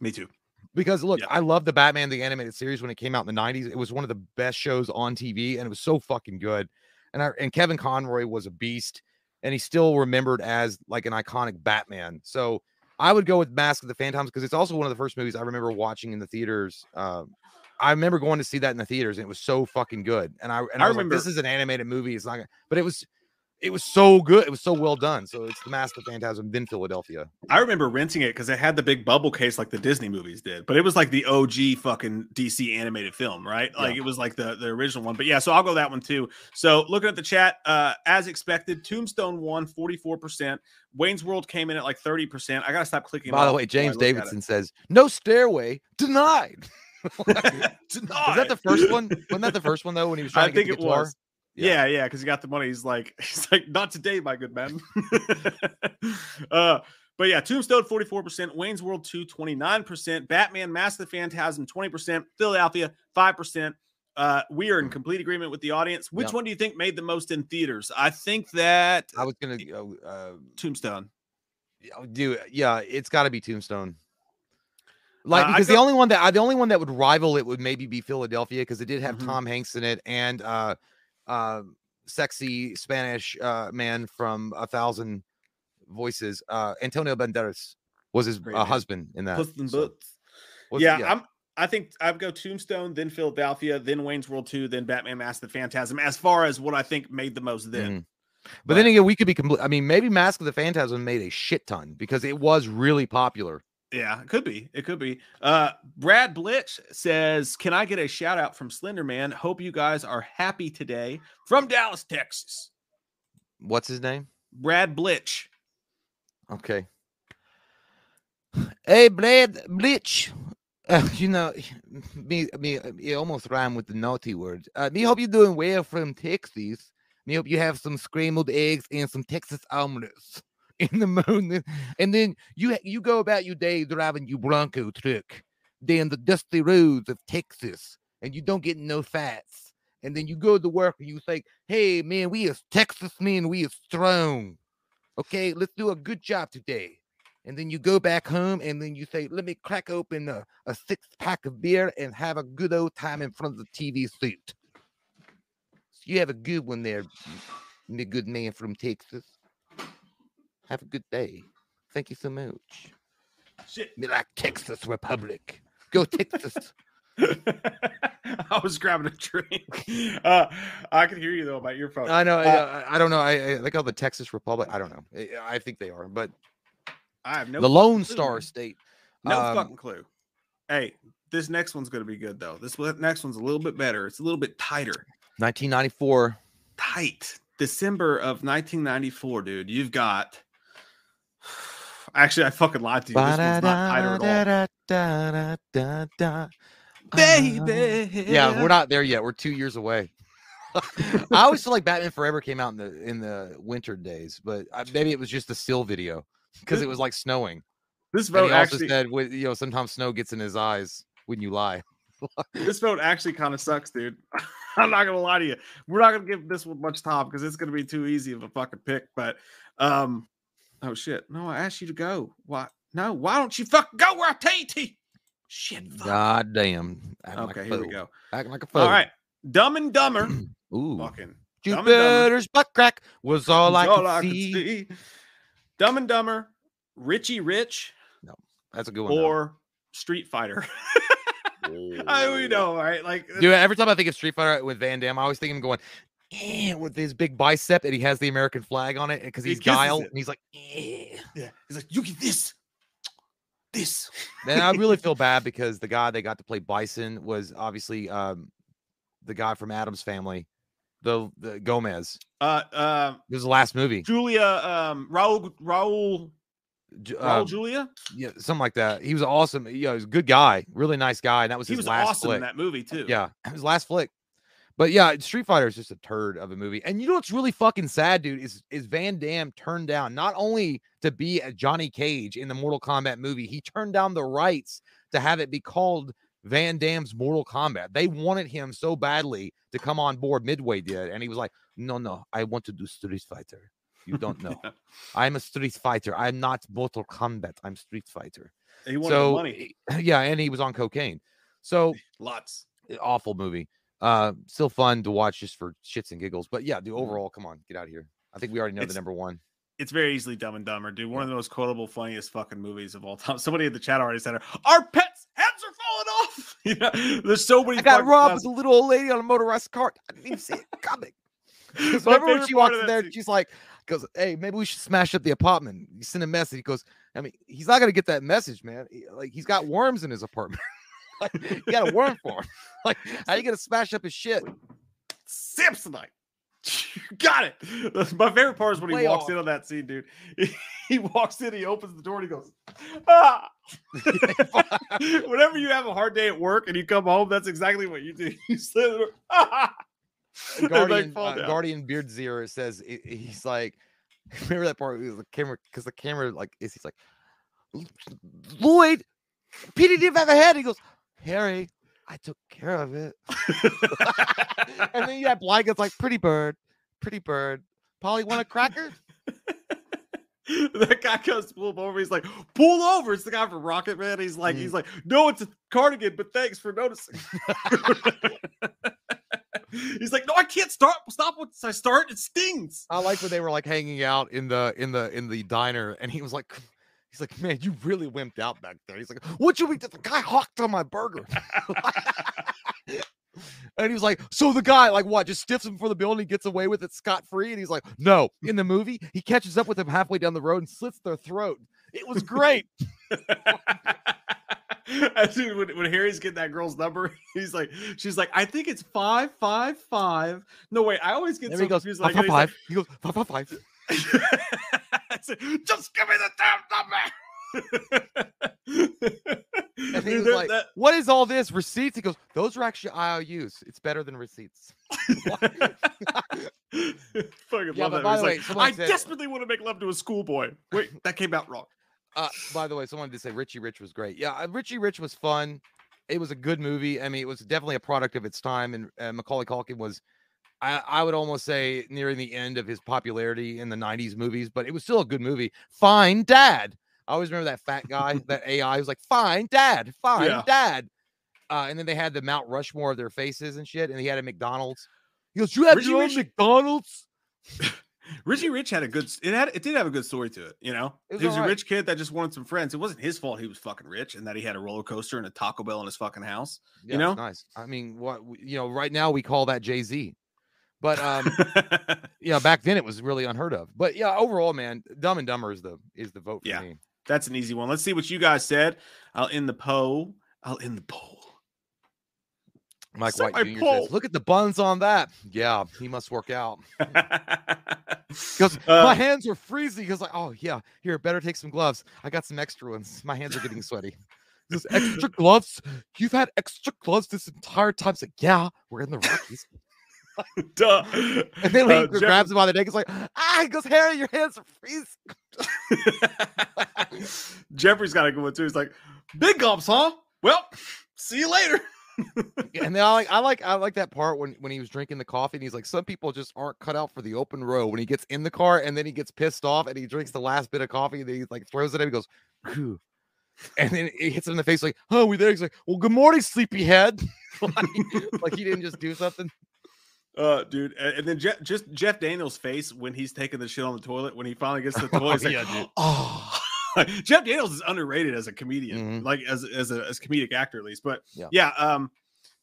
Me too. Because look, Yeah. I love the Batman the animated series when it came out in the '90s. It was one of the best shows on TV, and it was so fucking good. And I, and Kevin Conroy was a beast, and he's still remembered as like an iconic Batman. So I would go with Mask of the Phantasm because it's also one of the first movies I remember watching in the theaters. Um, I remember going to see that in the theaters, and it was so fucking good. And I and I I, was remember- like, this is an animated movie. It's not, gonna, but it was. It was so good. It was so well done. So it's the Mask of the Phantasm, then Philadelphia. I remember renting it because it had the big bubble case like the Disney movies did, but it was like the OG fucking DC animated film, right? Like Yeah. it was like the, the original one. But yeah, so I'll go that one too. So looking at the chat, uh, as expected, Tombstone won 44%. Wayne's World came in at like 30%. I gotta stop clicking. By the way, James it. Davidson says, "No stairway denied." Denied. Was that the first one? Wasn't that the first one though? When he was trying I to get think the it guitar? was. Yeah, yeah, because he got the money. He's like, he's like, not today, my good man. uh, but yeah, Tombstone 44%, Wayne's World 2 29%, Batman Mask of the Phantasm 20%, Philadelphia 5%. Uh, we are in complete agreement with the audience. Which Yep. one do you think made the most in theaters? I think that I was gonna go. Uh, Tombstone. yeah, do yeah, it's got to be Tombstone. Like Uh, I because the only one that I, the only one that would rival it would maybe be Philadelphia because it did have Mhm. Tom Hanks in it and uh, uh, sexy Spanish uh, man from a thousand voices. Uh, Antonio Banderas was his uh, husband in that. So- was- yeah, I'm. I think I'd go Tombstone, then Philadelphia, then Wayne's World Two, then Batman: Mask of the Phantasm. As far as what I think made the most then. Mhm. But then again, we could be complete. I mean, maybe Mask of the Phantasm made a shit ton because it was really popular. Yeah, it could be. It could be. Uh Brad Blitch says, Can I get a shout out from Slender Man? Hope you guys are happy today from Dallas, Texas. What's his name? Brad Blitch. Okay. Hey, Brad Blitch. Uh, you know, me, me, it almost rhymed with the naughty word. Uh, me hope you're doing well from Texas. Me hope you have some scrambled eggs and some Texas omelets in the moon. And then you you go about your day driving your Bronco truck down the dusty roads of Texas, and you don't get no fats. And then you go to work and you say, "Hey, man, we is Texas men, we is strong." okay, let's do a good job today. And then you go back home and then you say, let me crack open a, a six pack of beer and have a good old time in front of the TV suit. So you have a good one there, me good man from Texas. Have a good day. Thank you so much. Shit. Me like Texas Republic. Go Texas. I was grabbing a drink. Uh, I can hear you though about your phone. I know. Uh, I, I don't know. I, I they call the Texas Republic. I don't know. I, I think they are, but I have no the Lone clue, Star. State. No um, fucking clue. Hey, this next one's gonna be good though. This next one's a little bit better. It's a little bit tighter. 1994. Tight. December of 1994, dude. You've got. Actually, I fucking lied to you. This one's not tighter at all. Baby. Yeah, we're not there yet. We're two years away. I always feel like Batman Forever came out in the in the winter days, but I, maybe it was just a still video because it was like snowing. This vote actually. said, with, you know, sometimes snow gets in his eyes when you lie. This vote actually kind of sucks, dude. I'm not gonna lie to you. We're not gonna give this one much time because it's gonna be too easy of a fucking pick. But um, oh shit, no, I asked you to go. Why? No, why don't you fucking go where I tell you to? Shit. fuck. God damn. Acting like Okay, here we go. Acting like a fool. All right, Dumb and Dumber. Ooh. fucking You Dumb and Dumber. butt crack was all I That's could all could see. Dumb and Dumber, Richie Rich, No, That's a good one. though. or Street Fighter. I we know, right? Like Dude, every time I think of Street Fighter with Van Damme, I always think of him going, eh, with his big bicep and he has the American flag on it because he's kisses Guile and he's like, eh. Yeah, he's like, you get this, this. And I really feel bad because the guy they got to play Bison was obviously um, the guy from Addams Family, the, the Gomez. Uh, uh, It was the last movie. Julia, um, Raul, Raul, Ju- Raul uh, Julia. yeah, something like that. He was awesome. Yeah, he was a good guy, really nice guy. And that was He his was last awesome flick. in that movie too. Yeah, his last flick. But yeah, Street Fighter is just a turd of a movie. And you know what's really fucking sad, dude, is is Van Damme turned down not only to be a Johnny Cage in the Mortal Kombat movie, he turned down the rights to have it be called Van Damme's Mortal Kombat. They wanted him so badly to come on board. Midway did, and he was like, "No, no, I want to do Street Fighter. You don't know. I'm a Street Fighter. I'm not Mortal Kombat. I'm Street Fighter." he wanted So money. yeah, and he was on cocaine. So Lots. awful movie. Uh, still fun to watch just for shits and giggles. But yeah, the Mhm. overall, come on, get out of here. I think we already know It's- the number one. It's very easily Dumb and Dumber, dude. One of the most quotable, funniest fucking movies of all time. Somebody in the chat already said, "Our pets' heads are falling off." you know, there's so many. I got robbed with a little old lady on a motorized cart. I didn't even see it coming. Remember when she walks in there? scene- She's like, "Goes, hey, maybe we should smash up the apartment." You send a message. He goes, "I mean, he's not gonna get that message, man. He- Like, he's got worms in his apartment. like, you got a worm for him. Like, how you gonna smash up his shit?" Samsonite. Got it. My favorite part is when he walks in on that scene, dude. He, he walks in, he opens the door, and he goes, ah. Whenever you have a hard day at work and you come home, that's exactly what you do. You slam the door, ah. Guardian, uh. Guardian Beard Zero says he's like, remember that part? The camera, because the camera like is he's like, Lloyd, Petey didn't have a head. He goes, Harry, I took care of it. and then you have blankets like Pretty Bird, Pretty Bird. Polly want a cracker? that guy comes to pull him over. He's like, pull over. It's the guy from Rocket Man. He's like, Mm. he's like, no, it's a cardigan, but thanks for noticing. He's like, no, I can't start. Stop once I start. It stings. I like when they were like hanging out in the in the in the diner, and he was like, he's like, man, you really wimped out back there. He's like, what you eat? The guy hawked on my burger. and he was like, so the guy like what? Just stiffs him for the bill and he gets away with it scot free. And he's like, no. In the movie, he catches up with him halfway down the road and slits their throat. It was great. Soon when, when Harry's getting that girl's number, he's like, she's like, I think it's five, five, five. No, wait, I always get There so he goes, confused. five, Like, five, five. He goes, five, five, five. Said, just give me the damn number. And he was like, that- what is all this? Receipts? He goes, those are actually IOUs. It's better than receipts. Fucking Yeah, love that. by the way, like, I said- desperately want to make love to a schoolboy. Wait, that came out wrong. Uh, by the way, someone did say Richie Rich was great. Yeah, uh, Richie Rich was fun. It was a good movie. I mean, it was definitely a product of its time. And uh, Macaulay Culkin was, I, I would almost say, nearing the end of his popularity in the '90s movies. But it was still a good movie. Fine Dad. I always remember that fat guy, that AI was like, "Fine Dad, fine Yeah. Dad." Uh, and then they had the Mount Rushmore of their faces and shit. And he had a McDonald's. He goes, "You have Richie your own Rich- McDonald's." Richie Rich had a good. It had. It did have a good story to it. You know, It was he was a rich kid that just wanted some friends. It wasn't his fault he was fucking rich and that he had a roller coaster and a Taco Bell in his fucking house. Yeah, You know? nice. I mean, what you know, right now we call that Jay Z, but um, yeah, back then it was really unheard of. But yeah, overall, man, Dumb and Dumber is the is the vote for Yeah. me. That's an easy one. Let's see what you guys said. I'll end the poll. I'll end the poll. Mike Set White Jr. says, "Look at the buns on that. Yeah, he must work out." Because Uh, my hands are freezing. Because like, "Oh yeah, here, better take some gloves. I got some extra ones. My hands are getting sweaty." Goes, extra gloves? You've had extra gloves this entire time. It's like, yeah, we're in the Rockies. Duh. And then when Uh, he Jeff- grabs him by the neck, he's like, ah, he goes, Harry, your hands are freezing. Jeffrey's got a good one too. He's like, big gulps, huh? Well, see you later. and then I like I like I like that part when when he was drinking the coffee and he's like some people just aren't cut out for the open road when he gets in the car and then he gets pissed off and he drinks the last bit of coffee and then he like throws it at him he goes Phew. and then it hits him in the face like oh we there he's like well good morning sleepyhead like, like he didn't just do something Uh, dude, and then Jeff, just Jeff Daniels' face when he's taking the shit on the toilet when he finally gets to the toilet. He's like, yeah, dude. oh. Jeff Daniels is underrated as a comedian, Mhm. like as as a as comedic actor at least. But Yeah. yeah, um,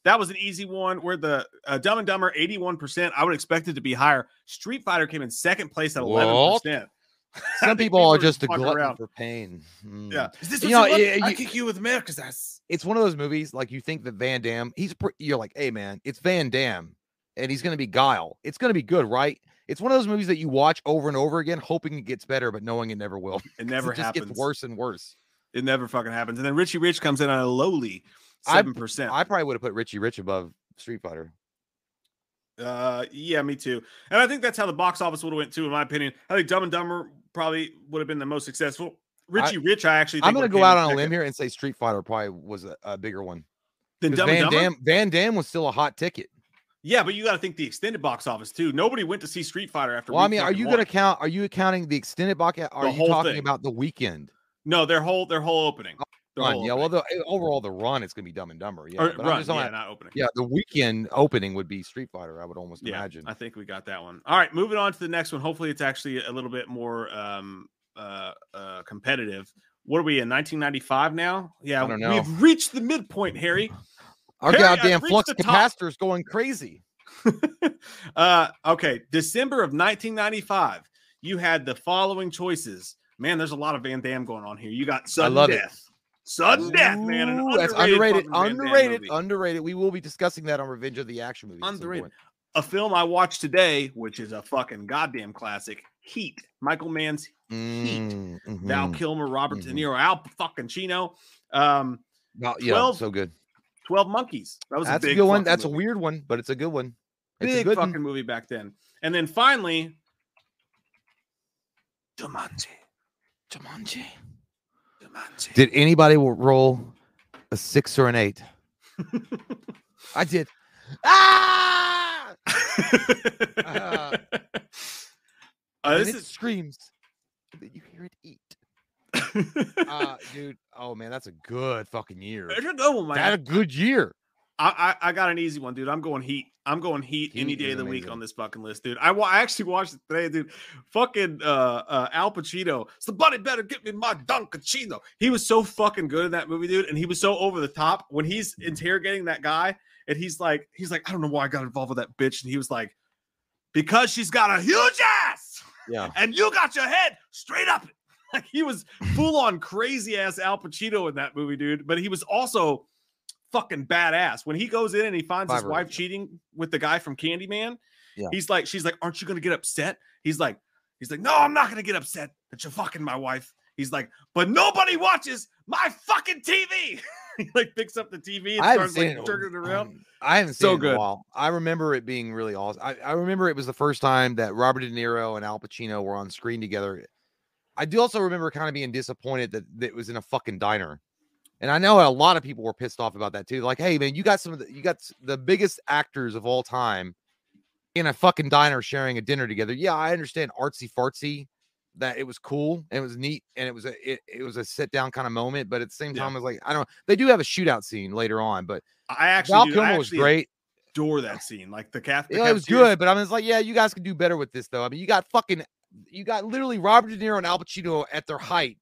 that was an easy one. Where the uh, Dumb and Dumber eighty one percent, I would expect it to be higher. Street Fighter came in second place at eleven percent. some people are just a glutton for pain Mm. Yeah, is this You know, you. I you- kick you with America's ass. it's one of those movies like you think that Van Damme, he's pre- you're like, hey man, it's Van Damme, and he's gonna be Guile. It's gonna be good, right? It's one of those movies that you watch over and over again, hoping it gets better, but knowing it never will. It never it just happens. gets worse and worse. It never fucking happens. And then Richie Rich comes in on a lowly seven percent. I probably would have put Richie Rich above Street Fighter. Uh, yeah, me too. And I think that's how the box office would have went too, in my opinion. I think Dumb and Dumber probably would have been the most successful. Richie Rich, I actually think I'm gonna go out on a limb here and say Street Fighter probably was a, a bigger one. Then 'Cause Dumb and Van Dumber. Damme, Van Dam was still a hot ticket. Yeah, but you got to think the extended box office too. Nobody went to see Street Fighter after. Well, I mean, are you gonna count? Are you counting the extended box? Are you talking thing. about the weekend? No, their whole their whole opening. Their Run, whole yeah. Well, the overall the run is gonna be Dumb and Dumber. Yeah, Or but run, yeah, not opening. yeah, the weekend opening would be Street Fighter. I would almost Yeah, imagine. I think we got that one. All right, moving on to the next one. Hopefully, it's actually a little bit more um uh, uh competitive. What are we in 1995 now? Yeah, I don't know. we've reached the midpoint, Harry. Our Harry, goddamn flux capacitor is going crazy. uh, okay, December of 1995. You had the following choices. Man, there's a lot of Van Damme going on here. You got sudden love it. death, sudden death, man. An Ooh, that's underrated, underrated. fucking Van Damme Underrated. We will be discussing that on Revenge of the Action movie. Underrated. A film I watched today, which is a fucking goddamn classic. Heat. Michael Mann's Mm, Val mhm. Kilmer, Robert Mhm. De Niro, Al fucking Chino. Um, Val- yeah, 12 so good. 12 Monkeys. That was That's a a good one. That's a weird one, but it's a good one. It's a big good fucking one. movie back then. And then finally, Jumanji. Jumanji. Jumanji. Did anybody roll a six or an eight? I did. Ah! uh, and this is screams, you hear it eat. Uh, dude, oh man, that's a good fucking year. It's a good one, That's a good year. I, I, I got an easy one, dude. I'm going Heat. I'm going Heat, any day of the week on this fucking list, dude. I, wa- I actually watched it today, dude. Fucking uh, uh, Al Pacino. Somebody better get me my Dunkaccino. He was so fucking good in that movie, dude, and he was so over the top when he's interrogating that guy, and he's like, he's like, I don't know why I got involved with that bitch, and he was like, because she's got a huge ass, Yeah. and you got your head straight up. Like he was full on crazy ass Al Pacino in that movie, dude. But he was also fucking badass. When he goes in and he finds his wife cheating with the guy from Candyman, Yeah. he's like, she's like, Aren't you gonna get upset? He's like, he's like, No, I'm not gonna get upset that you're fucking my wife. He's like, but nobody watches my fucking TV. he like picks up the TV and I starts like it. turning it around. um, I haven't So seen it in good. a while. I remember it being really awesome. I, I remember it was the first time that Robert De Niro and Al Pacino were on screen together. I do also remember kind of being disappointed that, that it was in a fucking diner. And I know a lot of people were pissed off about that too. Like, hey man, you got some of the you got the biggest actors of all time in a fucking diner sharing a dinner together. Yeah, I understand artsy fartsy that it was cool and it was neat and it was a it, it was a sit down kind of moment, but at the same Yeah. time, I was like, I don't know. they do have a shootout scene later on, but I actually, Val Kilmer was great. adore that scene. Like the cat. the Yeah, it was good, but I was like, yeah, you guys can do better with this though. I mean, you got fucking, you got literally Robert De Niro and Al Pacino at their height.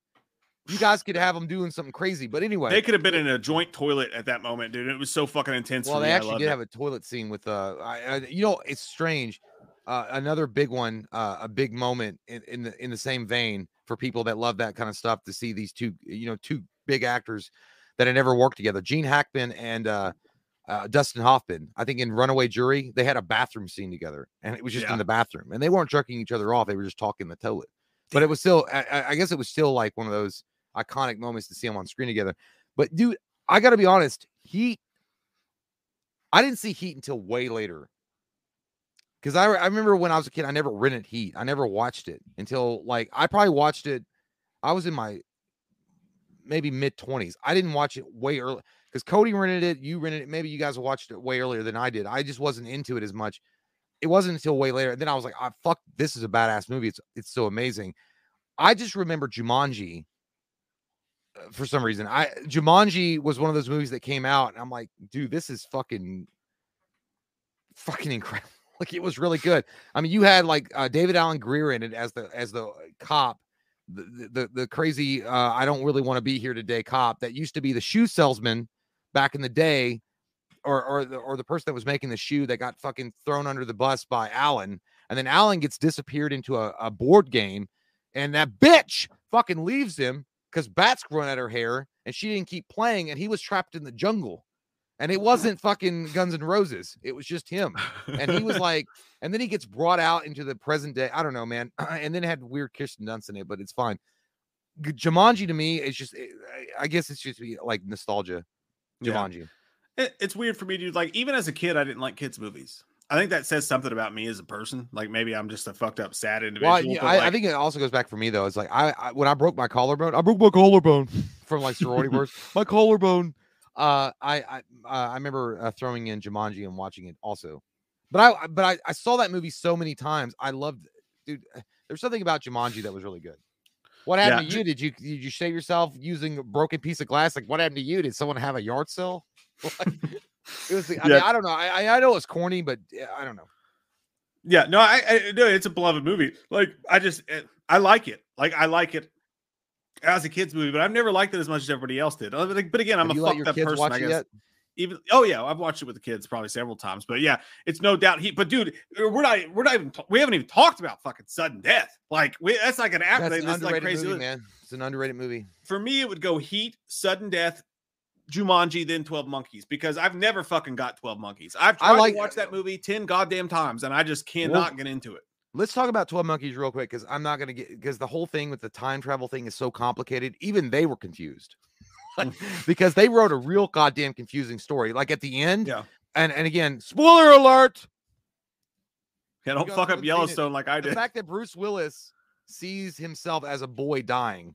You guys could have them doing something crazy, but anyway. They could have been in a joint toilet at that moment, dude. It was so fucking intense. well, they. Actually did it. have a toilet scene with uh, I, I, you know, it's strange. Uh, another big one, uh, a big moment in, in the in the same vein for people that love that kind of stuff to see these two, you know, two big actors that had never worked together, Gene Hackman and uh, uh, Dustin Hoffman. I think in Runaway Jury they had a bathroom scene together, and it was just Yeah. in the bathroom, and they weren't jerking each other off; they were just talking in the toilet. But it was still, I, I- I guess, it was still like one of those iconic moments to see them on screen together. But dude, I got to be honest, Heat. I didn't see Heat until way later. Because I, I remember when I was a kid, I never rented Heat. I never watched it until like I probably watched it. I was in my maybe mid 20s. I didn't watch it way early because Cody rented it. You rented it. Maybe you guys watched it way earlier than I did. I just wasn't into it as much. It wasn't until way later. And then I was like, "I fuck, this is a badass movie. It's it's so amazing." I just remember Jumanji uh, for some reason. I Jumanji was one of those movies that came out, and I'm like, dude, this is fucking fucking incredible. Like it was really good. I mean, you had like uh, David Alan Grier in it as the as the cop, the the, the, the crazy uh, I don't really want to be here today cop that used to be the shoe salesman back in the day, or or the, or the person that was making the shoe that got fucking thrown under the bus by Allen, and then Allen gets disappeared into a, a board game, and that bitch fucking leaves him because bats grown at her hair, and she didn't keep playing, and he was trapped in the jungle. And it wasn't fucking Guns and Roses. It was just him and he was like, and then he gets brought out into the present day. I don't know, man. And then it had weird Kirsten Dunst in it, but it's fine. Jumanji to me is just, eh, I- I guess it's just be like nostalgia. Yeah. Jumanji. It- it's weird for me, dude. Like, even as a kid, I didn't like kids' movies. I think that says something about me as a person. Like, maybe I'm just a fucked up, sad individual. Well, yeah, I, I think it also goes back for me though. It's like I, I when I broke my collarbone, I broke my collarbone from like sorority wars. My collarbone. Uh, I I uh, I remember uh, throwing in Jumanji and watching it also, but I but I, I saw that movie so many times. I loved, dude. uh, There's something about Jumanji that was really good. What happened Yeah, to you? Did you did you shave yourself using a broken piece of glass? Like what happened to you? Did someone have a yard sale? Like, it was. I mean, I don't know. I I- know it's corny, but I don't know. yeah, no, I, I no, it's a beloved movie. Like, I just, it, I like it. Like, I like it as a kids' movie, but I've never liked it as much as everybody else did. Uh, But, again, I'm Have a fucked up person. I guess. yet? Even oh yeah, I've watched it with the kids probably several times. But yeah, it's no doubt he. But dude, uh, we're not we're not even we haven't even talked about fucking sudden death. Like we, that's like an after. That's This an is like crazy. movie, man. It's an underrated movie. For me, it would go Heat, Sudden Death, Jumanji, then Twelve Monkeys because I've never fucking got Twelve Monkeys. I've I tried like- to watch that movie ten goddamn times and I just cannot get into it. Let's talk about 12 Monkeys real quick because I'm not going to get because the whole thing with the time travel thing is so complicated. Even they were confused Like, because they wrote a real goddamn confusing story. Like at the end, Yeah. and and again, spoiler alert: Yeah, don't fuck up haven't seen it. Yellowstone like I did. the fact that Bruce Willis sees himself as a boy dying,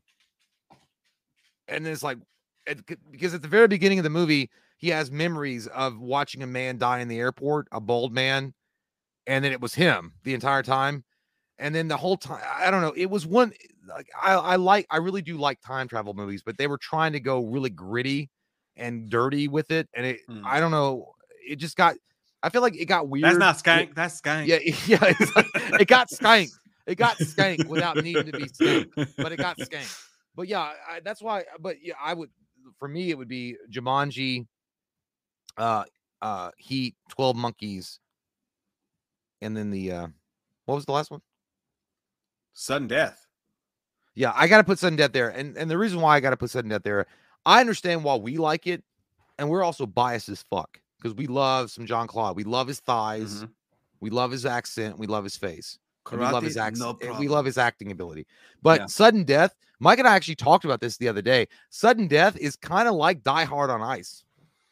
and it's like it, because at the very beginning of the movie, he has memories of watching a man die in the airport, a bald man, and then it was him the entire time. And then the whole time, I don't know. It was one like I, I like, I really do like time travel movies, but they were trying to go really gritty and dirty with it, and it Hmm. I don't know, it just got. I feel like it got weird. That's not It- skank. That's skank. Yeah, yeah, like- it got skanked. It got skanked without needing to be skanked, but it got skanked. But yeah, I, that's why. But yeah, I would. For me, it would be Jumanji, uh, uh, Heat, Twelve Monkeys, and then the uh, what was the last one? Sudden death. Yeah, I got to put sudden death there, and and the reason why I got to put sudden death there, I understand why we like it, and we're also biased as fuck because we love some John Claude. We love his thighs, Mhm. we love his accent, we love his face. and we love his Karate, accent. no we love his acting ability. But Yeah. sudden death, Mike and I actually talked about this the other day. Sudden death is kind of like Die Hard on Ice,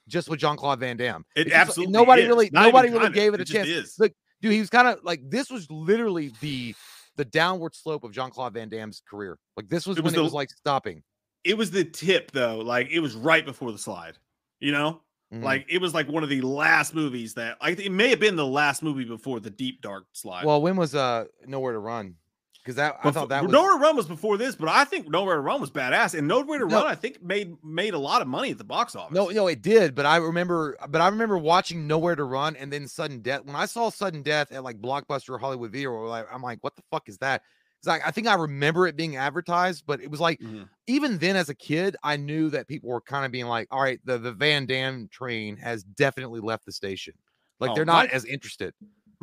just with Jean Claude Van Damme. It It's just- absolutely nobody is. really Not nobody really kinda, gave it a chance. is. Look, dude, he was kind of like this was literally the the downward slope of Jean Claude Van Damme's career. Like this was It was when it was like stopping. it was the tip though. Like it was right before the slide. You know, Mhm. like it was like one of the last movies that like it may have been the last movie before the deep dark slide. well, when was uh Nowhere to Run? Because that I thought that was Nowhere to Run was before this, but I think Nowhere to Run was badass, and Nowhere to No. Run I think made made a lot of money at the box office. No, no, it did, but I remember, but I remember watching Nowhere to Run and then Sudden Death. When I saw Sudden Death at like Blockbuster or Hollywood Video, or like, I'm like, what the fuck is that? It's like I think I remember it being advertised, but it was like Mhm. even then as a kid, I knew that people were kind of being like, all right, the the Van Damme train has definitely left the station. Like Oh, they're not Mike- as interested.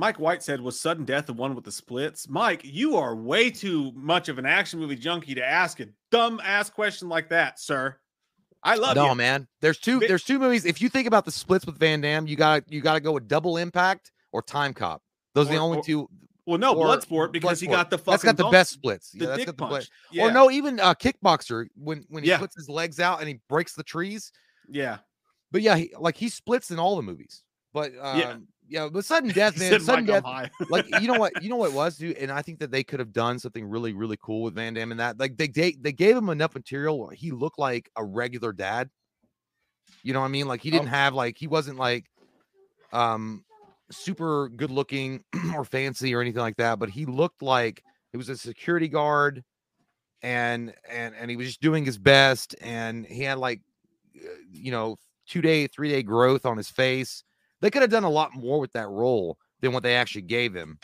Mike White said, "Was sudden death the one with the splits?" Mike, you are way too much of an action movie junkie to ask a dumb ass question like that, sir. I love no, you. man. There's two. There's two movies. If you think about the splits with Van Damme, you got you got to go with Double Impact or Time Cop. Those are the only or- two. Well, no, or Bloodsport because he got the fucking That's got the best splits. the Yeah, that's dick got the punch. best. Yeah. Or no, even uh, kickboxer when when he Yeah. puts his legs out and he breaks the trees. yeah. But yeah, he, like he splits in all the movies. But um, yeah, but sudden death, man, sudden death. like you know what, you know what it was, dude. And I think that they could have done something really, really cool with Van Damme and that. Like they they, they gave him enough material. Where he looked like a regular dad. You know what I mean? Like he Oh. didn't have like he wasn't like um super good looking or fancy or anything like that, but he looked like he was a security guard and and and he was just doing his best and he had like uh, you know two day three day growth on his face they could have done a lot more with that role than what they actually gave him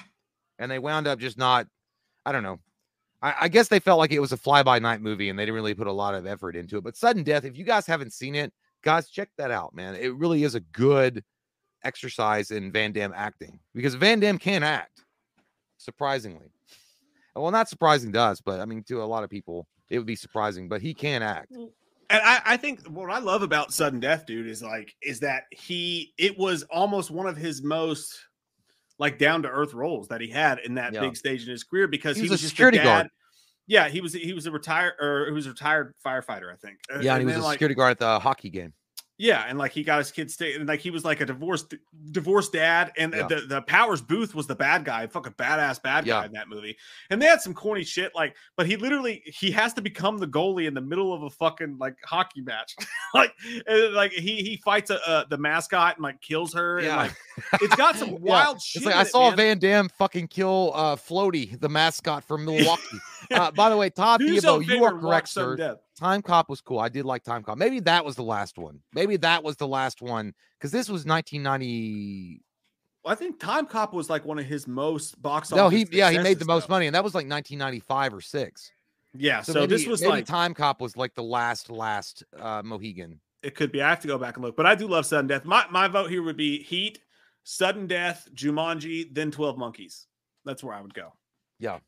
and they wound up just not i don't know. I, I guess they felt like it was a fly by night movie and they didn't really put a lot of effort into it but sudden death if you guys haven't seen it guys check that out man. It really is a good exercise in van damme acting because van damme can act surprisingly. Well not surprising to us but i mean to a lot of people it would be surprising but he can act And I, I think what I love about sudden death, dude, is like is that he it was almost one of his most like down to earth roles that he had in that Yeah. big stage in his career because He he, was a security guard. Yeah, he was he was a retired or he was a retired firefighter, I think. Uh, yeah and he was a like, security guard at the hockey game Yeah, and like he got his kids stay, and like he was like a divorced divorced dad, and Yeah. the the Powers Boothe was the bad guy, fucking badass bad guy Yeah. in that movie. And they had some corny shit, like, but he literally he has to become the goalie in the middle of a fucking like hockey match, like and, like he he fights a, uh, the mascot and like kills her, and Yeah. like it's got some wild shit. It's like I it, saw man. Van Damme fucking kill uh Floaty, the mascot from Milwaukee. uh, by the way, Todd Theobald, you are correct, sir. Death. Time Cop was cool. I did like Time Cop. Maybe that was the last one. Maybe that was the last one because this was 1990. Well, I think Time Cop was like one of his most box office. No, he yeah he made the most though. money, and that was like 1995 or six. Yeah, So, so, maybe, this was maybe like Time Cop was like the last last uh Mohegan. it could be. I have to go back and look, but I do love sudden death. My my vote here would be Heat, sudden death, Jumanji, then Twelve Monkeys. That's where I would go. Yeah.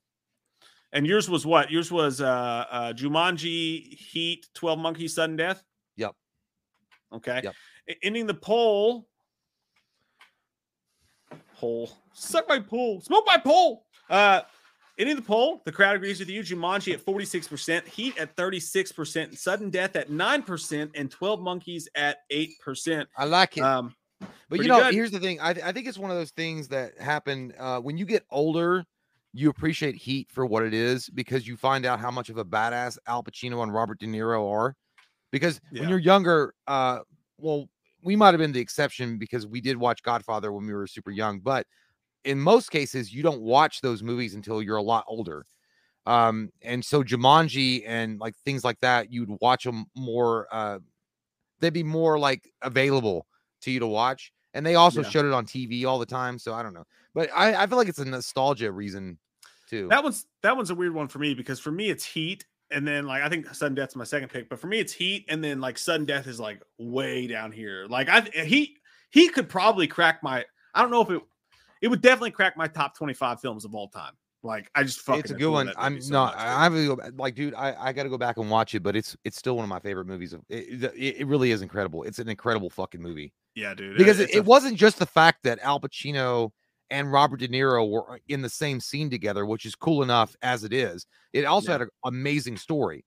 And yours was what? Yours was uh, uh Jumanji, Heat, Twelve Monkeys, sudden death. Yep. Okay. Yep. Ending the poll. Poll. Suck my poll. Smoke my poll. Uh ending the poll. The crowd agrees with you. Jumanji at 46%, Heat at 36%, Sudden Death at 9%, and 12 Monkeys at 8%. I like it. Um, But you know, good. here's the thing. I, I think it's one of those things that happen uh, when you get older. You appreciate Heat for what it is because you find out how much of a badass Al Pacino and Robert De Niro are. Because Yeah. when you're younger, uh, well, we might have been the exception because we did watch Godfather when we were super young. But in most cases, you don't watch those movies until you're a lot older. Um, and so Jumanji and like things like that, you'd watch them more uh, they'd be more like available to you to watch. And they also Yeah. showed it on TV all the time. So I don't know. But I, I feel like it's a nostalgia reason too. That one's that one's a weird one for me because for me it's Heat, and then like I think Sudden Death's my second pick, but for me it's Heat, and then like Sudden Death is like way down here. Like I he he could probably crack my. I don't know if it it would definitely crack my top twenty five films of all time. Like I just fucking it's a good one. I'm so no, much. I have to go back- like, dude. I, I got to go back and watch it, but it's it's still one of my favorite movies. Of it, it, it really is incredible. It's an incredible fucking movie yeah, dude. because it, it a- wasn't just the fact that Al Pacino and Robert De Niro were uh, in the same scene together, which is cool enough as it is. It also Yeah. had an amazing story.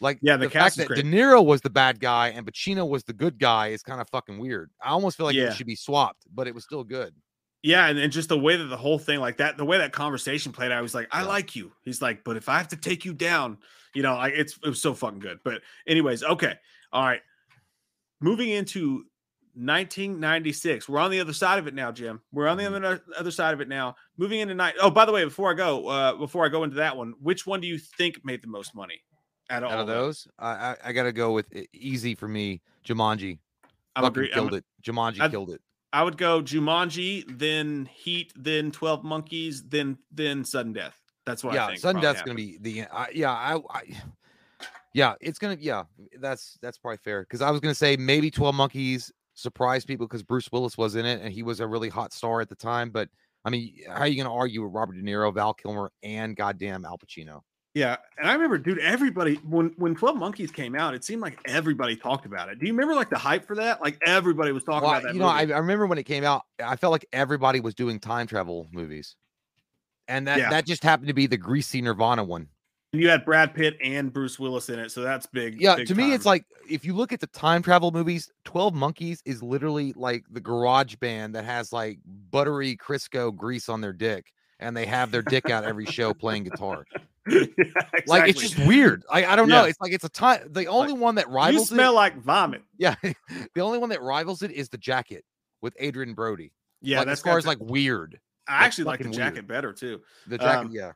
Like Yeah, the fact cast is that. De Niro was the bad guy and Pacino was the good guy is kind of fucking weird. I almost feel like Yeah. it should be swapped, but it was still good. Yeah, and, and just the way that the whole thing, like that, the way that conversation played, I was like, I Yeah. like you. He's like, but if I have to take you down, you know, like it's it was so fucking good. But anyways, okay, all right. Moving into 1996, we're on the other side of it now, Jim. We're on the Mhm. other other side of it now. Moving into night. Oh, by the way, before I go, uh, before I go into that one, which one do you think made the most money out of, Out of those, I I, I got to go with easy for me. Jumanji I'm fucking agree. I'm- killed it. Jumanji I'd- killed it. I would go Jumanji, then Heat, then 12 Monkeys, then then Sudden Death. That's what I yeah, think. sudden death's gonna be the I, yeah I, I yeah it's gonna yeah that's that's probably fair because I was gonna say maybe Twelve Monkeys surprised people because Bruce Willis was in it and he was a really hot star at the time. But I mean, how are you gonna argue with Robert De Niro, Val Kilmer, and goddamn Al Pacino? Yeah, and I remember, dude, everybody when when Twelve Monkeys came out, it seemed like everybody talked about it. Do you remember like the hype for that? Like everybody was talking Well, about that. you know, I. I remember when it came out, I felt like everybody was doing time travel movies, and that Yeah. that just happened to be the greasy Nirvana one. And you had Brad Pitt and Bruce Willis in it, so that's big. Yeah, big to me, it's like if you look at the time travel movies, 12 Monkeys is literally like the garage band that has like buttery Crisco grease on their dick and they have their dick out every show playing guitar. Yeah, Like it's just weird. I, I don't know. It's like it's a time. The only one that rivals you smell it, like vomit. yeah, the only one that rivals it is the jacket with Adrien Brody. Yeah, like that's as far as like weird, I actually like the jacket weird. better too. the jacket. Um, yeah,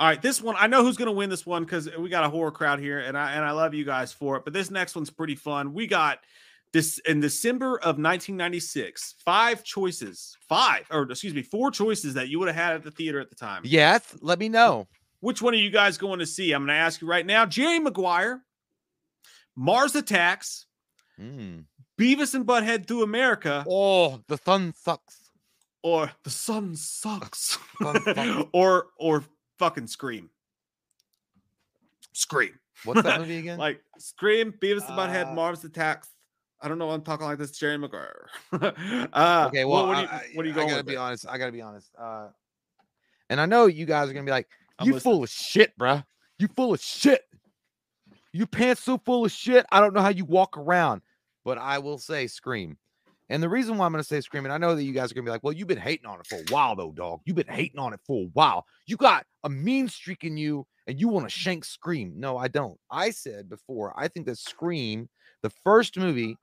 All right, this one I know who's going to win this one because we got a horror crowd here, and I and I love you guys for it. But this next one's pretty fun. We got this in December of 1996. Five choices, five or excuse me, four choices that you would have had at the theater at the time. yes. Let me know. Which one are you guys going to see? I'm going to ask you right now. Jerry Maguire, Mars Attacks, Mm. Beavis and Butthead Through America, Oh, the sun sucks. or The Sun Sucks, Sun sucks. or or fucking Scream. Scream. What's that movie again? Like Scream, Beavis and Butthead, Uh, Mars Attacks. I don't know. why I'm talking like this. Jerry Maguire. uh, okay, well, what, I, are you, I- what are you I going gotta with? be it? honest. I gotta be honest. Uh, and I know you guys are gonna be like, I'm "You listening. full of shit, bruh. You full of shit. You pants so full of shit. I don't know how you walk around." But I will say, scream. And the reason why I'm gonna say scream, and I know that you guys are gonna be like, "Well, you've been hating on it for a while, though, dog. You've been hating on it for a while. You got a mean streak in you, and you want to shank Scream." No, I don't. I said before, I think that Scream, the first movie,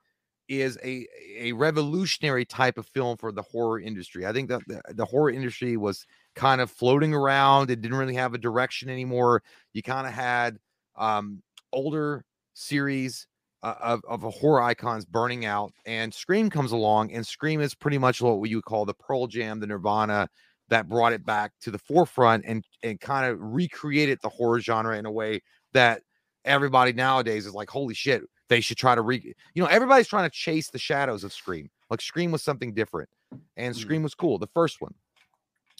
is a a revolutionary type of film for the horror industry. I think that the, the horror industry was kind of floating around. It didn't really have a direction anymore. You kind of had um, older series uh, of of a horror icons burning out, and Scream comes along, and Scream is pretty much what you would call the Pearl Jam, the Nirvana that brought it back to the forefront and and kind of recreated the horror genre in a way that everybody nowadays is like, holy shit, they should try to re you know, everybody's trying to chase the shadows of Scream. Like Scream was something different, and Mhm. Scream was cool, the first one.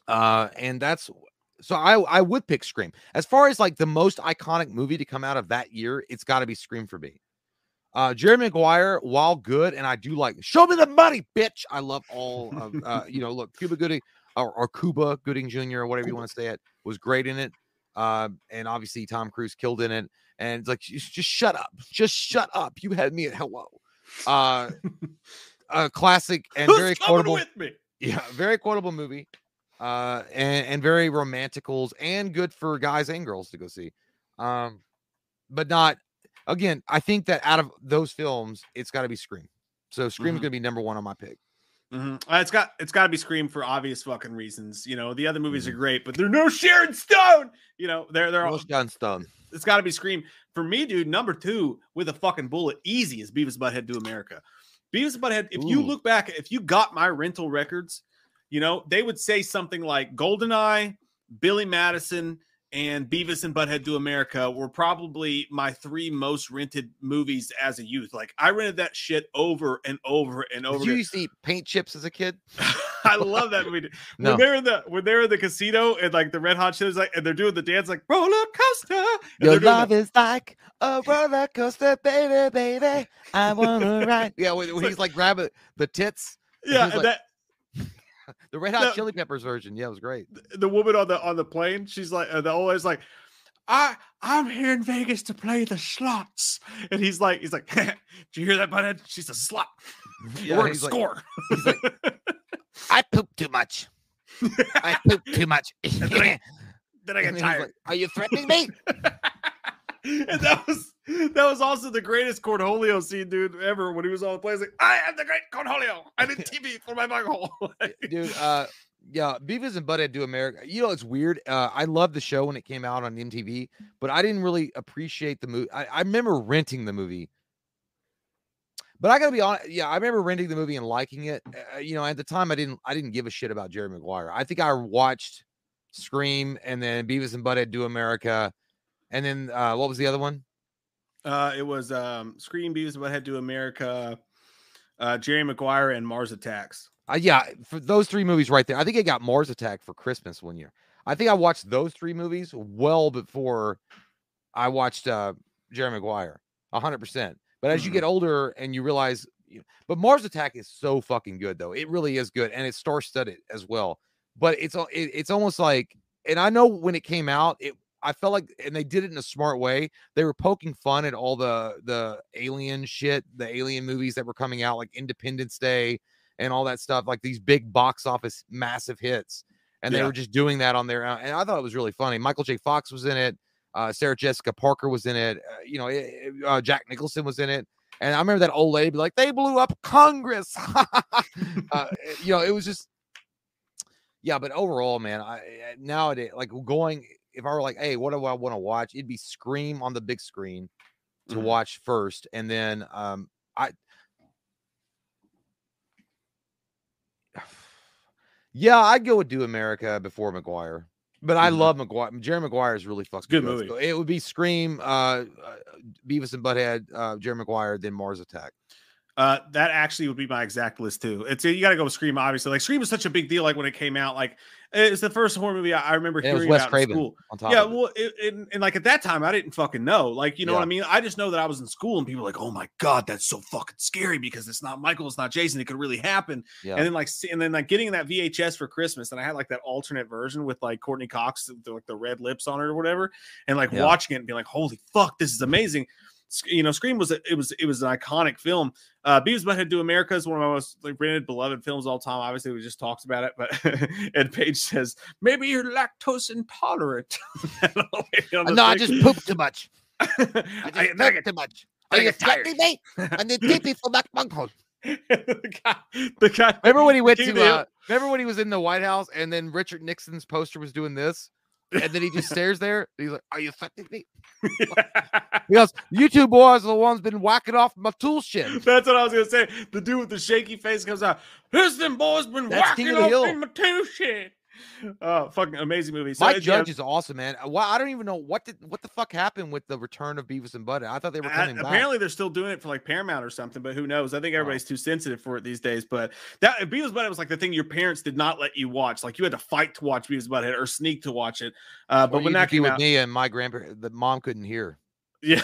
Uh, and that's so I I would pick Scream. As far as like the most iconic movie to come out of that year, it's got to be Scream for me. Uh, Jerry Maguire, while good, and I do like show me the money, bitch. I love all of uh, you know, look, Cuba Gooding or, or Cuba Gooding Jr. or whatever you want to say it was great in it. Uh, and obviously Tom Cruise killed in it. And it's like just, shut up, just shut up. You had me at hello. Uh, a classic and Who's very quotable with me? yeah, very quotable movie, uh, and and very romanticals and good for guys and girls to go see. Um, but not again. I think that out of those films, it's got to be Scream. So Scream's Mhm. gonna be number one on my pick. Mhm. Uh, it's got it's got to be Scream for obvious fucking reasons. You know, the other movies Mhm. are great, but they're no Sharon Stone. You know, they're they're all, Rose Gunstone. it's got to be Scream for me, dude. Number two with a fucking bullet, easy as Beavis Butthead Do America. Beavis Butthead. If you look back, if you got my rental records, you know they would say something like Goldeneye, Billy Madison, and Beavis and Butthead do America were probably my three most rented movies as a youth. Like I rented that shit over and over and over. Did you used to eat paint chips as a kid? I love that movie. No. When they're in the when they're in the casino and like the Red Hot shit is like and they're doing the dance like roller coaster. and Your love the- is like a roller coaster, baby, baby. I wanna ride. Yeah, when, when he's like grabbing the tits, yeah, he's and like- that the Red Hot No. Chili Peppers version. Yeah, it was great. the woman on the on the plane, she's like uh, the old lady's like, I I'm here in Vegas to play the slots, and he's like he's like, did you hear that, butthead? She's a slot. Yeah, We're like- score. he's like, I poop too much. I poop too much. then I- then I get tired. like, Are you threatening me? and that was that was also the greatest Cornholio scene, dude, ever. When he was on the plane, he's like, "I am the great Cornholio. I need TV for my bunghole." dude uh yeah beavis and butthead do america you know it's weird uh i loved the show when it came out on mtv but i didn't really appreciate the movie I, I remember renting the movie but i gotta be honest yeah i remember renting the movie and liking it uh, you know at the time i didn't i didn't give a shit about jerry maguire i think i watched scream and then beavis and butthead do america and then uh what was the other one Uh, it was um, Scream Beavis and Butthead Do America, uh, Jerry Maguire, and Mars Attacks. Uh, yeah, for those three movies right there. I think I got Mars Attack for Christmas one year. I think I watched those three movies well before I watched uh Jerry Maguire. hundred percent. But as you Mhm. get older and you realize you but Mars Attack is so fucking good though. It really is good and it's star studded as well. But it's it, it's almost like and I know when it came out, it I felt like and they did it in a smart way. They were poking fun at all the the alien shit, the alien movies that were coming out like Independence Day and all that stuff, like these big box office massive hits. And they Yeah. were just doing that on their own. And I thought it was really funny. Michael J. Fox was in it. Uh, Sarah Jessica Parker was in it. Uh, you know, it- it- uh, Jack Nicholson was in it. And I remember that old lady be like, they blew up Congress. uh, you know, it was just, yeah. But overall, man, I I- nowadays, like going, if I were like, hey, what do I want to watch? It'd be Scream on the big screen to Mhm. watch first. And then um, I, Yeah, I'd go with Do America before Maguire. But I Mhm. love Maguire. Jerry Maguire is really fucking good good. movie. So It would be Scream, uh, uh, Beavis and Butthead, uh, Jerry Maguire, then Mars Attack. Uh, that actually would be my exact list too. It's you got to go with Scream, obviously. Like Scream was such a big deal. Like when it came out, like it's the first horror movie I, I remember And it was hearing about in school. Yeah, of it. well, it, and, and like at that time, I didn't fucking know. Like, you know what I mean? I just know that I was in school and people were like, "Oh my god, that's so fucking scary because it's not Michael, it's not Jason. It could really happen." Yeah. And then like, and then like getting that VHS for Christmas, and I had like that alternate version with like Courteney Cox, with, like the red lips on it or whatever, and like Yeah. watching it and being like, "Holy fuck, this is amazing." Sc- You know, Scream was a, it was it was an iconic film. Uh, Beavis and Butthead Do America is one of my most like rented, beloved films of all time. Obviously, we just talked about it, but Ed Page says maybe you're lactose intolerant. Uh, no, I just pooped too much. I I, just I pooped get- too much. I Are you get tired. threatening me? And then pee for that bunghole. the guy, the guy. Remember when he went to? Uh, remember when he was in the White House and then Richard Nixon's poster was doing this, and then he just stares there. He's like, "Are you fucking me?" Goes, "You two boys are the ones been whacking off my tool shit. That's what I was gonna say. The dude with the shaky face comes out. This them boys been That's whacking of off my tool shed. Oh, fucking amazing movie. So, Mike yeah, Judge is awesome, man. Well, I don't even know what did what the fuck happened with the return of Beavis and Butthead. I thought they were coming back. apparently they're still doing it for like Paramount or something, but who knows? I think everybody's too sensitive for it these days. But that Beavis and Butthead was like the thing your parents did not let you watch. Like you had to fight to watch Beavis and Butthead or sneak to watch it. Uh, but when that came with out, me and my grandparents, the mom couldn't hear. yeah,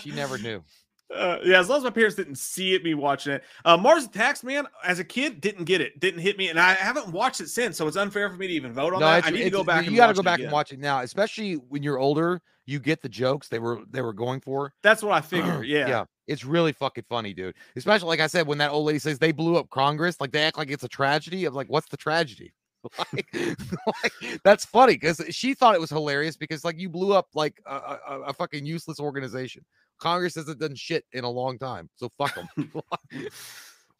She never knew. Uh, yeah, as long as my parents didn't see it, me watching it. Uh, Mars Attacks, man, as a kid, didn't get it, didn't hit me, and I haven't watched it since, so it's unfair for me to even vote on No, that. I need to go back. You got to go back again. and watch it now, especially when you're older. You get the jokes they were they were going for. That's what I figure. Yeah, yeah, it's really fucking funny, dude. Especially like I said, when that old lady says they blew up Congress, like they act like it's a tragedy. Of like, what's the tragedy? like, like, that's funny because she thought it was hilarious because like you blew up like a, a, a- fucking useless organization. Congress hasn't done shit in a long time, so fuck them.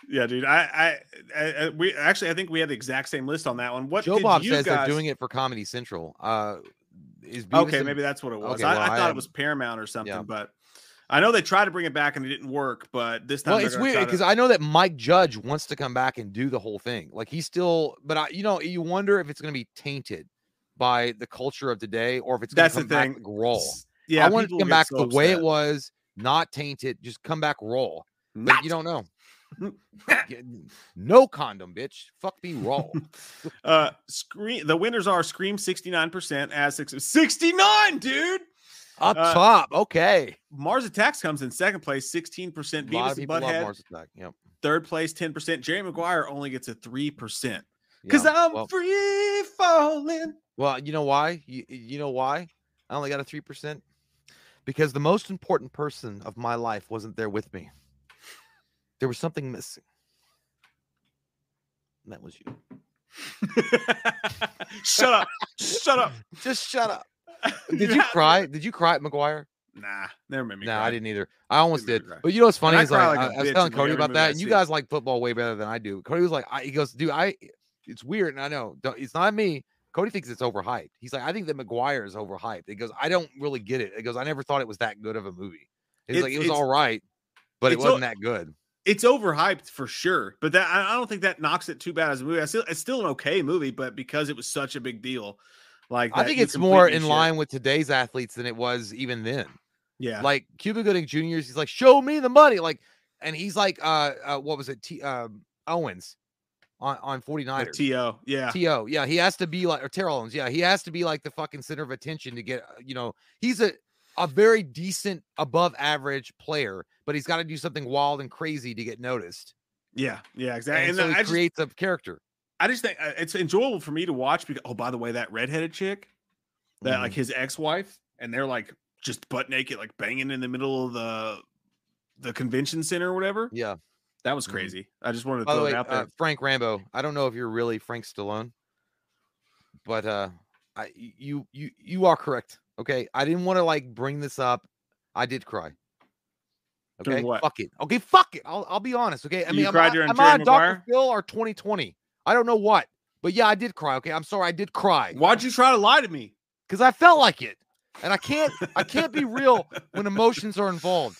Yeah, dude. I, I, I, we actually, I think we had the exact same list on that one. What Joe did Bob you says guys... they're doing it for Comedy Central. Uh, is Beavis Okay, and- maybe that's what it was. Okay, I, well, I I thought it was Paramount or something, Yeah. but I know they tried to bring it back and it didn't work. But this time, Well, it's weird try to- because I know that Mike Judge wants to come back and do the whole thing. Like he's still, but I, you know, you wonder if it's going to be tainted by the culture of today or if it's going That's to the come back thing. raw. Yeah, I want to come back so the way it was, not tainted. Just come back raw. But Not- you don't know. No condom, bitch. Fuck me raw. Uh, Scream. The winners are Scream sixty nine percent, as sixty nine, dude. Up Uh, top, okay. Mars Attacks comes in second place, sixteen percent. A lot Beavis of and Butthead, Mars Attack. Yep. third place, ten percent. Jerry Maguire only gets a three percent because yeah. I'm well, free falling. well, you know why? You, you know why? I only got a three percent because the most important person of my life wasn't there with me. There was something missing. And that was you. Shut up! Shut up! Just shut up. Did you cry? Did you cry at Maguire? Nah, never made me. No, cry. I didn't either. I almost did. But you know what's funny I is cry like, like I, I was telling Cody about that, and you guys like football way better than I do. Cody was like, I, he goes, dude, I. It's weird, and I know don't, it's not me. Cody thinks it's overhyped. He's like, I think that Maguire is overhyped. He goes, I don't really get it. He goes, I never thought it was that good of a movie. He's It's- like, it was all right, but it wasn't that good. It's overhyped for sure, but that I I don't think that knocks it too bad as a movie. I still, it's still an okay movie, but because it was such a big deal, like I think it's more in shit- line with today's athletes than it was even then. Yeah, Like Cuba Gooding Jr. He's like, show me the money. Like, and he's like, uh, uh what was it? T um, Owens on, on 49ers. To yeah, T.O. Yeah, he has to be like or Terrell Owens. Yeah, he has to be like the fucking center of attention to get, uh, you know, he's a a very decent above average player, but he's got to do something wild and crazy to get noticed. yeah, yeah, exactly. And, And, so he I just, creates a character. I just think uh, it's enjoyable for me to watch because oh, by the way, that redheaded chick, that Mm. like his ex-wife, and they're like just butt naked, like banging in the middle of the the convention center or whatever. Yeah. That was Mhm. crazy. I just wanted to By throw way, it out there. uh, Frank Rambo. I don't know if you're really Frank Stallone, but uh, I you you you are correct. Okay, I didn't want to like bring this up. I did cry. Okay, what? fuck it. Okay, fuck it. I'll I'll be honest. Okay, I You mean, am cried I, during am Jerry I on Dr. Phil or 2020? I don't know what, but yeah, I did cry. Okay, I'm sorry, I did cry Why'd you try to lie to me? because I felt like it, and I can't I can't be real when emotions are involved.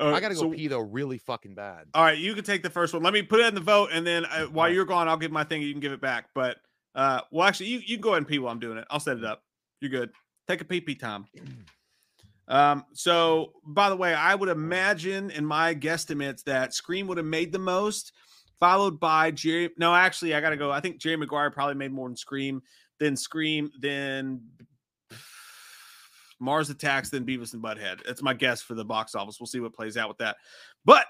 Uh, I gotta go so- pee though, really fucking bad. All right, you can take the first one. Let me put it in the vote, and then uh, while you're gone, I'll give my thing. You can give it back. But uh, well, actually, you you can go ahead and pee while I'm doing it. I'll set it up. You're good. Take a pee pee time. Um. So, by the way, I would imagine in my guesstimates that Scream would have made the most, followed by Jerry. No, actually, I gotta go. I think Jerry Maguire probably made more than Scream, then Scream, then Mars Attacks, then Beavis and Butthead. That's my guess for the box office. We'll see what plays out with that. But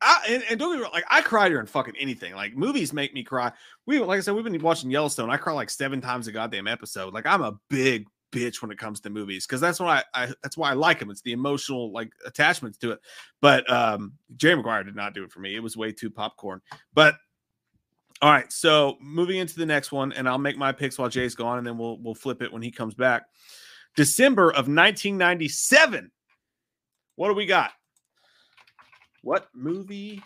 I and, and don't be wrong, like I cry during fucking anything. Like movies make me cry. We like I said, we've been watching Yellowstone. I cry like seven times a goddamn episode. Like I'm a big bitch when it comes to movies because that's why I, I that's why I like them. It's the emotional like attachments to it. But um Jerry Maguire did not do it for me. It was way too popcorn. But all right, so moving into the next one, and I'll make my picks while Jay's gone, and then we'll we'll flip it when he comes back. December of 1997. What do we got? What movie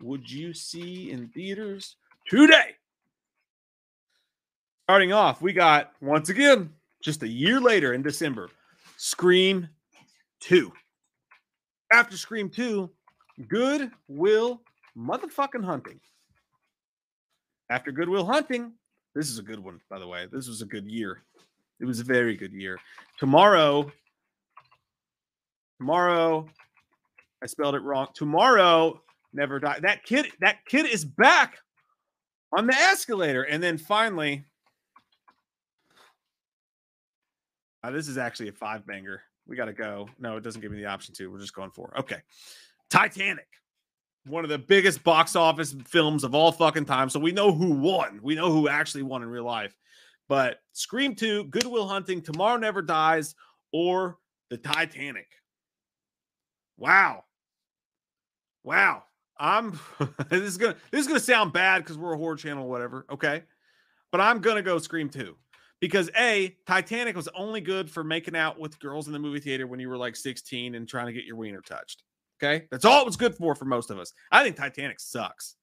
would you see in theaters today? Starting off, we got once again, just a year later in December, Scream 2. After Scream 2, Good Will motherfucking Hunting. After Goodwill Hunting, this is a good one, by the way. This was a good year. It was a very good year. Tomorrow, tomorrow, I spelled it wrong. Tomorrow never die. That kid, that kid is back on the escalator. And then finally, uh, this is actually a five banger. We got to go. No, it doesn't give me the option to. We're just going for. Okay. Titanic. One of the biggest box office films of all fucking time. So we know who won. We know who actually won in real life. But Scream 2, Goodwill Hunting, Tomorrow Never Dies, or The Titanic. Wow. Wow. I'm this is gonna this is gonna sound bad because we're a horror channel whatever. Okay. But I'm gonna go Scream 2. Because A, Titanic was only good for making out with girls in the movie theater when you were like 16 and trying to get your wiener touched. Okay. That's all it was good for for most of us. I think Titanic sucks.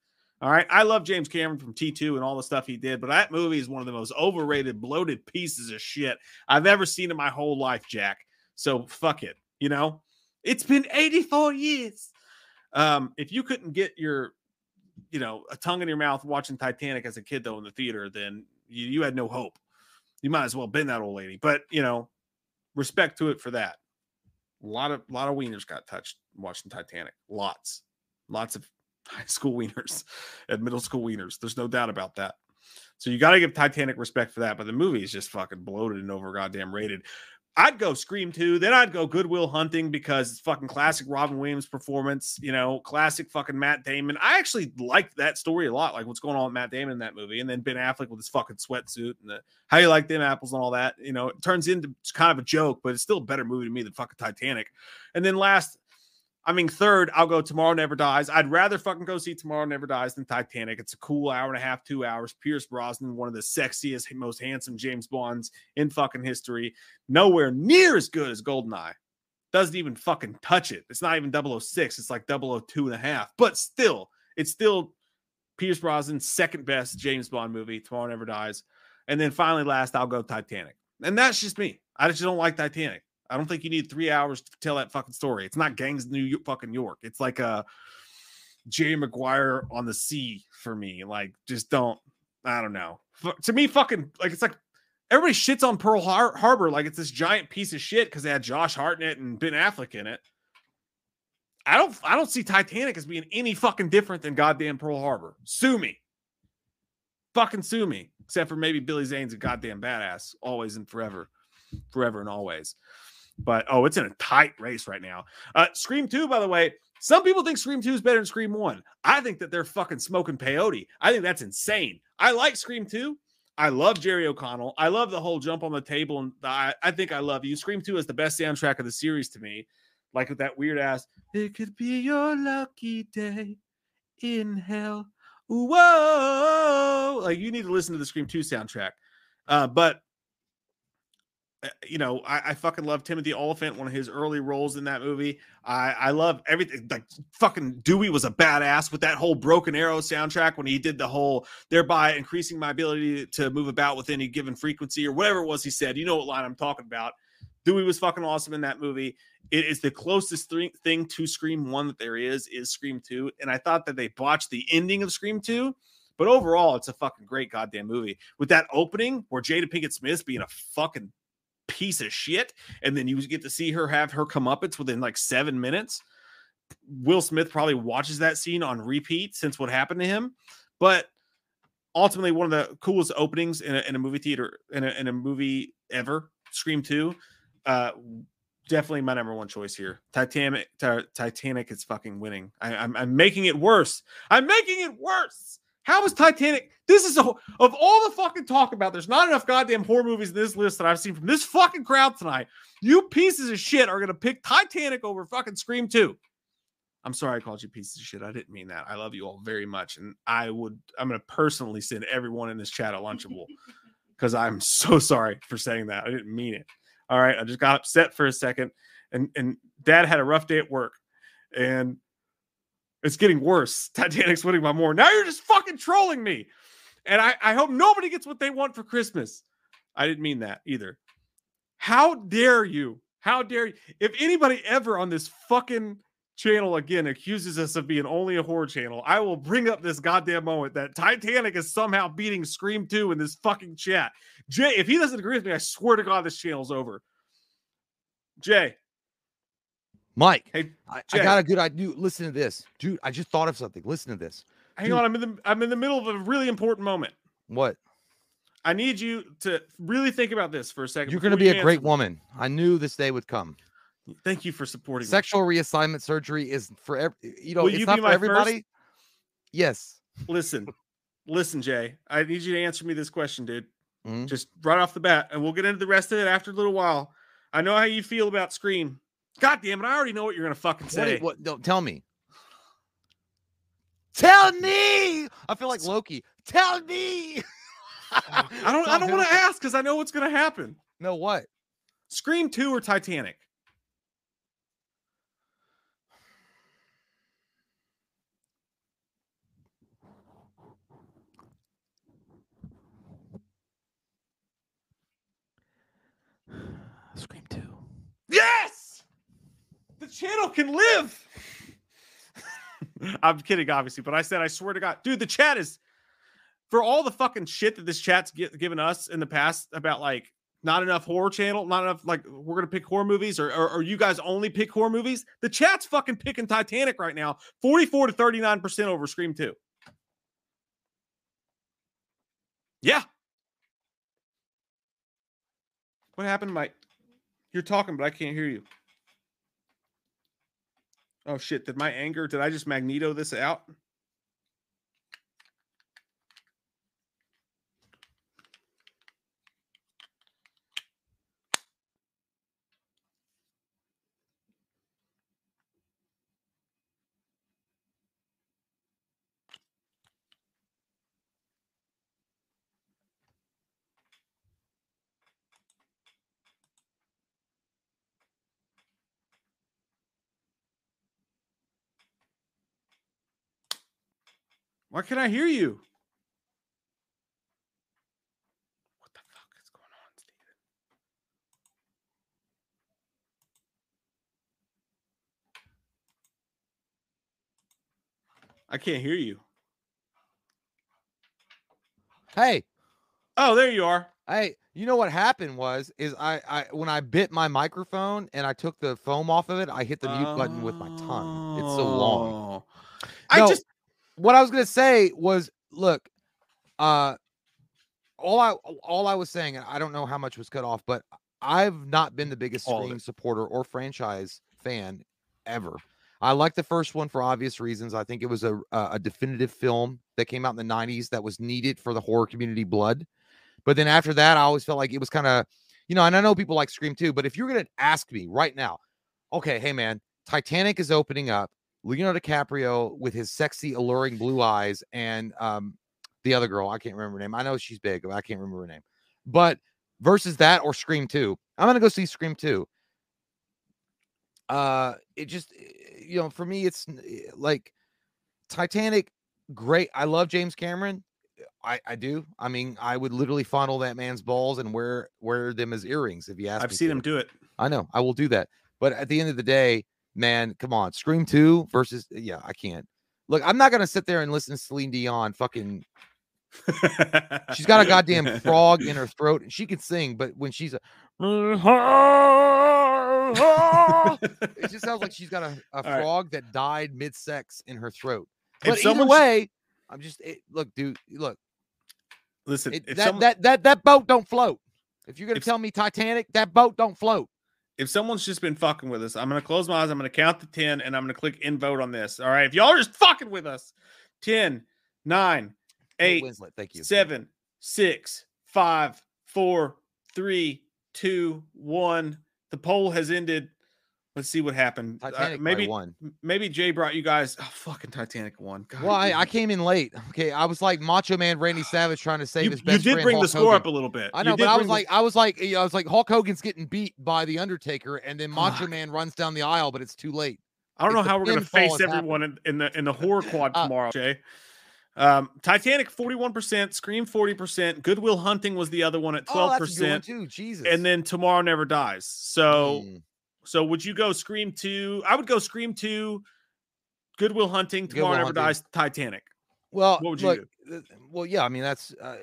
All right. I love James Cameron from T2 and all the stuff he did, but that movie is one of the most overrated, bloated pieces of shit I've ever seen in my whole life, Jack. So fuck it. You know, it's been 84 years. Um, if you couldn't get your, you know, a tongue in your mouth watching Titanic as a kid, though, in the theater, then you, you had no hope. You might as well been that old lady. But, you know, respect to it for that. A lot of a lot of wieners got touched watching Titanic. Lots, lots of high school wieners and middle school wieners. There's no doubt about that. So you got to give Titanic respect for that. But the movie is just fucking bloated and over goddamn rated. I'd go Scream 2, then I'd go Goodwill Hunting because it's fucking classic Robin Williams performance, you know, classic fucking Matt Damon. I actually liked that story a lot, like what's going on with Matt Damon in that movie. And then Ben Affleck with his fucking sweatsuit and the how you like them apples and all that. You know, it turns into kind of a joke, but it's still a better movie to me than fucking Titanic. And then last, I mean, third, I'll go Tomorrow Never Dies. I'd rather fucking go see Tomorrow Never Dies than Titanic. It's a cool hour and a half, two hours. Pierce Brosnan, one of the sexiest, most handsome James Bonds in fucking history. Nowhere near as good as Goldeneye. Doesn't even fucking touch it. It's not even 006. It's like 002 and a half. But still, it's still Pierce Brosnan's second best James Bond movie. Tomorrow Never Dies. And then finally, last, I'll go Titanic. And that's just me. I just don't like Titanic. I don't think you need three hours to tell that fucking story. It's not gangs New York, fucking York. It's like uh, a Jay Maguire on the sea for me. Like, just don't. I don't know. To me, fucking like it's like everybody shits on Pearl Har- Harbor like it's this giant piece of shit because they had Josh Hartnett and Ben Affleck in it. I don't. I don't see Titanic as being any fucking different than goddamn Pearl Harbor. Sue me. Fucking sue me. Except for maybe Billy Zane's a goddamn badass, always and forever, forever and always. But oh, it's in a tight race right now. Uh, Scream 2, by the way, some people think Scream 2 is better than Scream 1. I think that they're fucking smoking peyote. I think that's insane. I like Scream 2. I love Jerry O'Connell. I love the whole jump on the table. And I, I think I love you. Scream 2 is the best soundtrack of the series to me. Like with that weird ass, it could be your lucky day in hell. Whoa. Like you need to listen to the Scream 2 soundtrack. Uh, but Uh, you know, I, I, fucking love Timothy Olyphant, one of his early roles in that movie. I, I love everything. Like fucking Dewey was a badass with that whole Broken Arrow soundtrack when he did the whole thereby increasing my ability to move about with any given frequency or whatever it was he said. You know what line I'm talking about. Dewey was fucking awesome in that movie. It is the closest th- thing to Scream One that there is is Scream Two, and I thought that they botched the ending of Scream Two. But overall, it's a fucking great goddamn movie. With that opening where Jada Pinkett Smith being a fucking piece of shit, and then you get to see her have her comeuppance within like seven minutes. Will Smith probably watches that scene on repeat since what happened to him, but ultimately one of the coolest openings in a, in a movie theater in a, in a movie ever. Scream Two, uh, definitely my number one choice here. Titanic, t- Titanic is fucking winning. I, I'm, I'm making it worse. I'm making it worse. How is Titanic? This is a, of all the fucking talk about. There's not enough goddamn horror movies in this list that I've seen from this fucking crowd tonight. You pieces of shit are gonna pick Titanic over fucking Scream 2. I'm sorry I called you pieces of shit. I didn't mean that. I love you all very much, and I would. I'm gonna personally send everyone in this chat a Lunchable because I'm so sorry for saying that. I didn't mean it. All right, I just got upset for a second, and and Dad had a rough day at work, and it's getting worse. Titanic's winning by more. Now you're just fucking trolling me. And I, I hope nobody gets what they want for Christmas. I didn't mean that either. How dare you? How dare you? If anybody ever on this fucking channel again accuses us of being only a horror channel, I will bring up this goddamn moment that Titanic is somehow beating Scream 2 in this fucking chat. Jay, if he doesn't agree with me, I swear to God, this channel's over. Jay, Mike, hey, I, I, got a good idea. Listen to this, dude. I just thought of something. Listen to this. Hang dude. on, I'm in the I'm in the middle of a really important moment. What? I need you to really think about this for a second. You're going to be a great woman. I knew this day would come. Thank you for supporting. Sexual me. reassignment surgery is for every. You know, Will it's you not for everybody. First? Yes. Listen, listen, Jay. I need you to answer me this question, dude. Mm-hmm. Just right off the bat, and we'll get into the rest of it after a little while. I know how you feel about Scream. God damn it! I already know what you're gonna fucking say. What, what, don't tell me. Tell me. I feel like Loki. Tell me. I don't. I don't want to ask because I know what's gonna happen. No, what? Scream two or Titanic? Scream two. Yes. The channel can live. I'm kidding, obviously, but I said, I swear to God, dude, the chat is for all the fucking shit that this chat's given us in the past about like not enough horror channel, not enough like we're gonna pick horror movies, or, or, or you guys only pick horror movies. The chat's fucking picking Titanic right now, 44 to 39 percent over Scream 2. Yeah. What happened, Mike? You're talking, but I can't hear you. Oh shit! Did my anger? Did I just magneto this out? Why can't I hear you? What the fuck is going on, Steven? I can't hear you. Hey, Oh, there you are. hey, you know what happened was is I I when I bit my microphone and I took the foam off of it, I hit the mute button with my tongue. It's so long. Oh. I No, just what I was gonna say was, look, uh, all I all I was saying, and I don't know how much was cut off, but I've not been the biggest All Scream supporter or franchise fan ever. I like the first one for obvious reasons. I think it was a a a definitive film that came out in the '90s that was needed for the horror community blood. But then after that, I always felt like it was kind of, you know, and I know people like Scream too. But if you're gonna ask me right now, okay, hey man, Titanic is opening up. Leonardo DiCaprio with his sexy, alluring blue eyes, and um, the other girl, I can't remember her name. I know she's big, but I can't remember her name. But versus that or Scream 2, I'm gonna go see Scream 2. Uh, it just, eh, you know, for me, it's eh, like Titanic. Great, I love James Cameron. I, I do. I mean, I would literally fondle that man's balls and wear wear them as earrings if you ask. I've seen to. him do it. I know. I will do that. But at the end of the day, man, come on. Scream 2 versus uh, yeah, I can't. Look, I'm not gonna sit there and listen to Celine Dion fucking she's got a goddamn frog in her throat and she can sing, but when she's a it just sounds like she's got a, a right. frog that died mid-sex in her throat. If But either someone way, I'm just it, look, dude, look, Listen, it, if, that, some- that that that boat don't float. If you're gonna If tell me Titanic, that boat don't float. If someone's just been fucking with us, I'm gonna close my eyes. I'm gonna count to 10 and I'm gonna click in vote on this. All right. If y'all are just fucking with us, 10, 9, Kate 8, Winslet, thank you. seven, six, five, four, three, two, one. The poll has ended. Let's see what happened. Uh, Titanic maybe maybe one. maybe Jay brought you guys. Oh, fucking Titanic one. God, Well, I, I came in late. Okay, I was like Macho Man Randy Savage trying to save you, his best. you did bring the Hulk score up a little bit. I know, but I was the- like, I was like, I was like, Hulk Hogan's getting beat by the Undertaker, and then Macho. Man runs down the aisle, but it's too late. I don't know it's the how we're gonna face everyone in, in the in the horror quad Uh, tomorrow, Jay. Um, Titanic 41%, Scream 40%, Goodwill Hunting was the other one at Oh, that's a good one 12%, too. Jesus. and then Tomorrow Never Dies. So Mm, So would you go Scream 2? I would go Scream 2, Goodwill Hunting, Tomorrow Never Hunting. Dies, Titanic. well, what would you look, th- Well, yeah, I mean that's uh,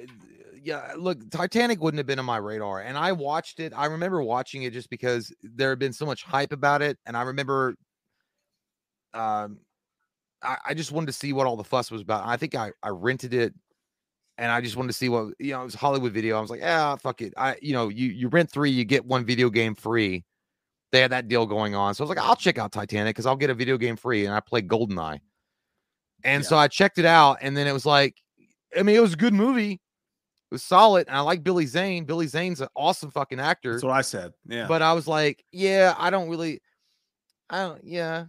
yeah. Look, Titanic wouldn't have been on my radar, and I watched it. I remember watching it just because there had been so much hype about it, and I remember, um, I, I just wanted to see what all the fuss was about. I think I I rented it, and I just wanted to see what you know. It was Hollywood Video. I was like, yeah, fuck it. I you know you you rent three, you get one video game free. They had that deal going on, so I was like, I'll check out Titanic because I'll get a video game free, and I played GoldenEye. And Yeah. so I checked it out, and then it was like, I mean, it was a good movie. It was solid, and I like Billy Zane. Billy Zane's an awesome fucking actor. That's what I said. Yeah. But I was like, yeah, I don't really, I don't, yeah.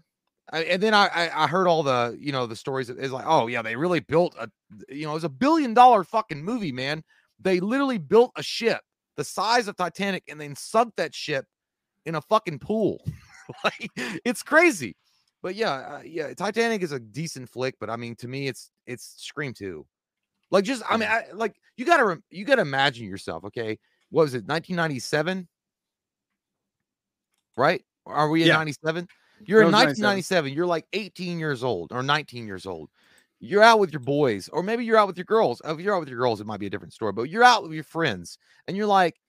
I, and then I, I I heard all the you know the stories. It's like, oh yeah, they really built a, you know, it was a billion dollar fucking movie, man. They literally built a ship the size of Titanic and then sunk that ship in a fucking pool. like it's crazy. But yeah, uh, yeah, Titanic is a decent flick, but I mean, to me, it's it's Scream two. Like, just I mean, I, like you gotta rem- you gotta imagine yourself. Okay, what was it, 1997? right? Are we in Yeah. 97? You're in was 97. 1997. You're like 18 years old or 19 years old. You're out with your boys, or maybe you're out with your girls. If you're out with your girls, it might be a different story, but you're out with your friends and you're like,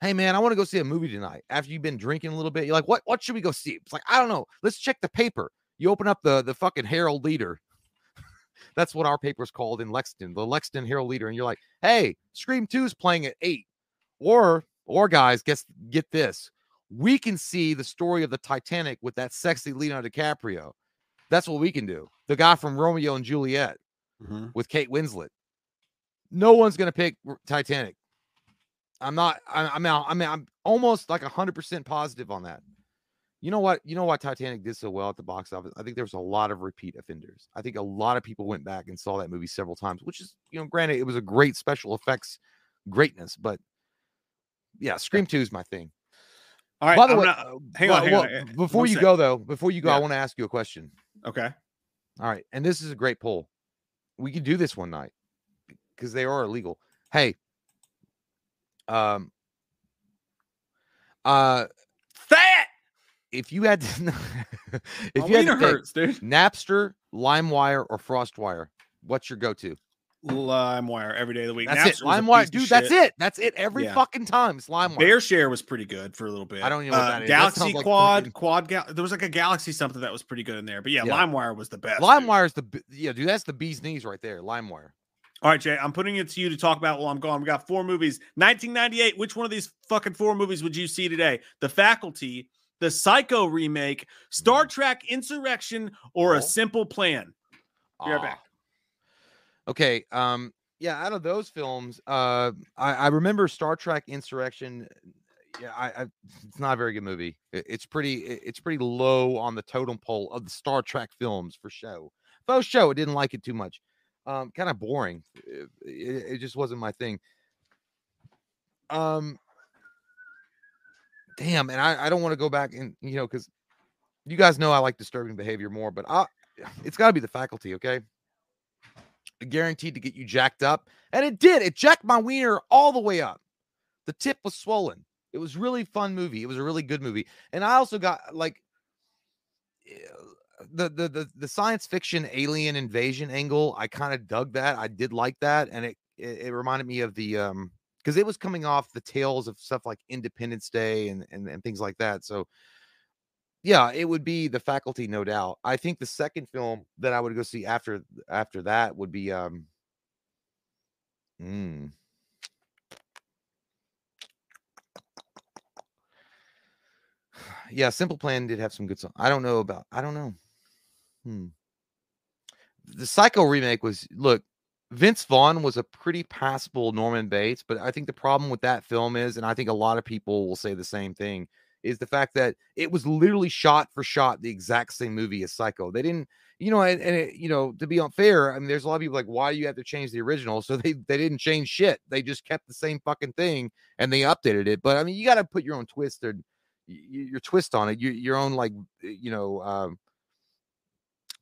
hey man, I want to go see a movie tonight. After you've been drinking a little bit, you're like, what what should we go see? It's like, I don't know. Let's check the paper. You open up the the fucking Herald Leader. That's what our paper's called in Lexington, the Lexington Herald Leader. And you're like, hey, Scream 2 is playing at eight. Or or guys, guess get this. We can see the story of the Titanic with that sexy Leonardo DiCaprio. That's what we can do. The guy from Romeo and Juliet Mhm. with Kate Winslet. No one's gonna pick Titanic. I'm not. I'm out. I mean, I'm almost like hundred percent positive on that. You know what? You know why Titanic did so well at the box office? I think there was a lot of repeat offenders. I think a lot of people went back and saw that movie several times, which is, you know, granted, it was a great special effects greatness, but yeah, Scream Two is my thing. All right. By the I'm way, not- uh, hang well- on, hang well, on, before one you sec. go though, before you go, I want to ask you a question. okay. All right. And this is a great poll. We could do this one night because they are illegal. Hey, um, uh, Fat. if you had to, if My you had to pick hurts, dude. Napster, LimeWire, or FrostWire, what's your go-to? LimeWire every day of the week. That's it. Napster a LimeWire, dude. That's it. That's it. Every Yeah. fucking time. It's LimeWire. Bear Share was pretty good for a little bit. I don't even know what Uh, that is. That Galaxy like Quad, fucking- Quad. Gal- there was like a Galaxy something that was pretty good in there. But yeah, Yeah. LimeWire was the best. LimeWire is the yeah, dude. That's the bee's knees right there. LimeWire. All right, Jay, I'm putting it to you to talk about while I'm gone. We got four movies. 1998. Which one of these fucking four movies would you see today? The Faculty, the Psycho remake, Star Trek Insurrection, or Oh. A Simple Plan? Be right Ah. back. Okay. Um. Yeah. Out of those films, uh, I, I remember Star Trek Insurrection. Yeah, I, I it's not a very good movie. It- it's pretty. it- It's pretty low on the totem pole of the Star Trek films for show. For show, I didn't like it too much. Um, kind of boring. It, it, it just wasn't my thing. Um. Damn, and I, I don't want to go back and you know because you guys know I like disturbing behavior more, but I it's got to be the faculty, okay? Guaranteed to get you jacked up, and it did. It jacked my wiener all the way up. The tip was swollen. It was really fun movie. It was a really good movie, and I also got like eh, the the the, the science fiction alien invasion angle. I kind of dug that. I did like that, and it it, it reminded me of the um because it was coming off the tails of stuff like Independence Day and, and and things like that. So yeah, it would be the faculty, no doubt. I think the second film that I would go see after after that would be um mm, yeah, Simple Plan did have some good songs. I don't know about I don't know. Hmm. The Psycho remake was look, Vince Vaughn was a pretty passable Norman Bates, but I think the problem with that film is, and I think a lot of people will say the same thing, is the fact that it was literally shot for shot the exact same movie as Psycho. They didn't, you know, and, and it, you know, to be unfair, I mean, there's a lot of people like, why do you have to change the original? So they they didn't change shit. They just kept the same fucking thing and they updated it. But I mean, you got to put your own twist or your twist on it, your your own like, you know, um,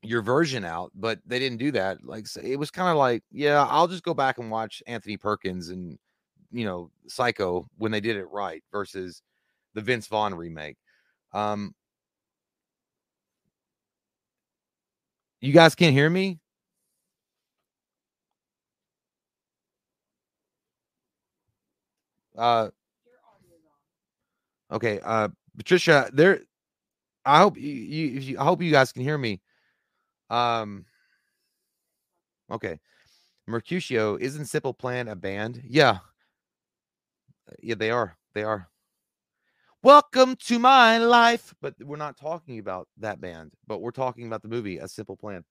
your version out, but they didn't do that. Like so it was kind of like, yeah, I'll just go back and watch Anthony Perkins and you know Psycho when they did it right versus the Vince Vaughn remake. Um, you guys can't hear me. Uh, okay. Uh, Patricia, there. I hope you, you, you. I hope you guys can hear me. Um. Okay. Mercutio isn't Simple Plan a band? Yeah. Yeah, they are. They are. Welcome to my life. But we're not talking about that band, but we're talking about the movie A Simple Plan.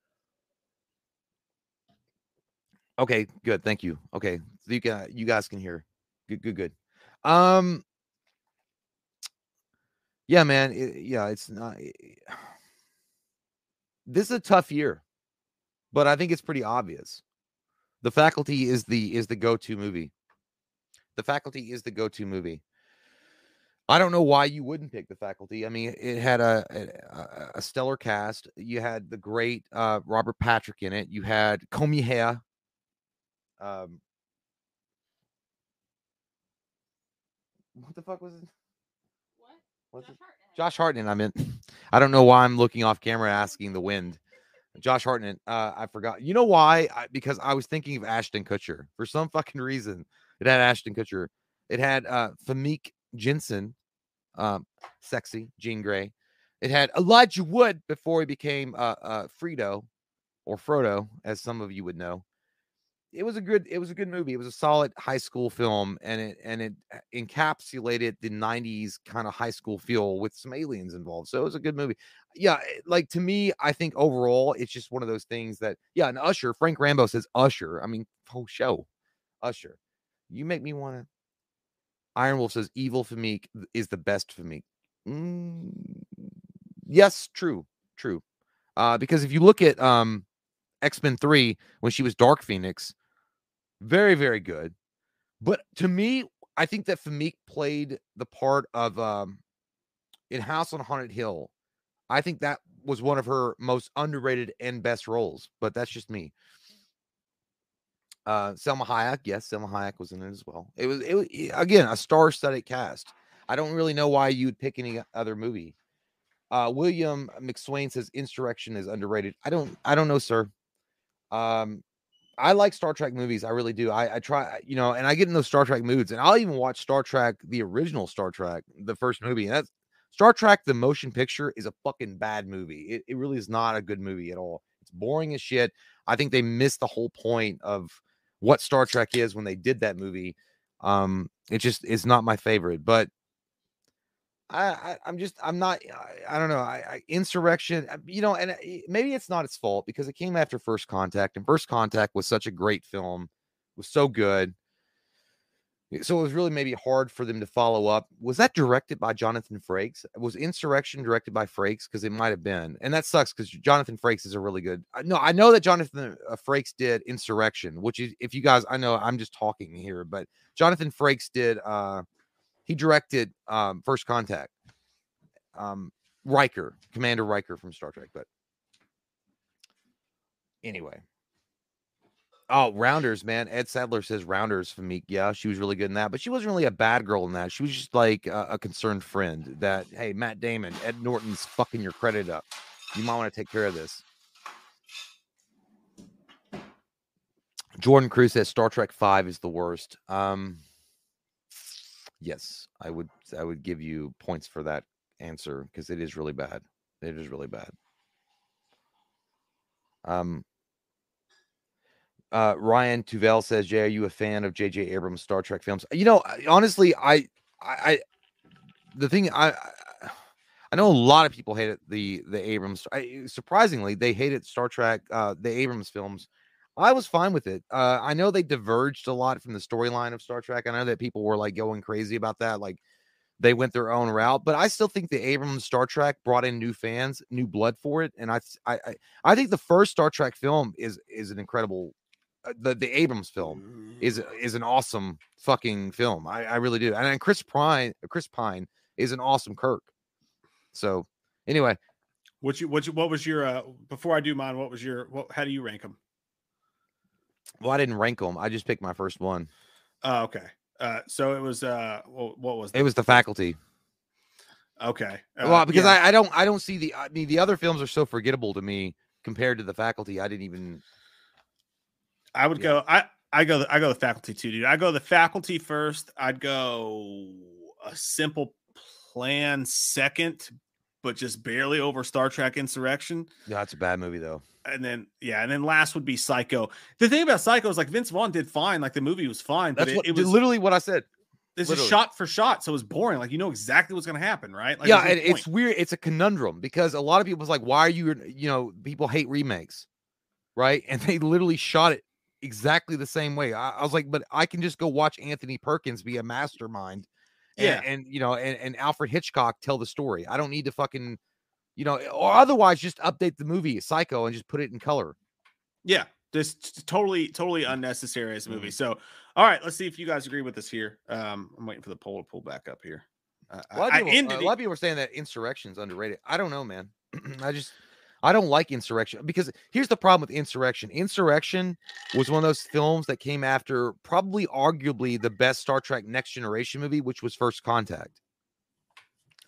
Okay, good. Thank you. Okay. So you can you guys can hear. Good, good, good. Um yeah, man. it- yeah, it's not it- this is a tough year, but I think it's pretty obvious. The faculty is the is the go-to movie. The faculty is the go-to movie. I don't know why you wouldn't pick the faculty. I mean, it had a a, a- stellar cast. You had the great uh, Robert Patrick in it. You had Comey Hair. Um, what the fuck was it? What? What's Josh it? Hartnett. Josh Hartnett. I meant I don't know why I'm looking off camera asking the wind. Josh Hartnett. Uh, I forgot. You know why? I, because I was thinking of Ashton Kutcher for some fucking reason. It had Ashton Kutcher. It had uh Famke Janssen, um, sexy Jean Grey. It had Elijah Wood before he became uh, uh Fredo or Frodo, as some of you would know it was a good it was a good movie. It was a solid high school film, and it and it encapsulated the '90s kind of high school feel with some aliens involved. So it was a good movie. Yeah, eh, like to me, I think overall it's just one of those things that yeah. And Usher, Frank Rambo says Usher. I mean, oh show, Usher. You make me want to. Iron Wolf says evil Famke is the best Famke. Mm, yes, true, true. Uh, because if you look at um X Men Three when she was Dark Phoenix very, very good. But to me, I think that Famke played the part of um in House on Haunted Hill. I think that was one of her most underrated and best roles, but that's just me. Uh Salma Hayek, yes, Salma Hayek was in it as well. It was it was again a star-studded cast. I don't really know why you would pick any other movie. Uh William McSwain says Insurrection is underrated. I don't I don't know, sir. Um I like Star Trek movies. I really do. I, I try, you know, and I get in those Star Trek moods, and I'll even watch Star Trek, the original Star Trek, the first movie. And that's Star Trek, the motion picture, is a fucking bad movie. It, it really is not a good movie at all. It's boring as shit. I think they missed the whole point of what Star Trek is when they did that movie. Um, it just is not my favorite, but I, I am just I'm not I, I don't know I, I, insurrection uh, you know and uh, maybe it's not its fault because it came after First Contact and First Contact was such a great film was so good. So it was really maybe hard for them to follow up. Was that directed by Jonathan Frakes? Was Insurrection directed by Frakes? Because it might have been and that sucks because Jonathan Frakes is a really good no I know that Jonathan uh, Frakes did Insurrection which is if you guys I know I'm just talking here but Jonathan Frakes did uh he directed um, First Contact. Um, Riker, Commander Riker from Star Trek. But anyway. Oh, Rounders, man. Ed Sadler says Rounders for me. Yeah, she was really good in that, but she wasn't really a bad girl in that. She was just like a, a concerned friend that, hey, Matt Damon, Ed Norton's fucking your credit up. You might want to take care of this. Jordan Cruz says Star Trek 5 is the worst. Um, Yes, I would I would give you points for that answer because it is really bad. It is really bad. Um uh Ryan Tuvel says, Jay, are you a fan of JJ Abrams Star Trek films? You know, honestly, I I, the thing I I know a lot of people hated the the Abrams. I, surprisingly, they hated Star Trek, uh, the Abrams films I was fine with it. Uh, I know they diverged a lot from the storyline of Star Trek. I know that people were like going crazy about that, like they went their own route. But I still think the Abrams Star Trek brought in new fans, new blood for it, and I, I, I think the first Star Trek film is is an incredible. Uh, the the Abrams film is mm. is an awesome fucking film. I, I really do. And, and Chris Pine, Chris Pine is an awesome Kirk. So anyway, what you what you, what was your uh before I do mine? What was your what? How do you rank them? Well, I didn't rank them. I just picked my first one. Oh, okay. Uh, so it was uh, what, what was that? it? Was the faculty? Okay. Uh, well, because yeah. I, I don't I don't see the I mean the other films are so forgettable to me compared to the faculty. I didn't even. I would yeah. go. I I go. I go the faculty too, dude. I go the faculty first. I'd go a simple plan second, but just barely over Star Trek Insurrection. Yeah, it's a bad movie though and then yeah, and then last would be Psycho. The thing about Psycho is like Vince Vaughn did fine, like the movie was fine, That's but what, it, was literally what I said. This is shot for shot, so it's boring. Like you know exactly what's going to happen, right? Like, yeah, and it's weird. It's a conundrum because a lot of people's like, "Why are you?" You know, people hate remakes, right? And they literally shot it exactly the same way. I, I was like, but I can just go watch Anthony Perkins be a mastermind, and, yeah, and you know, and, and Alfred Hitchcock tell the story. I don't need to fucking you know, or otherwise just update the movie Psycho and just put it in color. Yeah, this totally, totally unnecessary as a movie. Mm-hmm. So, all right, let's see if you guys agree with us here. Um, I'm waiting for the poll to pull back up here. Uh, a, lot people, uh, a lot of people are saying that Insurrection's underrated. I don't know, man. I just I don't like Insurrection because here's the problem with Insurrection. Insurrection was one of those films that came after probably arguably the best Star Trek Next Generation movie, which was First Contact.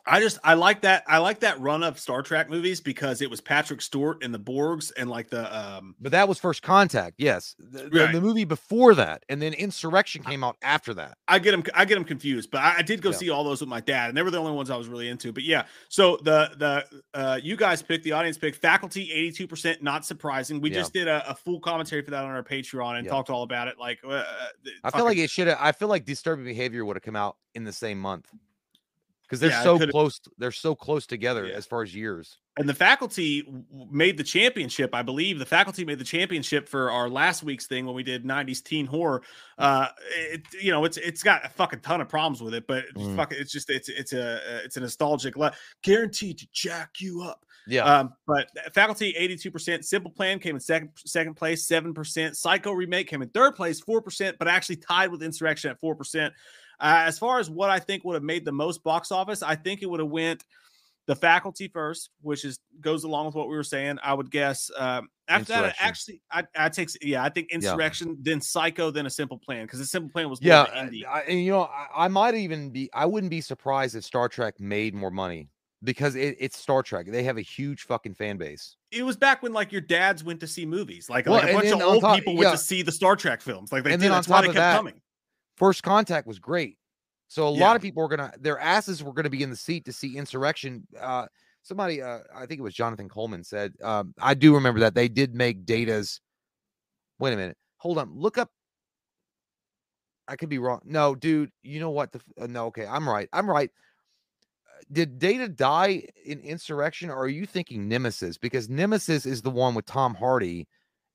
I just I like that I like that run of Star Trek movies because it was Patrick Stewart and the Borgs and like the um But that was First Contact, yes. The, Right. the movie before that, and then Insurrection came out after that. I get them I get them confused, but I, I did go Yeah. see all those with my dad, and they were the only ones I was really into. But yeah, so the the uh you guys picked the audience picked faculty 82%, not surprising. We Yeah. just did a, a full commentary for that on our Patreon and Yeah. talked all about it. Like uh, I feel like it should have. I feel like Disturbing Behavior would have come out in the same month because they're Yeah, so close. They're so close together Yeah. as far as years. and the faculty made the championship i believe the faculty made the championship for our last week's thing when we did 90s teen horror uh it you know it's it's got a fucking ton of problems with it but it's Mm. fucking it's just it's it's a uh, it's a nostalgic le- guaranteed to jack you up Yeah, um but faculty 82% simple plan came in second second place 7% psycho remake came in third place 4% but actually tied with insurrection at 4% uh, as far as what i think would have made the most box office i think it would have went the faculty first, which is goes along with what we were saying. I would guess um, after that, actually, I, I take yeah, I think Yeah. insurrection, then psycho, then a simple plan because a simple plan was yeah. indie. I, and you know, I, I might even be. I wouldn't be surprised if Star Trek made more money because it, it's Star Trek. They have a huge fucking fan base. it was back when like your dads went to see movies, like, Well, like a bunch of old top- people went yeah. to see the Star Trek films. Like they And did. That's why they of kept that, coming. First Contact was great. So a Yeah. lot of people were gonna their asses were gonna be in the seat to see Insurrection. Uh somebody uh I think it was Jonathan Coleman said, um, I do remember that they did make data's wait a minute, hold on, look up. I could be wrong. No, dude, you know what? The uh, no, okay, I'm right. I'm right. Uh, Did Data die in Insurrection, or are you thinking Nemesis? Because Nemesis is the one with Tom Hardy,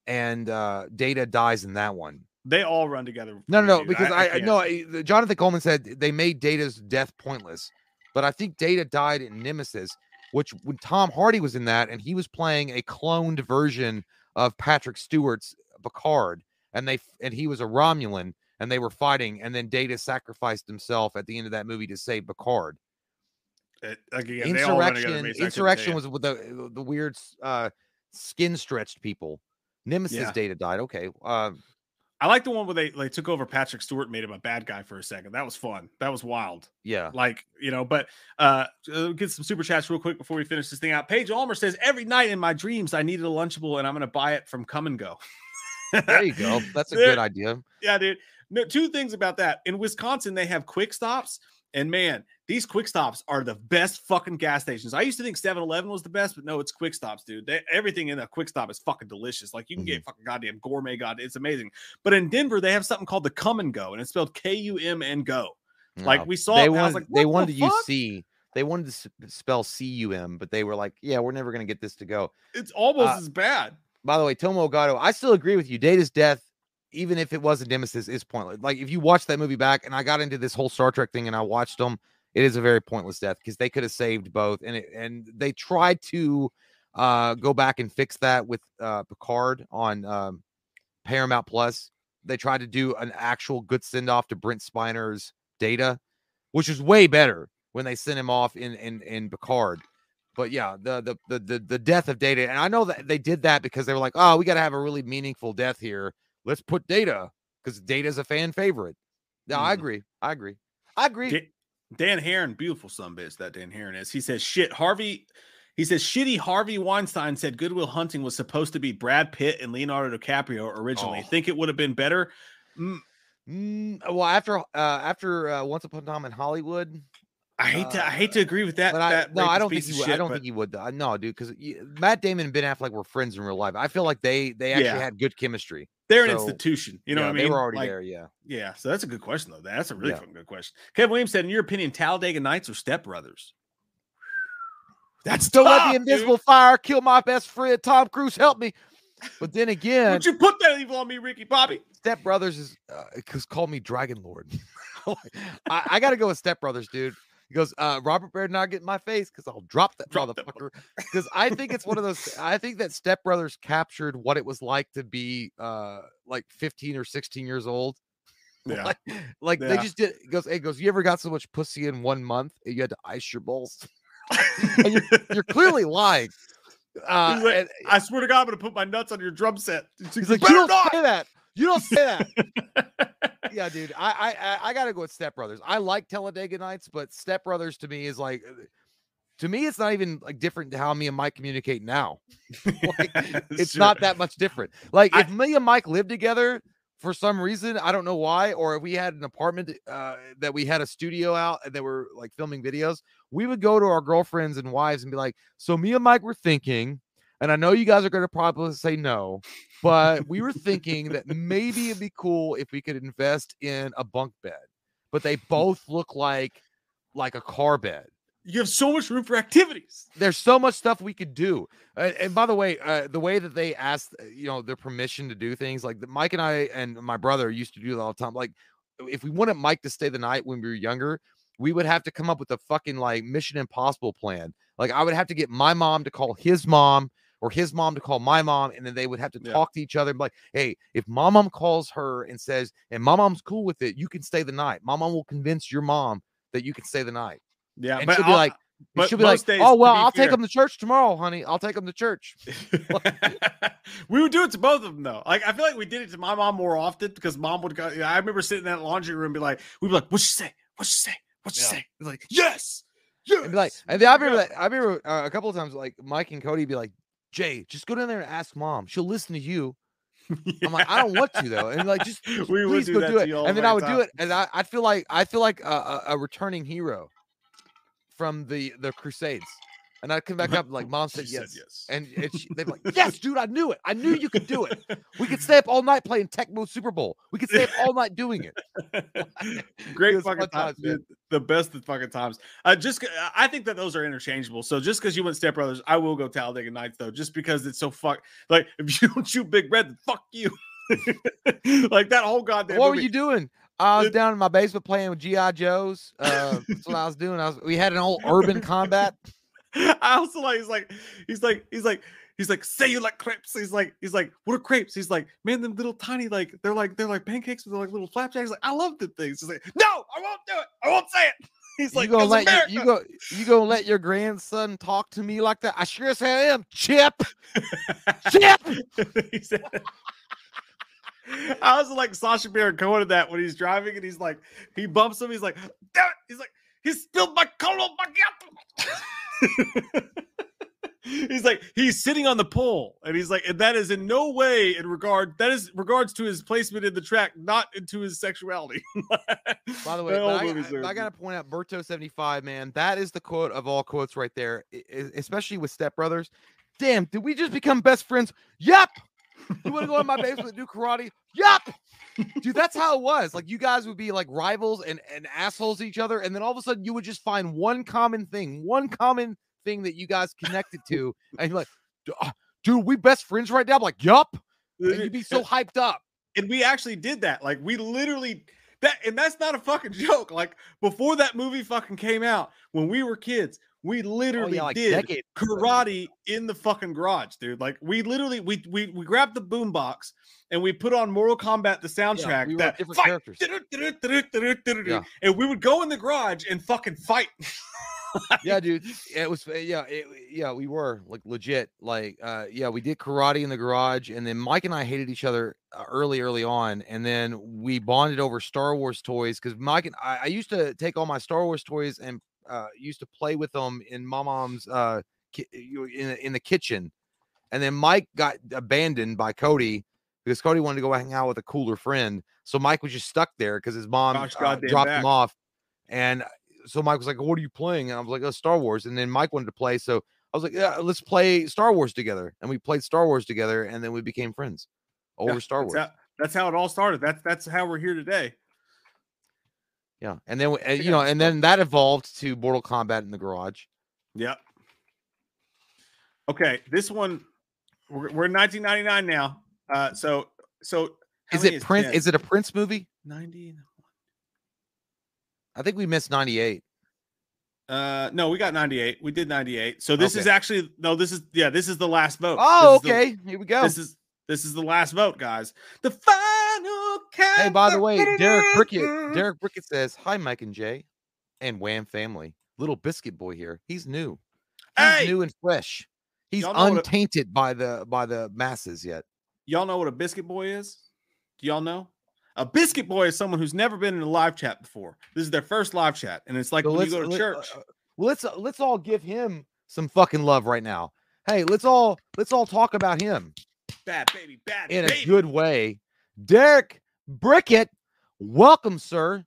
and uh Data dies in that one. They all run together. No, no, no, dude. because I, I can't. no, I- Jonathan Coleman said they made Data's death pointless, but I think Data died in Nemesis, which when Tom Hardy was in that, and he was playing a cloned version of Patrick Stewart's Picard, and they and he was a Romulan, and they were fighting, and then Data sacrificed himself at the end of that movie to save Picard. It- like, again, Insurrection, to me, so I couldn't say Insurrection was with the the weird uh skin stretched people. Nemesis Yeah. Data died. Okay, uh, I like the one where they they took over Patrick Stewart, and made him a bad guy for a second. That was fun. That was wild. yeah. like you know but uh uh, get some super chats real quick before we finish this thing out paige almer says every night in my dreams i needed a lunchable and i'm gonna buy it from Kum & Go There you go. That's a good idea. yeah dude no, two things about that in wisconsin they have quick stops and man these quick stops are the best fucking gas stations i used to think 7-eleven was the best but no it's quick stops dude they, everything in a quick stop is fucking delicious like you can Mm-hmm. get fucking goddamn gourmet god it's amazing but in denver they have something called the come and go and it's spelled k-u-m and go like we saw they it, and I was wanted like, they wanted the to use? C. They wanted to spell C U M, but they were like, "Yeah, we're never going to get this to go." it's almost Uh, as bad By the way, Tomo Gato, I still agree with you. Data's death, even if it was a nemesis, is pointless. Like if you watch that movie back, and I got into this whole Star Trek thing, and I watched them, it is a very pointless death because they could have saved both, and it, and they tried to uh go back and fix that with uh Picard on um Paramount Plus. They tried to do an actual good send off to Brent Spiner's Data, which is way better when they sent him off in in in Picard. But yeah, the the the the, the death of Data, and I know that they did that because they were like, oh, we got to have a really meaningful death here. Let's put Data because data is a fan favorite. No, I Mhm. agree. I agree. I agree. Da- Dan Heron, beautiful son bitch that Dan Heron is. He says shit. Harvey, he says shitty Harvey Weinstein said Goodwill Hunting was supposed to be Brad Pitt and Leonardo DiCaprio originally. Oh. Think it would have been better. Mm, Mm, well, after uh after uh, Once Upon a Time in Hollywood, I hate to I hate to agree with that. but I that no, I don't think he would. I don't but think he would. uh, No, dude, because Matt Damon and Ben Affleck were friends in real life. I feel like they they actually Yeah. had good chemistry. They're an so, institution. You know Yeah, what I mean? They were already Like, there. Yeah. Yeah, so that's a good question though. That's a really Yeah. fucking good question. Kevin Williams said, in your opinion, Talladega Nights or Step Brothers? That's Don't let the dude. invisible fire kill my best friend. Tom Cruise, help me. But then again, Would you put that evil on me, Ricky Bobby? Step Brothers is uh, because call me Dragon Lord. I, I got to go with Step Brothers, dude. He goes, uh, Robert better not get in my face because I'll drop that Drop motherfucker. Because I think it's one of those. I think that Step Brothers captured what it was like to be uh like 15 or 16 years old. Yeah. Like, like they just did. He goes, hey, goes, you ever got so much pussy in one month and you had to ice your balls? you're, you're clearly lying. Uh, like, and- I swear to God, I'm gonna put my nuts on your drum set. He's like, you don't not!" say that. You don't say that. yeah, dude. I, I I I gotta go with Step Brothers. I like Talladega Nights, but Step Brothers to me is like uh, to me, it's not even like different to how me and Mike communicate now. Like, it's true. not that much different. Like I- if me and Mike lived together for some reason, I don't know why, or if we had an apartment uh, that we had a studio out and that were like filming videos, we would go to our girlfriends and wives and be like, "So me and Mike were thinking." And I know you guys are going to probably say no, but we were thinking that maybe it'd be cool if we could invest in a bunk bed. But they both look like like a car bed. You have so much room for activities. There's so much stuff we could do. Uh, and by the way, uh, the way that they asked, uh, you know, their permission to do things, like Mike and I and my brother used to do that all the time. Like, if we wanted Mike to stay the night when we were younger, we would have to come up with a fucking like Mission Impossible plan. Like, I would have to get my mom to call his mom or his mom to call my mom, and then they would have to Yeah. talk to each other and like, "Hey, if my mom calls her and says, and my mom's cool with it, you can stay the night. My mom will convince your mom that you can stay the night." Yeah, And but she'll be I'll- like, and but she'll be like, days, "Oh well, be I'll take them to church tomorrow, honey. I'll take them to church." we would do it to both of them though. Like I feel like we did it to my mom more often because mom would go. I remember sitting in that laundry room, and be like, we'd be like, "What'd she say? What'd she say? What'd she Yeah. say?" Like, "Yes, yes." And be like, and then I remember that I remember uh, a couple of times, like Mike and Cody be like, "Jay, just go down there and ask mom. She'll listen to you." I'm like, I don't want to though, and like, just We please do go do it. And then I would do it, and I I feel like I feel like a, a, a returning hero from the the Crusades, and I'd come back up like, "Mom said She said yes." yes. And, they're like, "Yes, dude, I knew it. I knew you could do it. We could stay up all night playing Tecmo Super Bowl. We could stay up all night doing it." Great was fucking fun times, times, man. dude. The best of fucking times. Uh, just I think that those are interchangeable. So just because you went Step Brothers, I will go Talladega Nights though, just because it's so fuck. Like if you don't shoot Big Red, fuck you. like that whole goddamn. what were you doing? I was down in my basement playing with GI Joes. Uh, that's what I was doing. I was. We had an old urban combat. I also like he's like he's like he's like he's like say you like crepes. He's like he's like what are crepes? He's like man them little tiny like they're like they're like pancakes but they're like little flapjacks. Like I love the things. He's like no I won't do it. I won't say it. He's like you gonna let your, America. you go you gonna let your grandson talk to me like that? I sure as hell am, Chip. Chip. he said. I was like Sacha Baron Cohen in that when he's driving and he's like he bumps him. He's like, damn it! He's like he spilled my colo macchiato. he's like he's sitting on the pole and he's like and that is in no way in regard that is regards to his placement in the track, not into his sexuality. By the way, That but old I, I- I gotta point out Berto seventy five man. That is the quote of all quotes right there, e- especially with Step Brothers. Damn, did we just become best friends? Yep. You want to go in my basement and do karate? Yep. Dude, that's how it was. Like you guys would be like rivals and, and assholes to each other, and then all of a sudden you would just find one common thing, one common thing that you guys connected to, and like, uh, dude, we best friends right now. I'm like, yup. And you'd be so hyped up. and we actually did that. Like we literally that, and that's not a fucking joke. Like before that movie fucking came out, when we were kids, we literally Oh, like did decades karate in the fucking garage, dude. Like we literally we we we grabbed the boombox and we put on Mortal Kombat the soundtrack we were that different fight, characters. Yeah. and we would go in the garage and fucking fight. Yeah, dude. It was uh, yeah, it, yeah. We were like legit. Like uh, yeah, we did karate in the garage, and then Mike and I hated each other uh, early, early on, and then we bonded over Star Wars toys because Mike and I, I used to take all my Star Wars toys and uh, used to play with them in my mom's uh ki- in in the kitchen, and then Mike got abandoned by Cody. Because Cody wanted to go hang out with a cooler friend, so Mike was just stuck there because his mom Gosh, uh, dropped back. him off, and so Mike was like, "What are you playing?" And I was like, "Oh, Star Wars." And then Mike wanted to play, so I was like, "Yeah, let's play Star Wars together." And we played Star Wars together, and then we became friends over Yeah, Star that's Wars. how, that's how it all started. That's that's how we're here today. Yeah, and then we- uh, you know, and then that evolved to Mortal Kombat in the garage. Yep. Okay, this one we're, we're in 1999 now. Uh, so so is many it Prince? 10? Is it a Prince movie? 90? I think we missed ninety eight. Uh, no, we got 98. We did 98. So this is actually no. This is yeah. This is the last vote. Oh, This is the- okay. Here we go. this is this is the last vote, guys. The final count. Hey, by the way, Derek Brickett. Derek Brickett says, "Hi, Mike and Jay, and Wham family. Little Biscuit Boy here. He's new. He's Hey! new and fresh. He's what a- untainted by the by the masses yet. Y'all know what a biscuit boy is? Do y'all know? A biscuit boy is someone who's never been in a live chat before. This is their first live chat, and it's like So when you go to let- church. uh, Well, let's uh, let's all give him some fucking love right now. Hey, let's all let's all talk about him Bad baby, bad baby in baby. a good way. Derek Brickett, welcome, sir.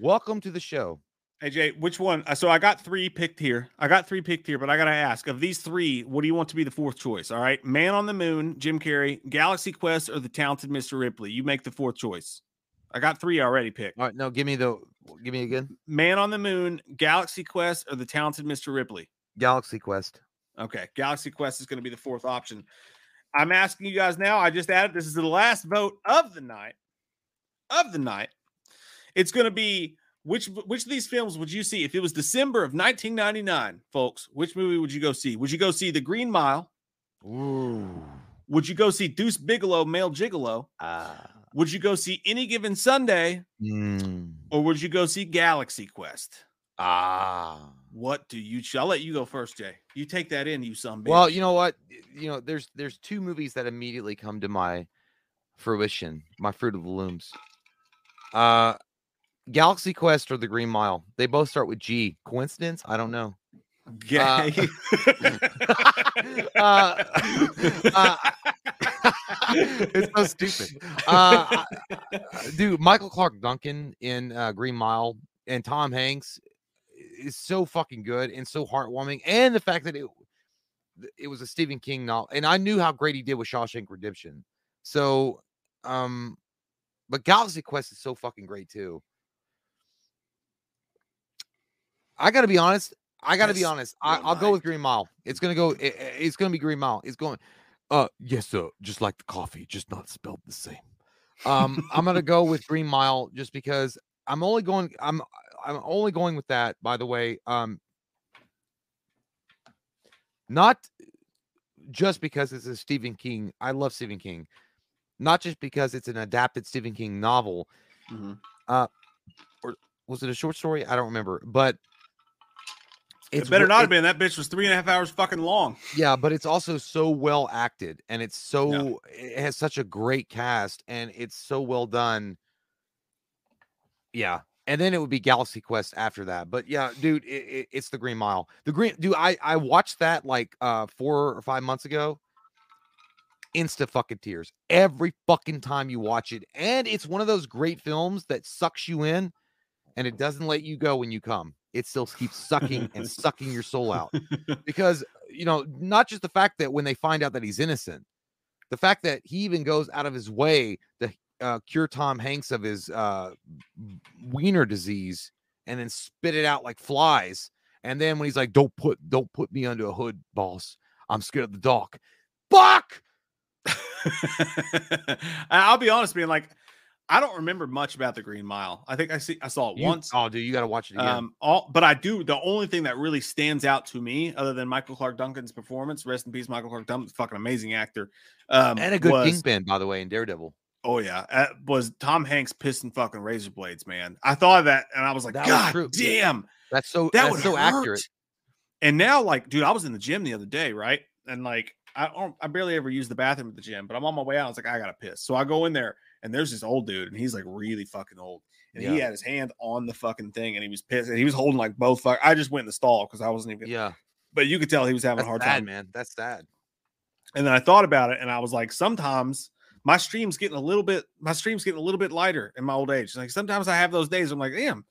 Welcome to the show. Hey Jay, which one? uh, So I got three picked here. I got three picked here, but I gotta ask: of these three, what do you want to be the fourth choice? All right, Man on the Moon, Jim Carrey, Galaxy Quest, or the Talented Mr. Ripley? You make the fourth choice. I got three already picked: All right, no, give me the give me again. Man on the Moon, Galaxy Quest, or the Talented Mr. Ripley. Galaxy Quest. Okay, Galaxy Quest is going to be the fourth option. I'm asking you guys now. I just added this is the last vote of the night. Of the night, it's going to be which which of these films would you see if it was December of 1999, folks? Which movie would you go see? Would you go see The Green Mile? Ooh. Would you go see Deuce Bigalow, Male Gigolo? Ah. Would you go see Any Given Sunday, Mm. or would you go see Galaxy Quest? Ah. What do you? I'll let you go first, Jay. You take that in, you some. Well, you know what? You know, there's there's two movies that immediately come to my fruition, my fruit of the looms. Uh Galaxy Quest or The Green Mile. They both start with G. Coincidence? I don't know. Gay. Uh, uh, it's so stupid. Uh, I- dude, Michael Clarke Duncan in uh, Green Mile and Tom Hanks is so fucking good and so heartwarming, and the fact that it it was a Stephen King novel, and I knew how great he did with Shawshank Redemption. So, um, but Galaxy Quest is so fucking great too. I got to be honest. I got to be honest. I, I'll go with Green Mile. It's gonna go. it- it- it's gonna be Green Mile. It's going. Uh, yes, sir. Just like the coffee, just not spelled the same. Um, I'm gonna go with Green Mile just because I'm only going. I'm I'm only going with that. By the way, um, not just because it's a Stephen King. I love Stephen King. Not just because it's an adapted Stephen King novel. Mhm. Uh, or was it a short story? I don't remember, but It better not it- have been. That bitch was three and a half hours fucking long. Yeah, but it's also so well acted and it's so it has such a great cast and it's so well done. Yeah. And then it would be Galaxy Quest after that. But yeah, dude, it, it- it's the Green Mile. The Green dude, I I watched that like uh 4 or 5 months ago. Insta fucking tears every fucking time you watch it. And it's one of those great films that sucks you in and it doesn't let you go when you come. It still keeps sucking and sucking your soul out. Because you know not just the fact that when they find out that he's innocent the fact that he even goes out of his way to uh, cure tom hanks of his uh, wiener disease and then spit it out like flies and then when he's like don't put don't put me under a hood boss. I'm scared of the dark. Fuck! I'll be honest, being like, I don't remember much about the Green Mile. I think I see I saw it You- once. oh dude you gotta watch it again Um, all but I do. The only thing that really stands out to me, other than Michael Clarke Duncan's performance, rest in peace, Michael Clarke Duncan, fucking amazing actor. Um, and a good was, kingpin by the way in daredevil Oh yeah, uh, was Tom Hanks pissing fucking razor blades, man. I thought of that and I was like, That God true. damn, that's so that would so hurt. accurate And now, like, dude, I was in the gym the other day, right? And like, I don't, I barely ever use the bathroom at the gym, but I'm on my way out. I was like, I gotta piss, so I go in there, and there's this old dude, and he's like really fucking old, and he had his hand on the fucking thing, and he was pissed, and he was holding like both. Fuck, I just went in the stall because I wasn't even. yeah But you could tell he was having that's a hard sad time. man that's sad And then I thought about it, and I was like, sometimes my stream's getting a little bit, my stream's getting a little bit lighter in my old age. Like sometimes I have those days. I'm like, damn,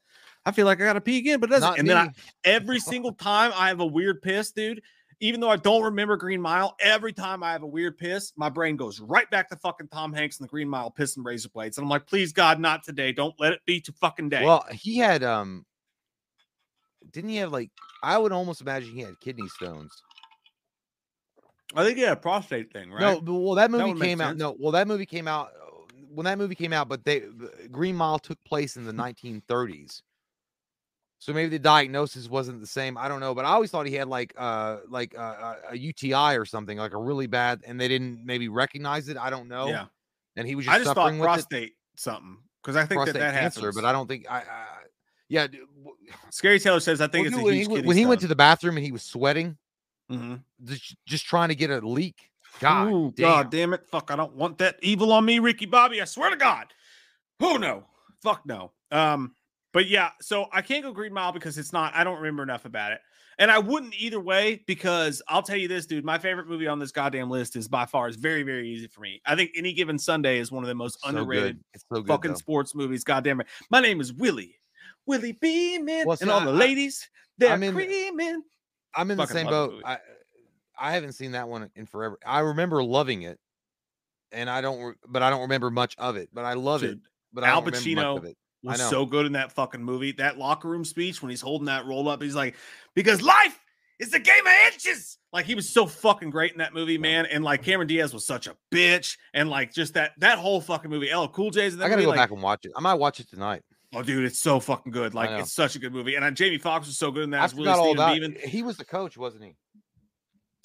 I feel like I gotta pee again, but it doesn't. Not and then I, every single time I have a weird piss, dude. Even though I don't remember Green Mile, every time I have a weird piss, my brain goes right back to fucking Tom Hanks and the Green Mile piss and razor blades. And I'm like, please God, not today. Don't let it be to fucking day. Well, he had um didn't he have like I would almost imagine he had kidney stones. I think he had a prostate thing, right? No, but- well that movie make came out. sense. No, well that movie came out when that movie came out, but they Green Mile took place in the 1930s. So maybe the diagnosis wasn't the same. I don't know, but I always thought he had like uh like uh, a UTI or something, like a really bad, and they didn't maybe recognize it. I don't know. yeah. and he was just, I just thought suffering with it. prostate something because I think prostate that that cancer, happens. but I don't think I. I yeah, Scary Taylor says I think well, it's when, huge he, when he went to the bathroom and he was sweating, Mhm. just, just trying to get a leak. God, Ooh, damn. God damn it. Fuck, I don't want that evil on me, Ricky Bobby. I swear to God. Oh no. Fuck no. Um, But yeah, so I can't go Green Mile because it's not. I don't remember enough about it, and I wouldn't either way because I'll tell you this, dude. My favorite movie on this goddamn list is by far is very very easy for me. I think any given Sunday is one of the most So underrated. So good. fucking though. sports movies. Goddamn it. My name is Willie. Willie Beamen. Well, and see, all the ladies, they're I'm in- creaming. I'm in the same boat. I I haven't seen that one in forever. I remember loving it, and I don't, but I don't remember much of it. But I love it. Dude, But I Al Pacino much of it. I was so good in that fucking movie. That locker room speech when he's holding that roll up, he's like, because life is a game of inches. Like he was so fucking great in that movie, man. And like Cameron Diaz was such a bitch. And like just that that whole fucking movie. LL Cool J's in that I gotta movie. go like, back and watch it. I might watch it tonight. oh, dude, it's so fucking good. Like it's such a good movie. And uh, Jamie Foxx was so good in that. I forgot all. Beamen. He was the coach, wasn't he?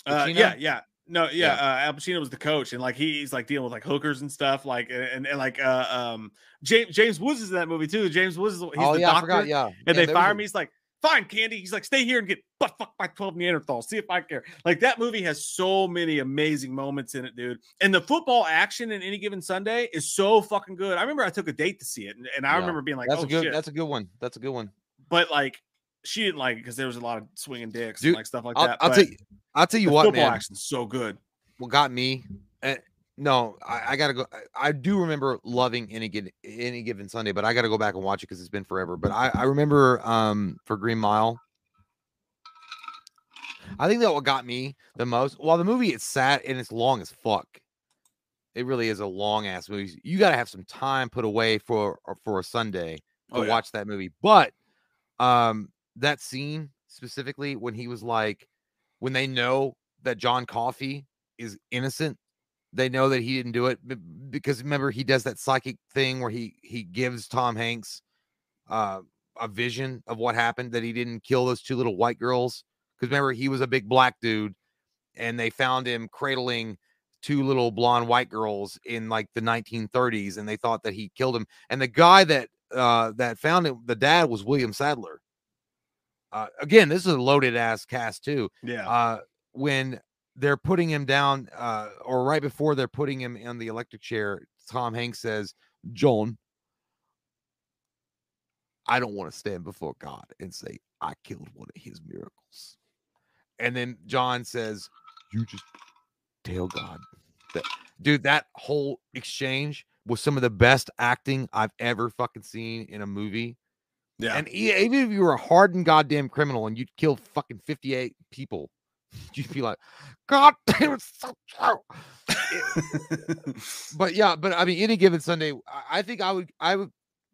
Uh, yeah, yeah. No, yeah, Yeah. Uh, Al Pacino was the coach, and like he's like dealing with like hookers and stuff, like and, and, and, like uh um James James Woods is in that movie too. James Woods is he's oh the yeah, I doctor, forgot. Yeah, and Man, they fire him. He's like, "Fine, Candy." He's like, "Stay here and get butt fucked by twelve Neanderthals. See if I care." Like that movie has so many amazing moments in it, dude. And the football action in any given Sunday is so fucking good. I remember I took a date to see it, and, and I Yeah. remember being like, That's "Oh a good. shit," That's a good one. That's a good one. but like she didn't like it because there was a lot of swinging dicks Dude, and like stuff like I'll, that. I'll but tell you. I'll tell you the what, football man. action's so good. What got me? eh, no, I, I gotta go. I, I do remember loving any given any given Sunday, but I gotta go back and watch it because it's been forever. But I, I remember um for Green Mile. I think that what got me the most. While the movie it's sad and it's long as fuck. It really is a long ass movie. You got to have some time put away for for a Sunday to Oh, yeah. watch that movie. But um that scene specifically when he was like when they know that John Coffey is innocent, they know that he didn't do it because remember he does that psychic thing where he he gives Tom Hanks uh a vision of what happened that he didn't kill those two little white girls because remember he was a big black dude and they found him cradling two little blonde white girls in like the 1930s and they thought that he killed him and the guy that uh that found him the dad was William Sadler uh again this is a loaded ass cast too Yeah. uh when they're putting him down uh or right before they're putting him in the electric chair Tom Hanks says John I don't want to stand before God and say I killed one of his miracles and then John says you just tell God that dude that whole exchange was some of the best acting I've ever fucking seen in a movie yeah. and even if you were a hardened goddamn criminal and you'd kill fucking 58 people, you'd be like, God damn, it's so true. But yeah, but I mean, any given Sunday, I- think I would, I would,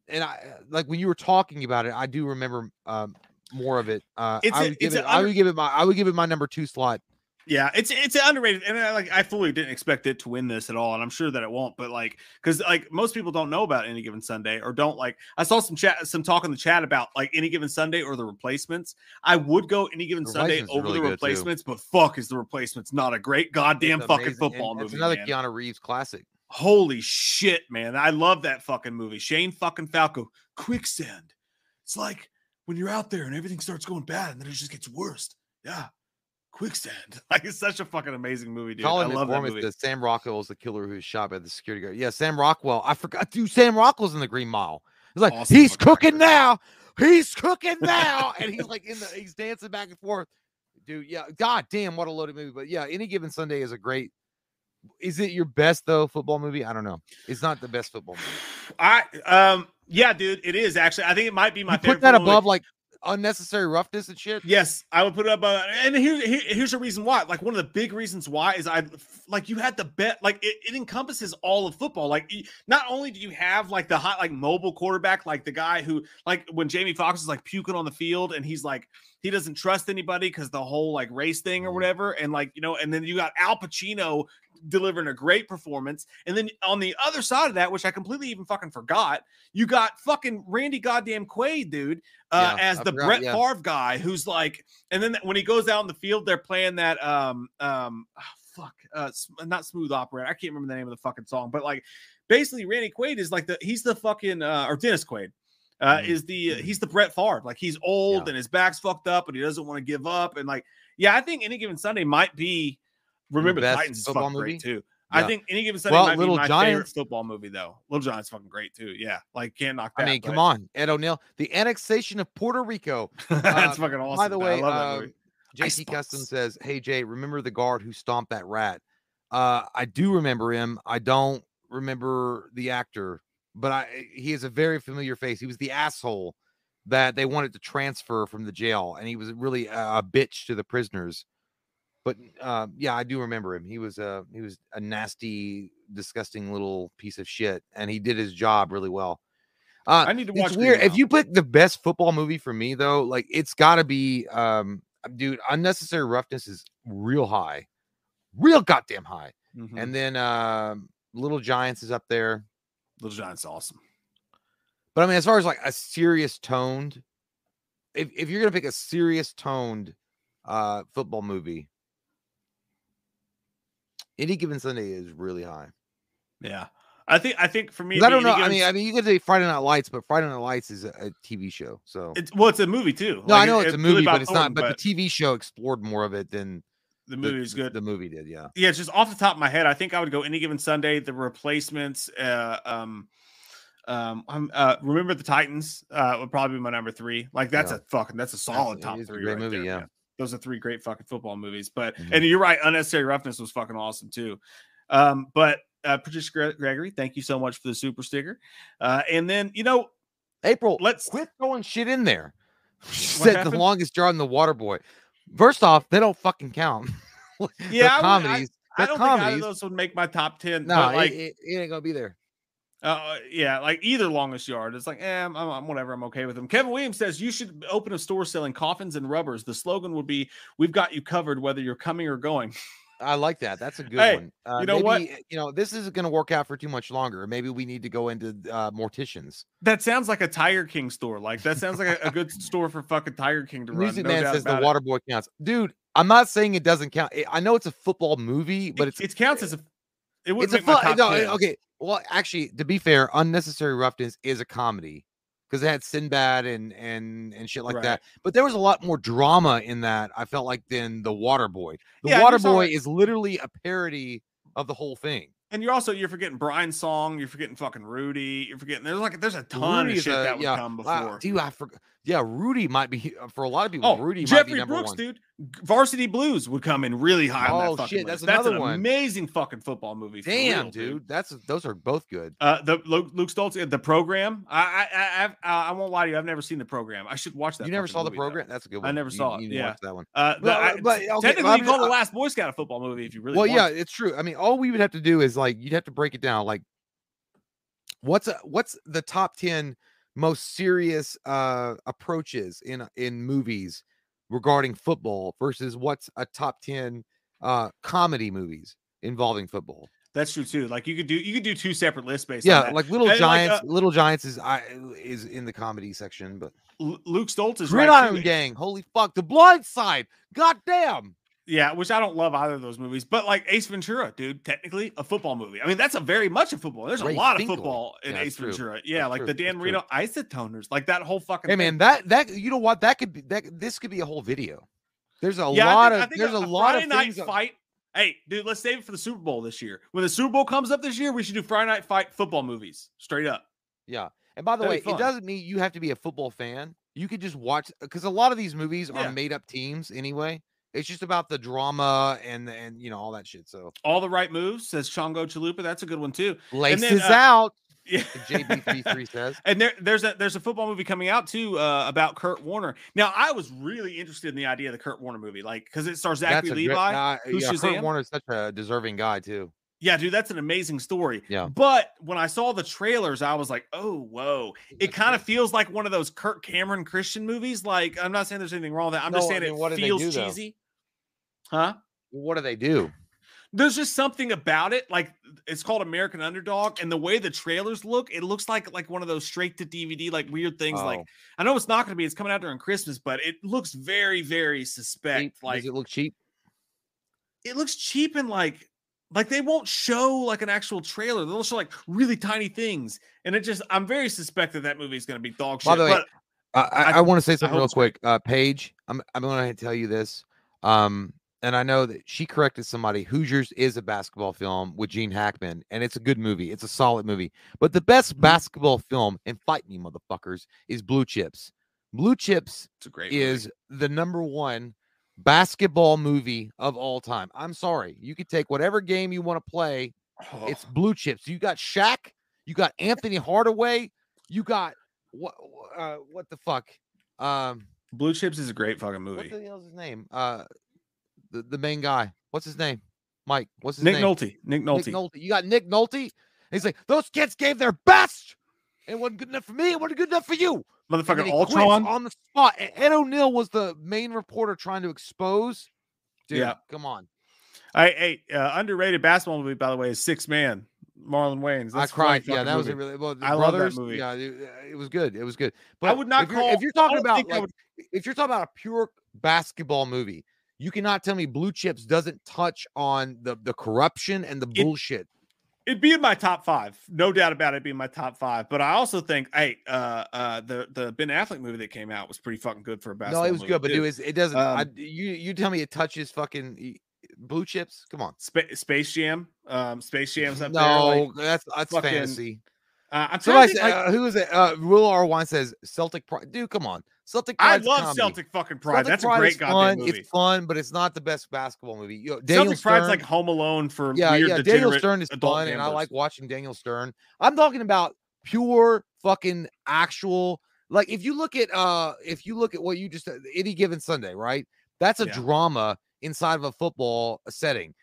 and I like when you were talking about it, I do remember um, more of it. Uh, It's I a- would give it, a I under- would give it my, I would give it my number two slot. Yeah, it's it's underrated, and I, like I fully didn't expect it to win this at all, and I'm sure that it won't. But like, because like most people don't know about any given Sunday, or don't like. I saw some chat, some talk in the chat about like any given Sunday or the replacements. I would go any given The Sunday over really the replacements, but fuck, is the replacements not a great goddamn It's fucking amazing, and football It's movie? another man. Keanu Reeves classic. Holy shit, man! I love that fucking movie. Shane fucking Falco, Quicksand. It's like when you're out there and everything starts going bad, and then it just gets worse. Yeah, Quicksand. Like it's such a fucking amazing movie, dude. Colin I love that movie. says Sam Rockwell is the killer who's shot by the security guard. Yeah, Sam Rockwell. I forgot, dude. Sam Rockwell's in the Green Mile. It's like Awesome he's cooking now. He's cooking now, and he's like in the he's dancing back and forth. Dude, yeah, god damn, what a loaded movie. But yeah, any given Sunday is a great. Is it your best though football movie? I don't know. It's not the best football movie. I um yeah, dude, it is actually. I think it might be my You favorite. put that football movie. above like unnecessary roughness and shit. Yes, I would put it up. Uh, and here, here- here's the reason why. Like one of the big reasons why is I like you had the bet. Like it, it encompasses all of football. Like not only do you have like the hot like mobile quarterback, like the guy who like when Jamie Foxx is like puking on the field and he's like he doesn't trust anybody because the whole like race thing or Mhm. whatever. And like you know, and then you got Al Pacino delivering a great performance. And then on the other side of that, which I completely even fucking forgot, you got fucking Randy goddamn Quaid, dude, uh, Yeah, as I the forgot, Brett yeah. Favre guy who's like, and then when he goes out in the field, they're playing that um um ah, fuck uh not smooth operator. I can't remember the name of the fucking song, but like basically Randy Quaid is like the he's the fucking uh or Dennis Quaid. Uh, Mhm. is the he's the Brett Favre like he's old Yeah. and his back's fucked up but he doesn't want to give up and like yeah I think any given Sunday might be remember the Titans is football fucking movie? great too I think any given Sunday Well, might Little be my favorite football movie though. Little Giants fucking great too. Yeah, like can't knock that. I mean, come on, Ed O'Neill, the annexation of Puerto Rico. That's fucking awesome. By the way, I love that uh. JT Custom says, "Hey Jay, remember the guard who stomped that rat? Uh, I do remember him. I don't remember the actor, but I he is a very familiar face. He was the asshole that they wanted to transfer from the jail, and he was really a, a bitch to the prisoners. But uh, yeah, I do remember him. He was a he was a nasty, disgusting little piece of shit, and he did his job really well. Uh, I need to watch. it's weird. If you pick the best football movie for me, though, like it's got to be, um, dude, unnecessary roughness is real high, real goddamn high. Mhm. And then um, Little Giants is up there. Little Giants, awesome. But I mean, as far as like a serious toned, if if you're gonna pick a serious toned uh football movie, any given Sunday is really high. Yeah, I think I think for me, I don't know. any I mean, I mean, you could say Friday Night Lights, but Friday Night Lights is a, a TV show. So it's well, it's a movie too. no, I know it- it's a movie, about but it's not. Thornton, But the TV show explored more of it than the movie's the- good. The movie did, yeah. yeah, just off the top of my head, I think I would go any given Sunday. The replacements, uh, um, um, um, uh, remember the Titans uh, would probably be my number three. Like that's Yeah. a fucking that's a solid it top three. great right movie, there, yeah. man. Those are three great fucking football movies. But Mhm. and you're right, unnecessary roughness was fucking awesome too. Um, but uh, Patricia Gre- Gregory, thank you so much for the super sticker. Uh, and then you know, April, let's quit throwing shit in there. Said the longest jar in the water boy. First off, they don't fucking count. Yeah, I I- comedies. I don't think either of those would make my top ten. No, but like it, it, it ain't gonna be there. Uh, yeah, like either longest yard. It's like, eh, I'm, I'm whatever. I'm okay with them. Kevin Williams says you should open a store selling coffins and rubbers. The slogan would be, "We've got you covered, whether you're coming or going." I like that. That's a good Hey, one. Uh, you know what? You know, this isn't going to work out for too much longer. Maybe we need to go into uh, morticians. That sounds like a Tiger King store. Like that sounds like a, a good store for fucking Tiger King to run. Music no Man says the it. water boy counts. Dude, I'm not saying it doesn't count. I- I know it's a football movie, but it's it counts as a. It would it's a top no, 10. okay. Well, actually, to be fair, unnecessary roughness is a comedy because it had Sinbad and and and shit like Right. that. But there was a lot more drama in that. I felt like than the Water Boy. The Yeah, Water. Boy is literally a parody of the whole thing. And you're also you're forgetting Brian's song. You're forgetting fucking Rudy. You're forgetting there's like there's a ton Rudy of shit a- that would yeah, come uh, before. dude, I forgot. Yeah, Rudy might be for a lot of people. Oh, Rudy might be Jeffrey Brooks, one. dude. Varsity Blues would come in really high on Oh, that fucking shit, list. that's another an one. amazing fucking football movie. Damn, real, dude. that's those are both good. Uh, the Luke, Luke Stoltz, uh, the program. I, I, I, uh, I won't lie to you. I've never seen the program. I should watch that. You never saw the movie, though. program? That's a good one. I never You- saw it, You, yeah. watch that one. Uh, I, uh, but, okay, technically, well, I you call mean, the Last Boy Scout a football movie if you really. well, yeah, it's true. I mean, all we would have to do is like you'd have to break it down. Like, what's a, what's the top ten most serious uh approaches in in movies regarding football versus what's a top ten uh comedy movies involving football? That's true too. Like you could do, you could do two separate lists based on Yeah, that. like Little And, like, Giants. uh, Little Giants is I is in the comedy section, but L- Luke Stoltz is right. Gridiron too. Gang. Holy fuck, The Blind Side. God damn. Yeah, which I don't love either of those movies, but like Ace Ventura, dude, technically a football movie. I mean, that's a very much a football. There's Ray a lot Finkle. of football in Yeah, Ace true. Ventura. Yeah, That's like true. the Dan That's true. Marino isotoners, like that whole fucking. Hey thing. man, that that you know what that could be that this could be a whole video. There's a Yeah, lot think- of there's a, a lot Friday of things. that- fight. Hey, dude, let's save it for the Super Bowl this year. When the Super Bowl comes up this year, we should do Friday night fight football movies straight up. Yeah. And by the That'd way, it doesn't mean you have to be a football fan. You could just watch because a lot of these movies Yeah. are made up teams anyway. It's just about the drama and and you know all that shit. So All the right moves, says Chongo Chalupa. That's a good one too. laces then, uh, out. Yeah. JB33 says. And there, there's a there's a football movie coming out too uh, about Kurt Warner. Now, I was really interested in the idea of the Kurt Warner movie, like because it stars Zachary Levi. great, uh, who's yeah, Kurt? Warner's such a deserving guy too. Yeah, dude, that's an amazing story. Yeah. But when I saw the trailers, I was like, oh, whoa. It kind of feels like one of those Kirk Cameron Christian movies. Like, I'm not saying there's anything wrong with that. I'm just No, I saying mean, it feels do, cheesy. Huh? What do they do? There's just something about it. Like it's called American Underdog, and the way the trailers look, it looks like like one of those straight to DVD, like weird things. Like Oh, I know it's not going to be. It's coming out during Christmas, but it looks very, very suspect. cheap? Like Does it look cheap? it looks cheap and like like they won't show like an actual trailer. They'll show like really tiny things, and it just I'm very suspect that that movie is going to be dog shit. By the way, but I, I, I- I want to say something real quick. Uh, Paige, I'm I'm going to tell you this. Um, and I know that she corrected somebody. Hoosiers is a basketball film with Gene Hackman, and it's a good movie. It's a solid movie. But the best Mhm. basketball film, and fight me, motherfuckers, is Blue Chips. Blue Chips great movie. is the number one basketball movie of all time. I'm sorry. You could take whatever game you want to play. Oh, It's Blue Chips. You got Shaq. You got Anthony Hardaway. You got what? Uh, what the fuck? Um, Blue Chips is a great fucking movie. what the hell's his name? Uh, the, the main guy. What's his name? Mike. What's his Nick name? Nolte. Nick Nolte. Nick Nolte. You got Nick Nolte. He's like, those kids gave their best. It wasn't good enough for me. It wasn't good enough for you. Motherfucking Ultron. on the spot. Ed O'Neill was the main reporter trying to expose. Dude, Yeah. come on. I hey, uh, underrated basketball movie by the way is Sixth Man. Marlon Wayans. That's I cried. Yeah, that was a really well. The I love that movie. Yeah, it, it was good. It was good. But I would not if you're, call. if you're talking about like, would- if you're talking about a pure basketball movie, you cannot tell me Blue Chips doesn't touch on the the corruption and the It- bullshit. It'd be in my top five, no doubt about it. It'd be in my top five. But I also think, hey, uh, uh, the the Ben Affleck movie that came out was pretty fucking good for a basketball. No, it was good, but dude, it doesn't. I, Um, you you tell me it touches fucking Blue Chips? Come on. Spa- Space Jam, um, Space Jam's up there. like, No, that's that's fucking- fantasy. Uh, I'm Somebody think, like, uh, who is it? Uh, Will R. Wine says Celtic Pride. Dude, come on. Celtic I Pride's a love comedy. Celtic fucking Pride. Celtic That's Pride a great goddamn fun. movie. It's fun, but it's not the best basketball movie. You know, Daniel Celtic Pride's like Home Alone for yeah, weird, yeah. Daniel Stern is fun, and I like watching Daniel Stern. I'm talking about pure fucking actual. Like if you look at uh, if you look at what you just said, any given Sunday, right? That's a Yeah. drama inside of a football setting.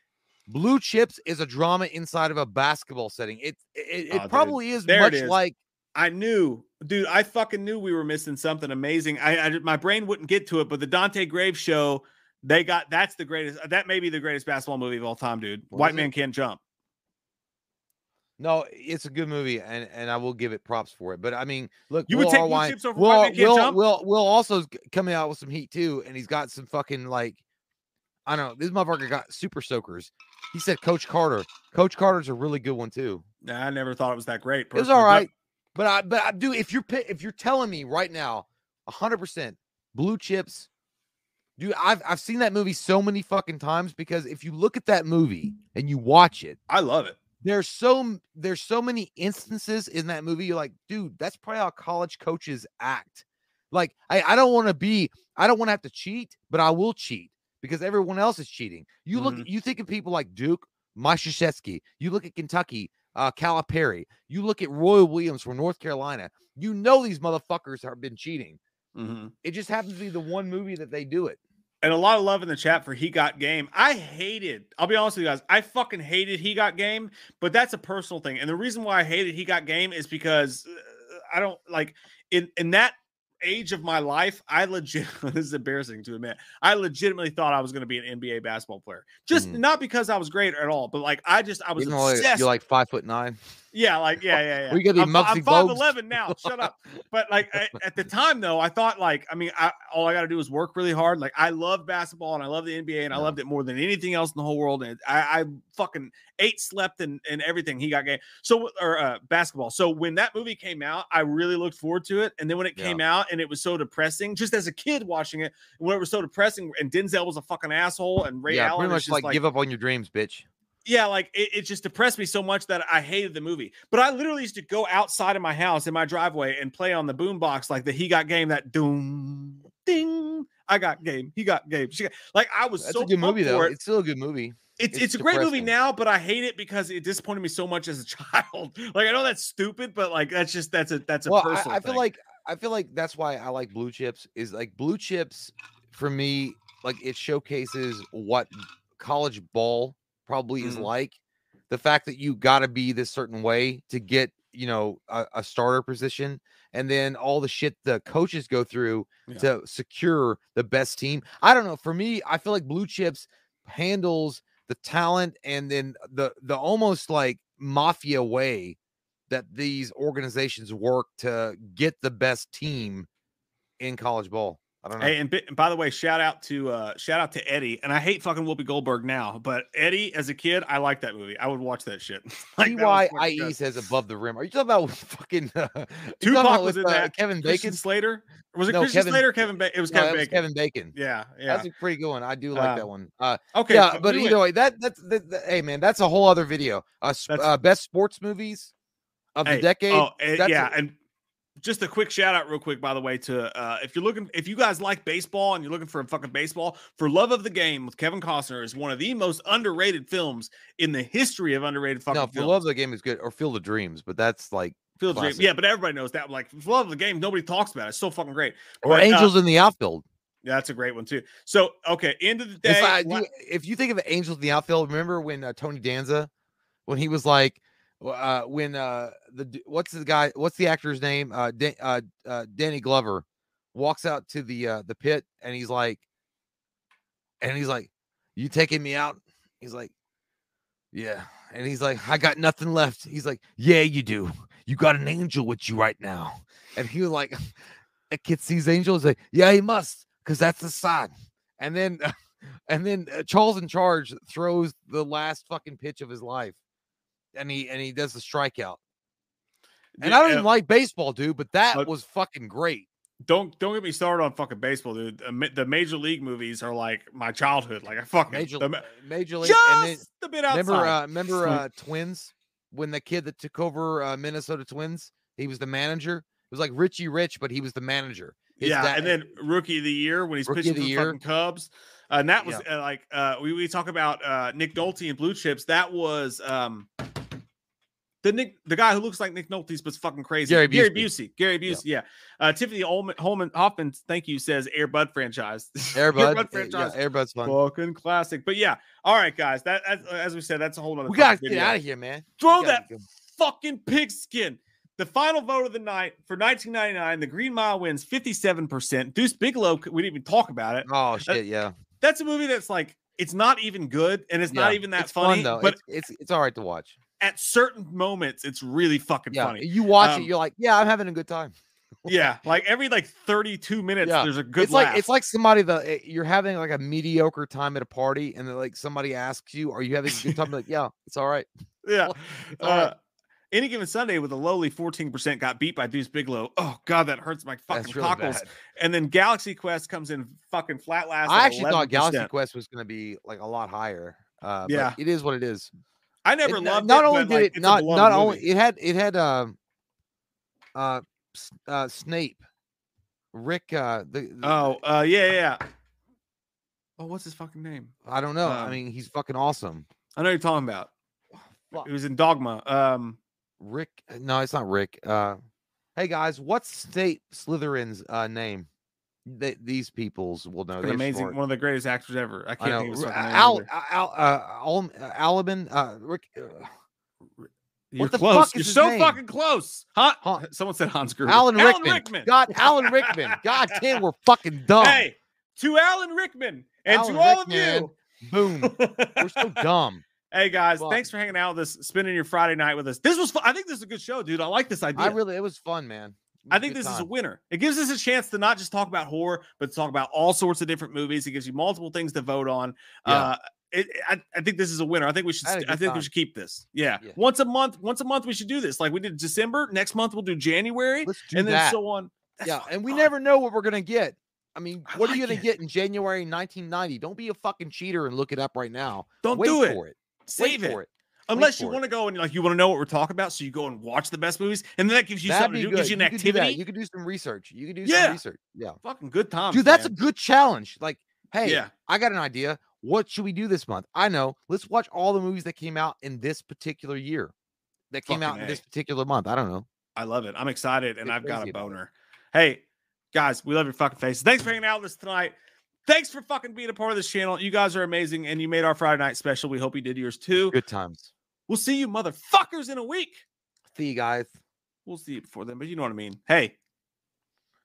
Blue Chips is a drama inside of a basketball setting. It it, it ah, Oh, dude. probably is There much is. like I knew, dude. I fucking knew we were missing something amazing. I, I my brain wouldn't get to it, but the Dante Graves show, they got that's the greatest. Uh, that may be the greatest basketball movie of all time, dude. What White man it? can't jump. No, it's a good movie, and and I will give it props for it. But I mean, look, You would Will take R. Blue Chips over Will, White Man Can't Will, Jump? Will, Will also coming out with some heat too, and he's got some fucking like, I don't know. This motherfucker got super soakers. He said Coach Carter. Coach Carter's a really good one too. Nah, I never thought it was that great. It was personally, all but I but I do if you're if you're telling me right now, hundred percent blue chips. Dude, I've I've seen that movie so many fucking times because if you look at that movie and you watch it, I love it. there's so there's so many instances in that movie you're like dude that's probably how college coaches act like i, I don't want to be i don't want to have to cheat but i will cheat because everyone else is cheating you look Mhm. you think of people like duke Mashashetsky. you look at kentucky uh calipari you look at roy williams from north carolina you know these motherfuckers have been cheating Mhm. it just happens to be the one movie that they do it And a lot of love in the chat for He Got Game. I hated, I'll be honest with you guys, I fucking hated He Got Game, but that's a personal thing. And the reason why I hated He Got Game is because uh, I don't like in in that age of my life, I legit this is embarrassing to admit. I legitimately thought I was going to be an NBA basketball player. Just Mhm. not because I was great at all, but like I just I was Even obsessed. you're like five foot nine yeah, like yeah, yeah, yeah. We gotta be I'm, I'm five eleven now. Shut up. But like at, at the time though, I thought like I mean, I, all I got to do is work really hard. Like I love basketball and I love the NBA and I loved it more than anything else in the whole world. And I, I fucking ate, slept, and and everything. He got game. So or uh, basketball. So when that movie came out, I really looked forward to it. And then when it Yeah. came out and it was so depressing, just as a kid watching it, when it was so depressing, and Denzel was a fucking asshole, and Ray yeah Allen pretty much just like, like give up on your dreams bitch yeah, like it, it just depressed me so much that I hated the movie. But I literally used to go outside of my house in my driveway and play on the boombox like the he got game that doom ding. I got game. He got game. She got like I was that's so a good movie though It. it's still a good movie It's, it's it's a great movie now, but I hate it because it disappointed me so much as a child. Like I know that's stupid, but like that's just that's a that's a well, personal. I, I feel like I feel like that's why I like blue chips. Is like blue chips for me, like it showcases what college ball probably is Mhm. like. The fact that you got to be this certain way to get you know a, a starter position, and then all the shit the coaches go through Yeah. to secure the best team. I don't know. For me, I feel like blue chips handles the talent and then the the almost like mafia way that these organizations work to get the best team in college ball. I don't know. Hey, and, bi- and by the way, shout out to uh shout out to Eddie. And I hate fucking Whoopi Goldberg now, but Eddie as a kid, I like that movie. I would watch that shit. like, TYIE. Says above the rim. Are you talking about fucking uh, Tupac about was with, in uh, that. Kevin Christian Bacon? Slater. Was it No, Christian Kevin- Slater Kevin Bacon? It was No, Kevin was Bacon. Kevin Bacon. Yeah, yeah. That's a pretty good one. I do like Uh, that one. Uh, okay. yeah, but anyway, either way, that that's that, that- hey man, that's a whole other video. Uh, sp- uh best sports movies of hey, the decade. Oh, that's yeah, a- and just a quick shout out, real quick, by the way, to uh, if you're looking, if you guys like baseball and you're looking for a fucking baseball, for Love of the Game with Kevin Costner is one of the most underrated films in the history of underrated fucking no, for films. love of the game is good, or Field of Dreams, but that's like Field of Dreams. Yeah, but everybody knows that. Like for Love of the Game, nobody talks about it. It's so fucking great. or But, uh, Angels in the Outfield. Yeah, that's a great one too. So okay, end of the If, day. I, la- you- if you think of Angels in the Outfield, remember when uh, Tony Danza, when he was like, uh, when uh, the what's the guy, what's the actor's name? Uh, uh, uh, Danny Glover walks out to the uh, the pit and he's like, and he's like, "You taking me out?" He's like, "Yeah," and he's like, "I got nothing left." He's like, "Yeah, you do. You got an angel with you right now." And he was like, "A kid sees angels." Like, "Yeah, he must, cause that's the sign." And then, and then uh, Charles in charge throws the last fucking pitch of his life, and he and he does the strikeout. And I don't even like baseball, dude, but that But- was fucking great. don't don't get me started on fucking baseball, dude. The major league movies are like my childhood. Like I fucking Major, the, uh, major league. just and then, a bit outside. remember, uh, remember uh, Twins when the kid that took over uh, Minnesota Twins, he was the manager. It was like Richie Rich, but he was the manager. His yeah, dad- and then rookie of the year when he's pitching the the fucking Cubs. Uh, and that was uh, like uh, we, we talk about uh, Nick Nolte and Blue Chips. That was um, the Nick the guy who looks like Nick Nolte's but's fucking crazy. Gary Busey. Gary Busey. Gary Busey. Yeah. Uh, Tiffany Holman, Holman Hoffman. Thank you. Says Air Bud franchise. Airbud, Bud uh, franchise. yeah, Airbud's fun. Fucking classic. But yeah. All right, guys. That as, as we said, that's a whole nother. we gotta get video. out of here, man. Throw that fucking pigskin. The final vote of the night for 1999, the Green Mile wins 57%. Deuce Bigalow, we didn't even talk about it. Oh shit, yeah. That's a movie that's like, it's not even good and it's not even that it's funny, fun, though. but it's, it's it's all right to watch. At certain moments, it's really fucking Yeah, funny. you watch Um, it, you're like, yeah, I'm having a good time. yeah, like every like 32 minutes, Yeah, there's a good it's laugh. like it's like somebody that eh, you're having like a mediocre time at a party, and then like somebody asks you, "Are you having a good time?" like, yeah, it's all right. yeah. It's all right. Uh, any given Sunday with a lowly 14% got beat by Deuce Bigalow. Oh god, that hurts my fucking really cockles. bad. And then Galaxy Quest comes in fucking flat last. I actually thought Galaxy Quest was going to be like a lot higher. Uh, but Yeah. it is what it is. I never It- loved not it. only but, did like, it it's a not beloved not only it had it had um uh S- uh Snape Rick uh the, the- Oh, uh, yeah, yeah, yeah. Oh, what's his fucking name? I don't know. I um, mean, he's fucking awesome. I know you're talking about. Fuck. He was in Dogma. Um, Rick no, it's not Rick. Uh hey guys, what's State Slytherin's uh name? They, these peoples will know. They're amazing, smart. one of the greatest actors ever. I I can't know. think of his R- fucking name Al. Al, uh, Al, uh, Alabin, uh, Rick, uh, You're the close. fuck You're is so name? fucking close. Huh? Han- Someone said Hans Gruber. Alan Rickman. God, Alan Rickman. God damn, we're fucking dumb. Hey, to Alan Rickman and Alan to all Rickman. Of you. Boom. we're so dumb. hey guys, Fuck. thanks for hanging out with us, spending your Friday night with us. This was fun. I think this is a good show, dude. I like this idea. I really, it was fun, man. I think this is a winner. It gives us a chance to not just talk about horror, but to talk about all sorts of different movies. It gives you multiple things to vote on. Yeah. Uh, it, I, I think this is a winner. I think we should. I had a I good think we should keep this. Yeah. Yeah. once a month. Once a month, we should do this. Like we did December. Next month, we'll do January, do and then so on. That's yeah, and we fun. never know what we're gonna get. I mean, what are you gonna it. get in January 1990? Don't be a fucking cheater and look it up right now. Don't Wait do it. for it. Save Wait it. for it. Unless you want to go and like you want to know what we're talking about, so you go and watch the best movies, and then that gives you That'd something to do. good. Gives you an you could do activity. You could do some research. You could do Yeah. some research. Yeah, Fucking good times, dude, that's a good challenge. Like, hey, yeah. I got an idea. What should we do this month? I know. Let's watch all the movies that came out in this particular year. That came out Fucking in this particular month. I don't know. I love it. I'm excited, and Get I've got a boner. Hey, guys, we love your fucking faces. Thanks for hanging out with us tonight. Thanks for fucking being a part of this channel. You guys are amazing, and you made our Friday night special. We hope you did yours too. Good times. We'll see you motherfuckers in a week. See you guys. We'll see you before then, but you know what I mean. Hey,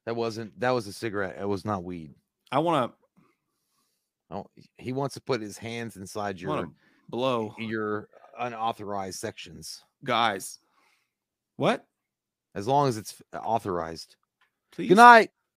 That wasn't. That was a cigarette. It was not weed. I want to Oh, he wants to put his hands inside your blow your unauthorized sections, guys. What? as long as it's authorized. Please. Good night.